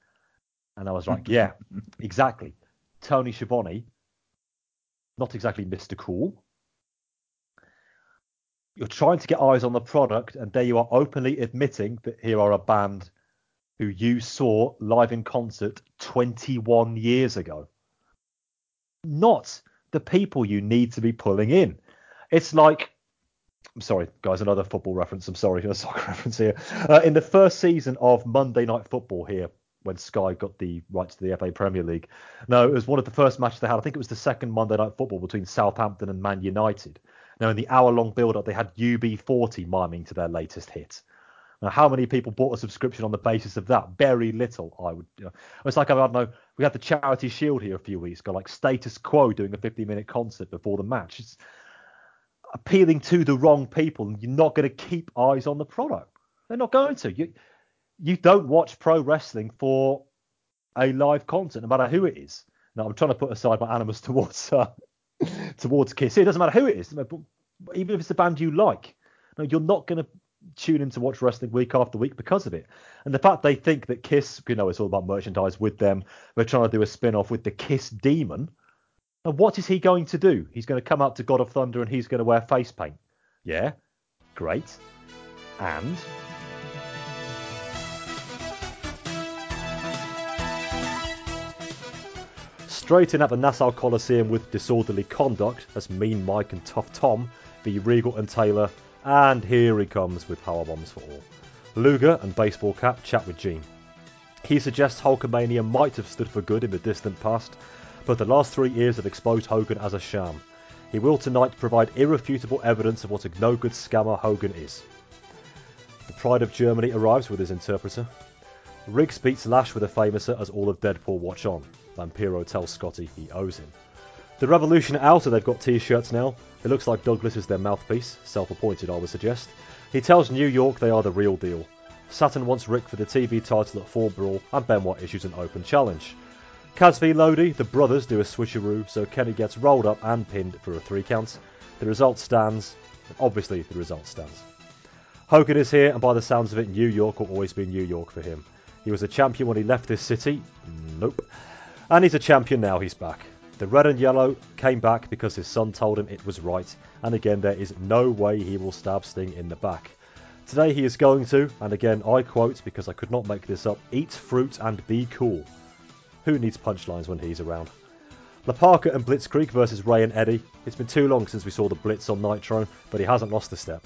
and I was like, "Yeah, exactly." Tony Schiavone, not exactly Mr. Cool, you're trying to get eyes on the product, and there you are openly admitting that here are a band who you saw live in concert 21 years ago. Not the people you need to be pulling in. It's like, I'm sorry, guys, another football reference. I'm sorry, a soccer reference here. Uh, in the first season of Monday Night Football here, when Sky got the rights to the FA Premier League, no, it was one of the first matches they had. I think it was the second Monday Night Football between Southampton and Man United. Now, in the hour long build up, they had UB40 miming to their latest hit. Now, how many people bought a subscription on the basis of that? Very little, I would. You know. It's like, I don't know, we had the Charity Shield here a few weeks ago, like Status Quo doing a 50 minute concert before the match. It's appealing to the wrong people, and you're not going to keep eyes on the product. They're not going to. You, you don't watch pro wrestling for a live concert, no matter who it is. Now, I'm trying to put aside my animus towards. Uh, towards Kiss. It doesn't matter who it is, even if it's a band you like, no, you're not going to tune in to watch wrestling week after week because of it. And the fact they think that Kiss, you know, it's all about merchandise with them. They're trying to do a spin off with the Kiss Demon. And what is he going to do? He's going to come up to God of Thunder and he's going to wear face paint. Yeah, great. And straight in at the Nassau Coliseum with disorderly conduct as Mean Mike and Tough Tom the Regal and Taylor, and here he comes with power bombs for all. Luger and Baseball Cap chat with Gene. He suggests Hulkamania might have stood for good in the distant past, but the last three years have exposed Hogan as a sham. He will tonight provide irrefutable evidence of what a no good scammer Hogan is. The Pride of Germany arrives with his interpreter. Riggs beats Lash with a famouser as all of Deadpool watch on. Vampiro tells Scotty he owes him. The Revolution are out they've got t-shirts now. It looks like Douglas is their mouthpiece, self-appointed I would suggest. He tells New York they are the real deal. Saturn wants Rick for the TV title at Fall Brawl and Benoit issues an open challenge. Kaz v Lodi, the brothers do a switcheroo so Kenny gets rolled up and pinned for a three count. The result stands. Obviously the result stands. Hogan is here and by the sounds of it New York will always be New York for him. He was a champion when he left this city. Nope. And he's a champion now he's back. The red and yellow came back because his son told him it was right, and again there is no way he will stab Sting in the back. Today he is going to, and again I quote because I could not make this up, eat fruit and be cool. Who needs punchlines when he's around? La Parka and Blitzkrieg versus Rey and Eddie. It's been too long since we saw the Blitz on Nitro, but he hasn't lost a step.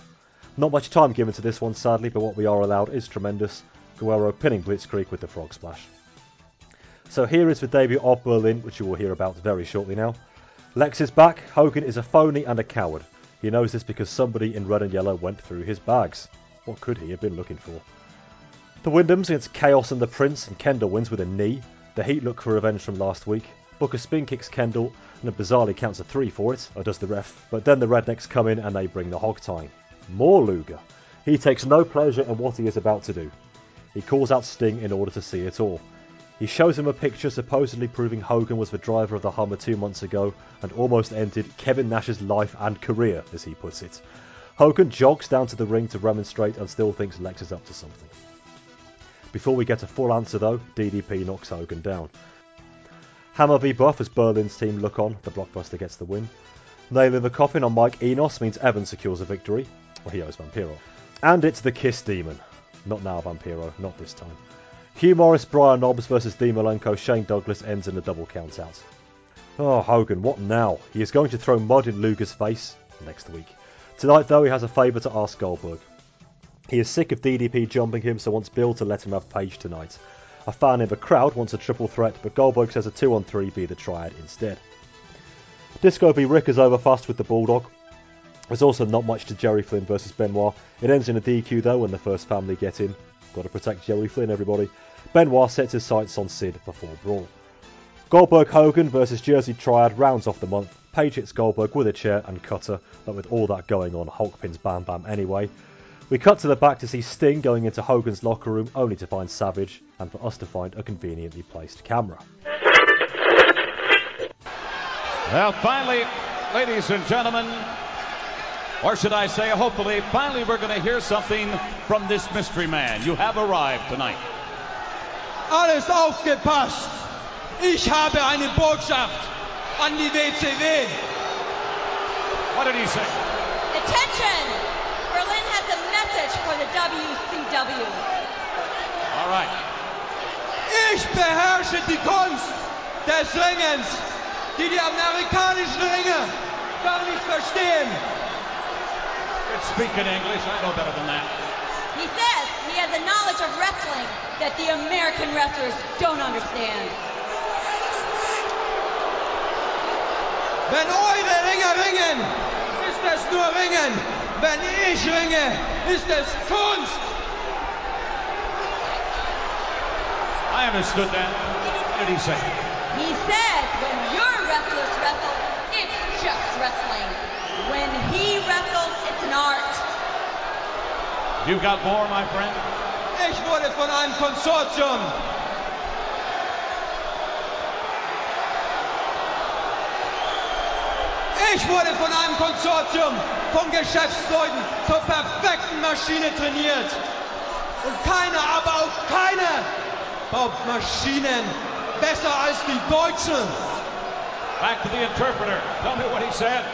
Not much time given to this one sadly, but what we are allowed is tremendous. Guerrero pinning Blitzkrieg with the frog splash. So here is the debut of Berlyn, which you will hear about very shortly now. Lex is back. Hogan is a phony and a coward. He knows this because somebody in red and yellow went through his bags. What could he have been looking for? The Windhams against Kaos and the Prince, and Kendall wins with a knee. The Heat look for revenge from last week. Booker spin kicks Kendall, and bizarrely counts a three for it, or does the ref. But then the Rednecks come in and they bring the hog tie. More Luger. He takes no pleasure in what he is about to do. He calls out Sting in order to see it all. He shows him a picture supposedly proving Hogan was the driver of the Hummer two months ago and almost ended Kevin Nash's life and career, as he puts it. Hogan jogs down to the ring to remonstrate and still thinks Lex is up to something. Before we get a full answer though, DDP knocks Hogan down. Hammer v Buff as Berlyn's team look on, the blockbuster gets the win. Nail in the coffin on Mike Enos means Evan secures a victory. Well, he owes Vampiro. And it's the Kiss Demon. Not now, Vampiro, not this time. Hugh Morris, Brian Knobbs versus Dean Malenko, Shane Douglas ends in a double count out. Oh, Hogan, what now? He is going to throw mud in Luger's face next week. Tonight, though, he has a favour to ask Goldberg. He is sick of DDP jumping him, so wants Bill to let him have Page tonight. A fan in the crowd wants a triple threat, but Goldberg says a 2 on 3 be the triad instead. Disco v Rick is over fast with the Bulldog. There's also not much to Jerry Flynn versus Benoit. It ends in a DQ though when the first family get in. Got to protect Jerry Flynn, everybody. Benoit sets his sights on Sid before Brawl. Goldberg Hogan versus Jersey Triad rounds off the month. Page hits Goldberg with a chair and cutter, but with all that going on, Hulk pins Bam Bam anyway. We cut to the back to see Sting going into Hogan's locker room only to find Savage, and for us to find a conveniently placed camera. Well, finally, ladies and gentlemen, or should I say, hopefully, finally, we're going to hear something from this mystery man. You have arrived tonight. Alles aufgepasst! Ich habe eine Botschaft an die WCW. What did he say? Attention! Berlyn has a message for the WCW. All right. Ich beherrsche die Kunst des Ringens, die die amerikanischen Ringer gar nicht verstehen. Good speak in English. I know better than that. He says he has a knowledge of wrestling that the American wrestlers don't understand. Wenn eure Ringer ringen, ist es nur Ringen. Wenn ich ringe, ist es Kunst. I understood that. What did he say? He said, when your wrestlers wrestle, it's just wrestling. When he wrestles, it's an art. You've got more, my friend? Ich wurde von einem Konsortium Ich wurde von einem Konsortium von Geschäftsleuten zur perfekten Maschine trainiert. Und keiner, aber auch keiner baut Maschinen besser als die Deutschen. Back to the interpreter. Tell me what he said.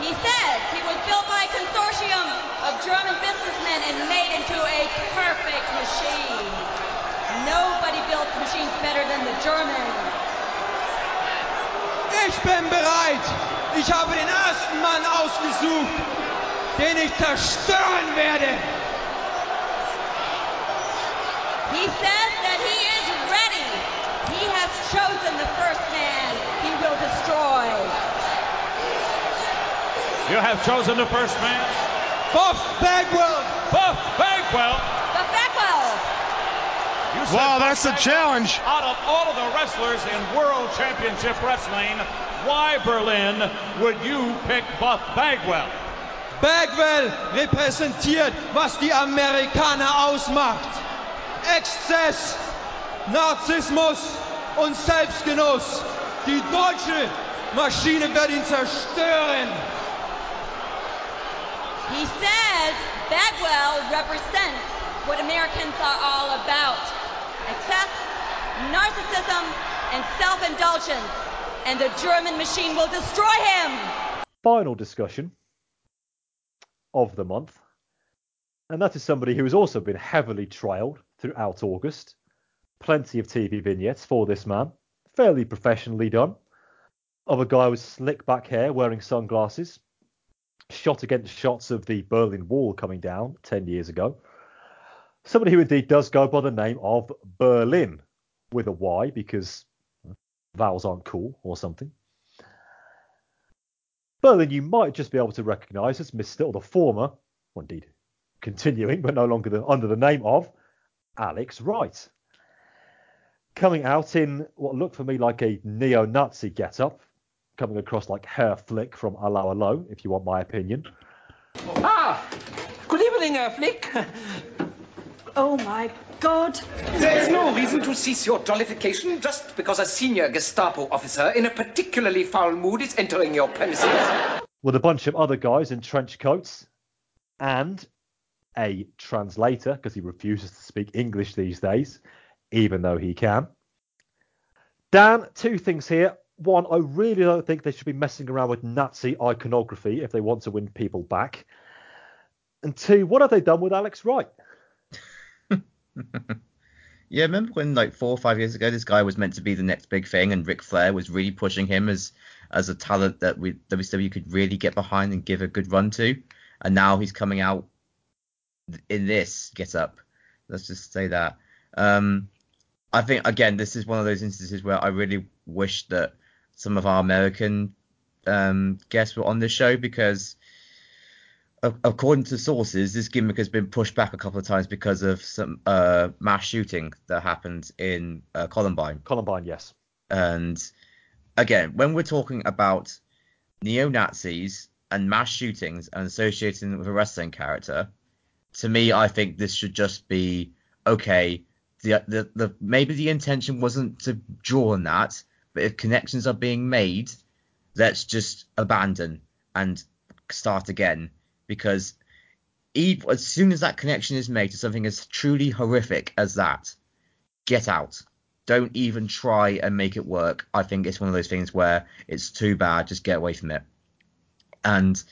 He says he was built by a consortium of German businessmen and made into a perfect machine. Nobody builds machines better than the Germans. Ich bin bereit. Ich habe den ersten Mann ausgesucht, den ich zerstören werde. He says that he is ready. He has chosen the first man he will destroy. You have chosen the first man. Buff Bagwell. Buff Bagwell. Buff Bagwell. You Wow, that's a challenge. Out of all of the wrestlers in World Championship Wrestling, why Berlyn would you pick Buff Bagwell? Bagwell repräsentiert, was die Amerikaner ausmacht. Exzess, Narzissmus und Selbstgenuss. Die deutsche Maschine wird ihn zerstören. He says Bagwell represents what Americans are all about excess, narcissism, and self indulgence. And the German machine will destroy him. Final discussion of the month. And that is somebody who has also been heavily trailed throughout August. Plenty of TV vignettes for this man, fairly professionally done. Of a guy with slick back hair wearing sunglasses, shot against shots of the Berlin Wall coming down 10 years ago. Somebody who indeed does go by the name of Berlyn with a Y because vowels aren't cool or something. Berlyn you might just be able to recognise as Mr. or the former, or indeed continuing, but no longer the, under the name of Alex Wright. Coming out in what looked for me like a neo Nazi get up, coming across like Herr Flick from Allo Allo, if you want my opinion. Ah, good evening, uh, Flick. Oh my god. There is no reason to cease your jollification just because a senior Gestapo officer in a particularly foul mood is entering your premises. with a bunch of other guys in trench coats and a translator because he refuses to speak English these days, even though he can. Dan, two things here. One, I really don't think they should be messing around with Nazi iconography if they want to win people back. And two, what have they done with Alex Wright? Yeah, remember when like four or five years ago, this guy was meant to be the next big thing, and Ric Flair was really pushing him as as a talent that we WCW could really get behind and give a good run to, and now he's coming out in this get up. Let's just say that. Um, I think again, this is one of those instances where I really wish that some of our American um, guests were on this show because according to sources, this gimmick has been pushed back a couple of times because of some uh, mass shooting that happened in uh, Columbine. Columbine, yes. And again, when we're talking about neo Nazis and mass shootings and associating them with a wrestling character, to me, I think this should just be okay. The, the, the maybe the intention wasn't to draw on that, but if connections are being made, let's just abandon and start again because ev as soon as that connection is made to something as truly horrific as that, get out. Don't even try and make it work. I think it's one of those things where it's too bad, just get away from it. And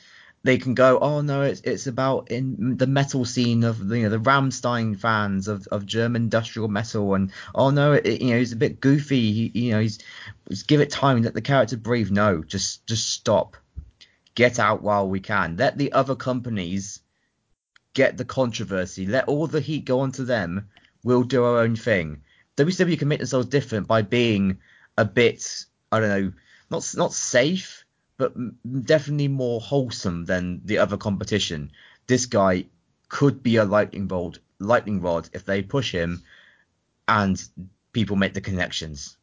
they can go, oh no, it's it's about in the metal scene of you know the Rammstein fans of, of German industrial metal, and oh no, it, you know he's a bit goofy. He, you know he's just give it time, let the character breathe. No, just just stop, get out while we can. Let the other companies get the controversy. Let all the heat go onto them. We'll do our own thing. WCW can make themselves different by being a bit, I don't know, not not safe, but definitely more wholesome than the other competition. This guy could be a lightning bolt, lightning rod if they push him, and people make the connections.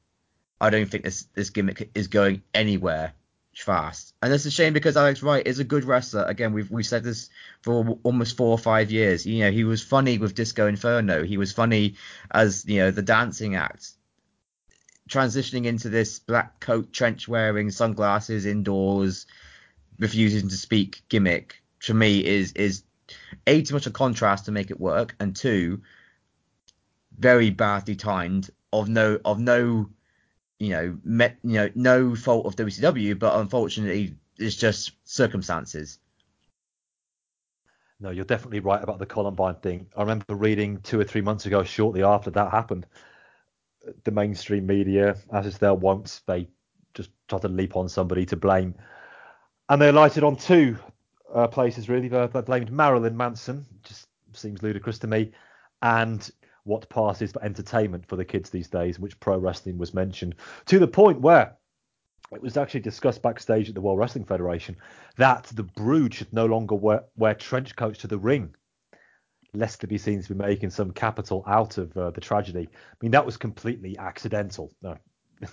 I don't think this this gimmick is going anywhere fast, and it's a shame because Alex Wright is a good wrestler. Again, we've we've said this for almost four or five years. You know, he was funny with Disco Inferno. He was funny as you know the dancing act. Transitioning into this black coat, trench wearing, sunglasses indoors, refusing to speak gimmick to me is is a too much a contrast to make it work, and two very badly timed of no of no you know met, you know no fault of WCW, but unfortunately it's just circumstances. No, you're definitely right about the Columbine thing. I remember reading two or three months ago, shortly after that happened, the mainstream media, as is their wont, they just try to leap on somebody to blame. And they alighted on two uh, places, really. They blamed Marilyn Manson, just seems ludicrous to me, and what passes for entertainment for the kids these days, which pro wrestling was mentioned, to the point where it was actually discussed backstage at the World Wrestling Federation that the Brood should no longer wear, wear trench coats to the ring, lest they be seen to be making some capital out of uh, the tragedy. I mean, that was completely accidental. No.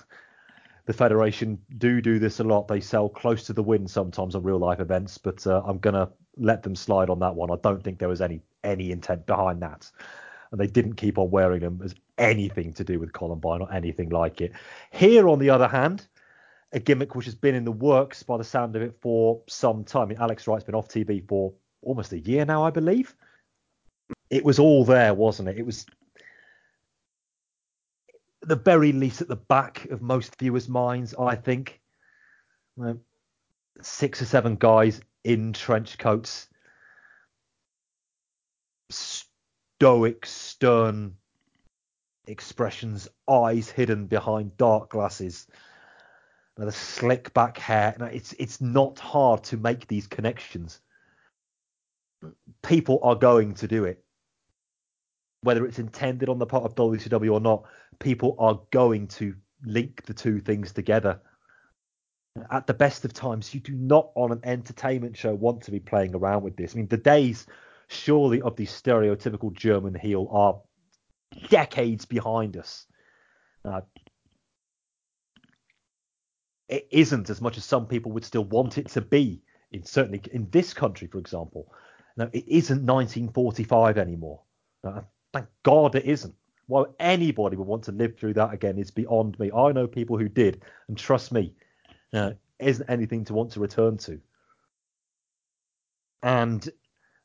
the Federation do do this a lot. They sell close to the wind sometimes on real life events, but uh, I'm gonna let them slide on that one. I don't think there was any any intent behind that, and they didn't keep on wearing them as anything to do with Columbine or anything like it. Here, on the other hand a gimmick which has been in the works by the sound of it for some time. I mean, Alex Wright's been off TV for almost a year now, I believe. It was all there, wasn't it? It was the very least at the back of most viewers' minds, I think. six or seven guys in trench coats, stoic, stern expressions, eyes hidden behind dark glasses the slick back hair. it's it's not hard to make these connections. People are going to do it, whether it's intended on the part of WCW or not. People are going to link the two things together. At the best of times, you do not on an entertainment show want to be playing around with this. I mean, the days surely of the stereotypical German heel are decades behind us. Uh, it isn't as much as some people would still want it to be. In certainly in this country, for example, now it isn't 1945 anymore. Thank God it isn't. Why anybody would want to live through that again is beyond me. I know people who did, and trust me, uh, isn't anything to want to return to. And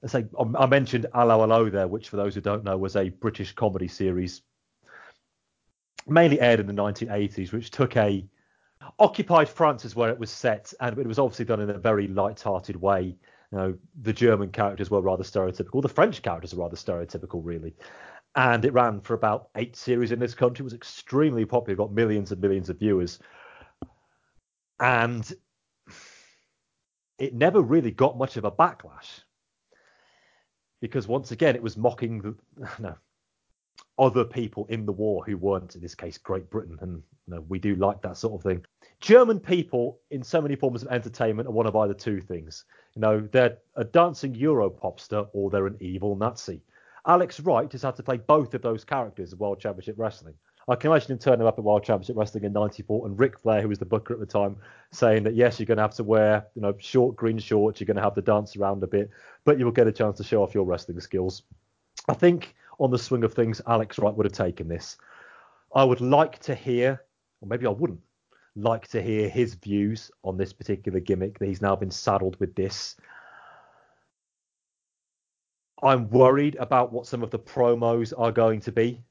I say um, I mentioned Allo Allo there, which for those who don't know was a British comedy series, mainly aired in the 1980s, which took a occupied France is where it was set, and it was obviously done in a very light-hearted way. You know, the German characters were rather stereotypical. The French characters are rather stereotypical, really. And it ran for about eight series in this country. It was extremely popular, got millions and millions of viewers. And it never really got much of a backlash because once again it was mocking the no other people in the war who weren't in this case Great Britain and you know, we do like that sort of thing. German people in so many forms of entertainment are one of either two things. You know, they're a dancing Euro popster or they're an evil Nazi. Alex Wright has had to play both of those characters in World Championship Wrestling. I can imagine him turning up at World Championship Wrestling in '94 and Ric Flair, who was the booker at the time, saying that yes, you're going to have to wear, you know, short green shorts, you're going to have to dance around a bit, but you will get a chance to show off your wrestling skills. I think on the swing of things, Alex Wright would have taken this. I would like to hear, or maybe I wouldn't, like to hear his views on this particular gimmick that he's now been saddled with this. I'm worried about what some of the promos are going to be.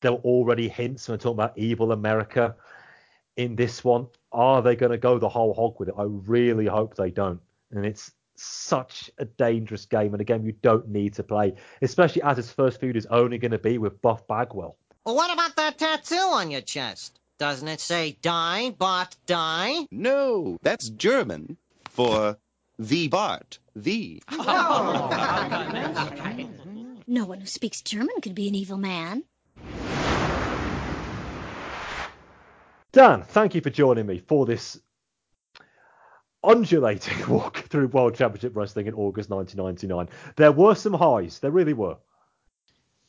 There were already hints when talking about evil America in this one. Are they going to go the whole hog with it? I really hope they don't. And it's such a dangerous game and a game you don't need to play, especially as his first feud is only going to be with Buff Bagwell. Well, what about that tattoo on your chest? Doesn't it say die, Bart, die? No, that's German for the Bart, the. Oh, no one who speaks German could be an evil man. Dan, thank you for joining me for this undulating walk through World Championship Wrestling in August 1999. There were some highs, there really were.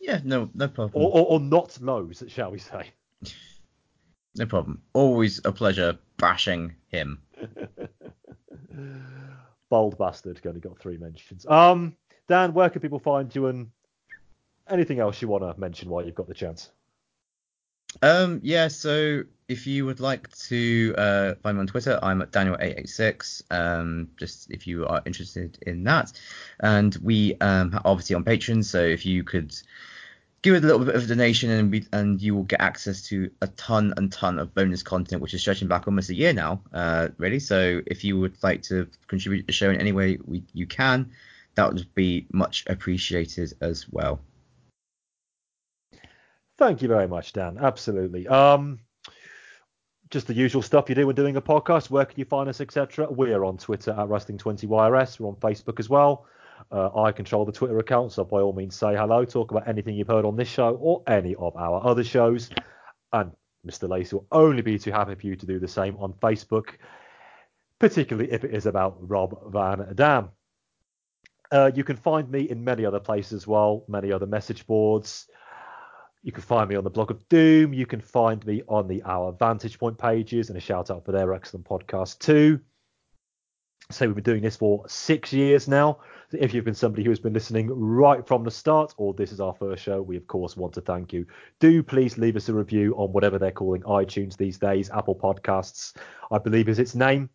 Yeah, no, no problem. Or, or, or not lows, shall we say? No problem. Always a pleasure bashing him. Bold bastard. Only got three mentions. Um, Dan, where can people find you and anything else you want to mention while you've got the chance? Um, yeah, so if you would like to uh, find me on Twitter, I'm at Daniel886. Um, just if you are interested in that. And we um, obviously on Patreon, so if you could give it a little bit of donation and we, and you will get access to a ton and ton of bonus content, which is stretching back almost a year now, uh, really. So if you would like to contribute to the show in any way we, you can, that would be much appreciated as well. Thank you very much, Dan. Absolutely. Um, just the usual stuff you do when doing a podcast. Where can you find us, etc.? We're on Twitter at Wrestling20YRS. We're on Facebook as well. Uh, I control the Twitter account, so by all means say hello, talk about anything you've heard on this show or any of our other shows. And Mr. Lacey will only be too happy for you to do the same on Facebook, particularly if it is about Rob Van Dam. Uh, you can find me in many other places as well, many other message boards. You can find me on the blog of Doom. You can find me on the Our Vantage Point pages, and a shout out for their excellent podcast too. So we've been doing this for six years now. If you've been somebody who has been listening right from the start, or this is our first show, we of course want to thank you. Do please leave us a review on whatever they're calling iTunes these days, Apple Podcasts, I believe is its name.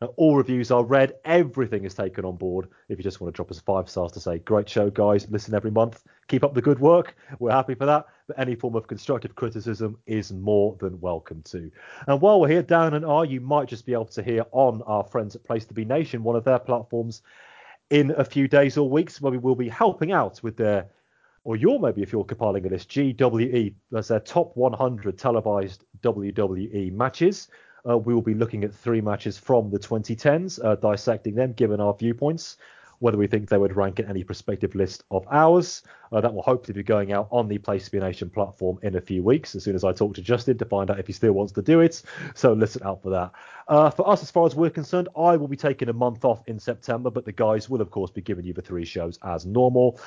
Uh, all reviews are read. Everything is taken on board. If you just want to drop us five stars to say, great show, guys, listen every month, keep up the good work. We're happy for that. But any form of constructive criticism is more than welcome to. And while we're here, Dan and I, you might just be able to hear on our friends at Place to Be Nation, one of their platforms, in a few days or weeks, where we will be helping out with their or you're maybe if you're compiling a list, GWE, that's their top 100 televised WWE matches. Uh, we will be looking at three matches from the 2010s, uh, dissecting them, given our viewpoints, whether we think they would rank in any prospective list of ours. Uh, that will hopefully be going out on the to Be Nation platform in a few weeks, as soon as I talk to Justin to find out if he still wants to do it. So listen out for that. Uh, for us, as far as we're concerned, I will be taking a month off in September, but the guys will, of course, be giving you the three shows as normal.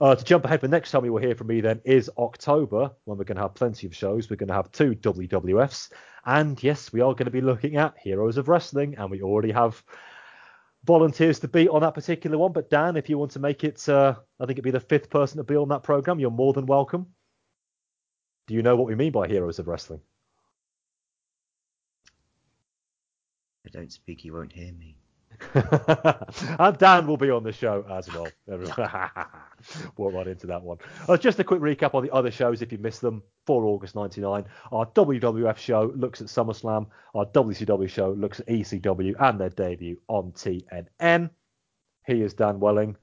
Uh, to jump ahead, the next time you will hear from me then is October, when we're going to have plenty of shows. We're going to have two WWFs. And yes, we are going to be looking at Heroes of Wrestling, and we already have volunteers to be on that particular one. But Dan, if you want to make it, uh, I think it'd be the fifth person to be on that program. You're more than welcome. Do you know what we mean by Heroes of Wrestling? I don't speak, you won't hear me. and Dan will be on the show as well. we'll right into that one. Uh, just a quick recap on the other shows if you missed them. For August 99, our WWF show looks at SummerSlam. Our WCW show looks at ECW and their debut on TNN. He is Dan Welling.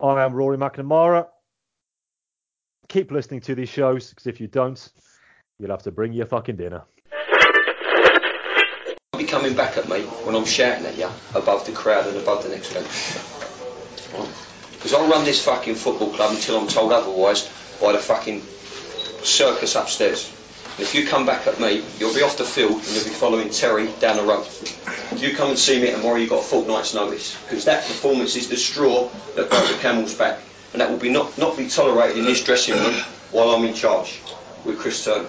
I am Rory McNamara. Keep listening to these shows because if you don't, you'll have to bring your fucking dinner coming back at me when I'm shouting at you above the crowd and above the next bench. Because I'll run this fucking football club until I'm told otherwise by the fucking circus upstairs. And if you come back at me, you'll be off the field and you'll be following Terry down the road. If you come and see me tomorrow, you've got a fortnight's notice. Because that performance is the straw that broke the camel's back. And that will be not, not be tolerated in this dressing room while I'm in charge with Chris Turner.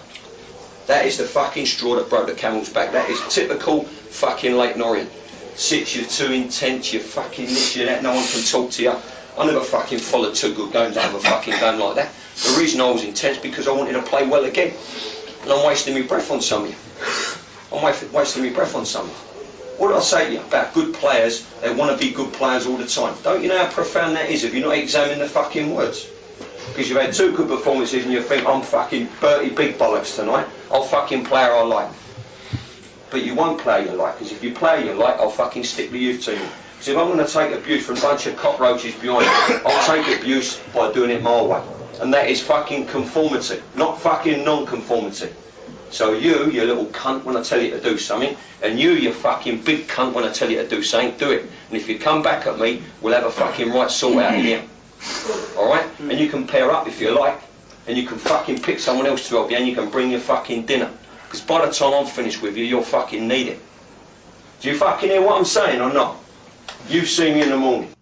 That is the fucking straw that broke the camel's back. That is typical fucking Leyton Orient. Six, you're too intense, you're fucking this, you're that, no one can talk to you. I never fucking followed two good games out of a fucking game like that. The reason I was intense because I wanted to play well again. And I'm wasting my breath on some of you. I'm wasting my breath on some of you. What did I say to you about good players? They want to be good players all the time. Don't you know how profound that is if you're not examining the fucking words? Because you've had two good performances and you think I'm fucking Bertie Big Bollocks tonight. I'll fucking play her I like. But you won't play you like, because if you play you like, I'll fucking stick with you team. Because if I'm going to take abuse from a bunch of cockroaches behind me, I'll take abuse by doing it my way. And that is fucking conformity, not fucking non-conformity. So you, you little cunt, when I tell you to do something, and you, you fucking big cunt, when I tell you to do something, do it. And if you come back at me, we'll have a fucking right sort out of here. Alright? And you can pair up if you like, and you can fucking pick someone else to help you, and you can bring your fucking dinner. Because by the time I'm finished with you, you'll fucking need it. Do you fucking hear what I'm saying or not? You see me in the morning.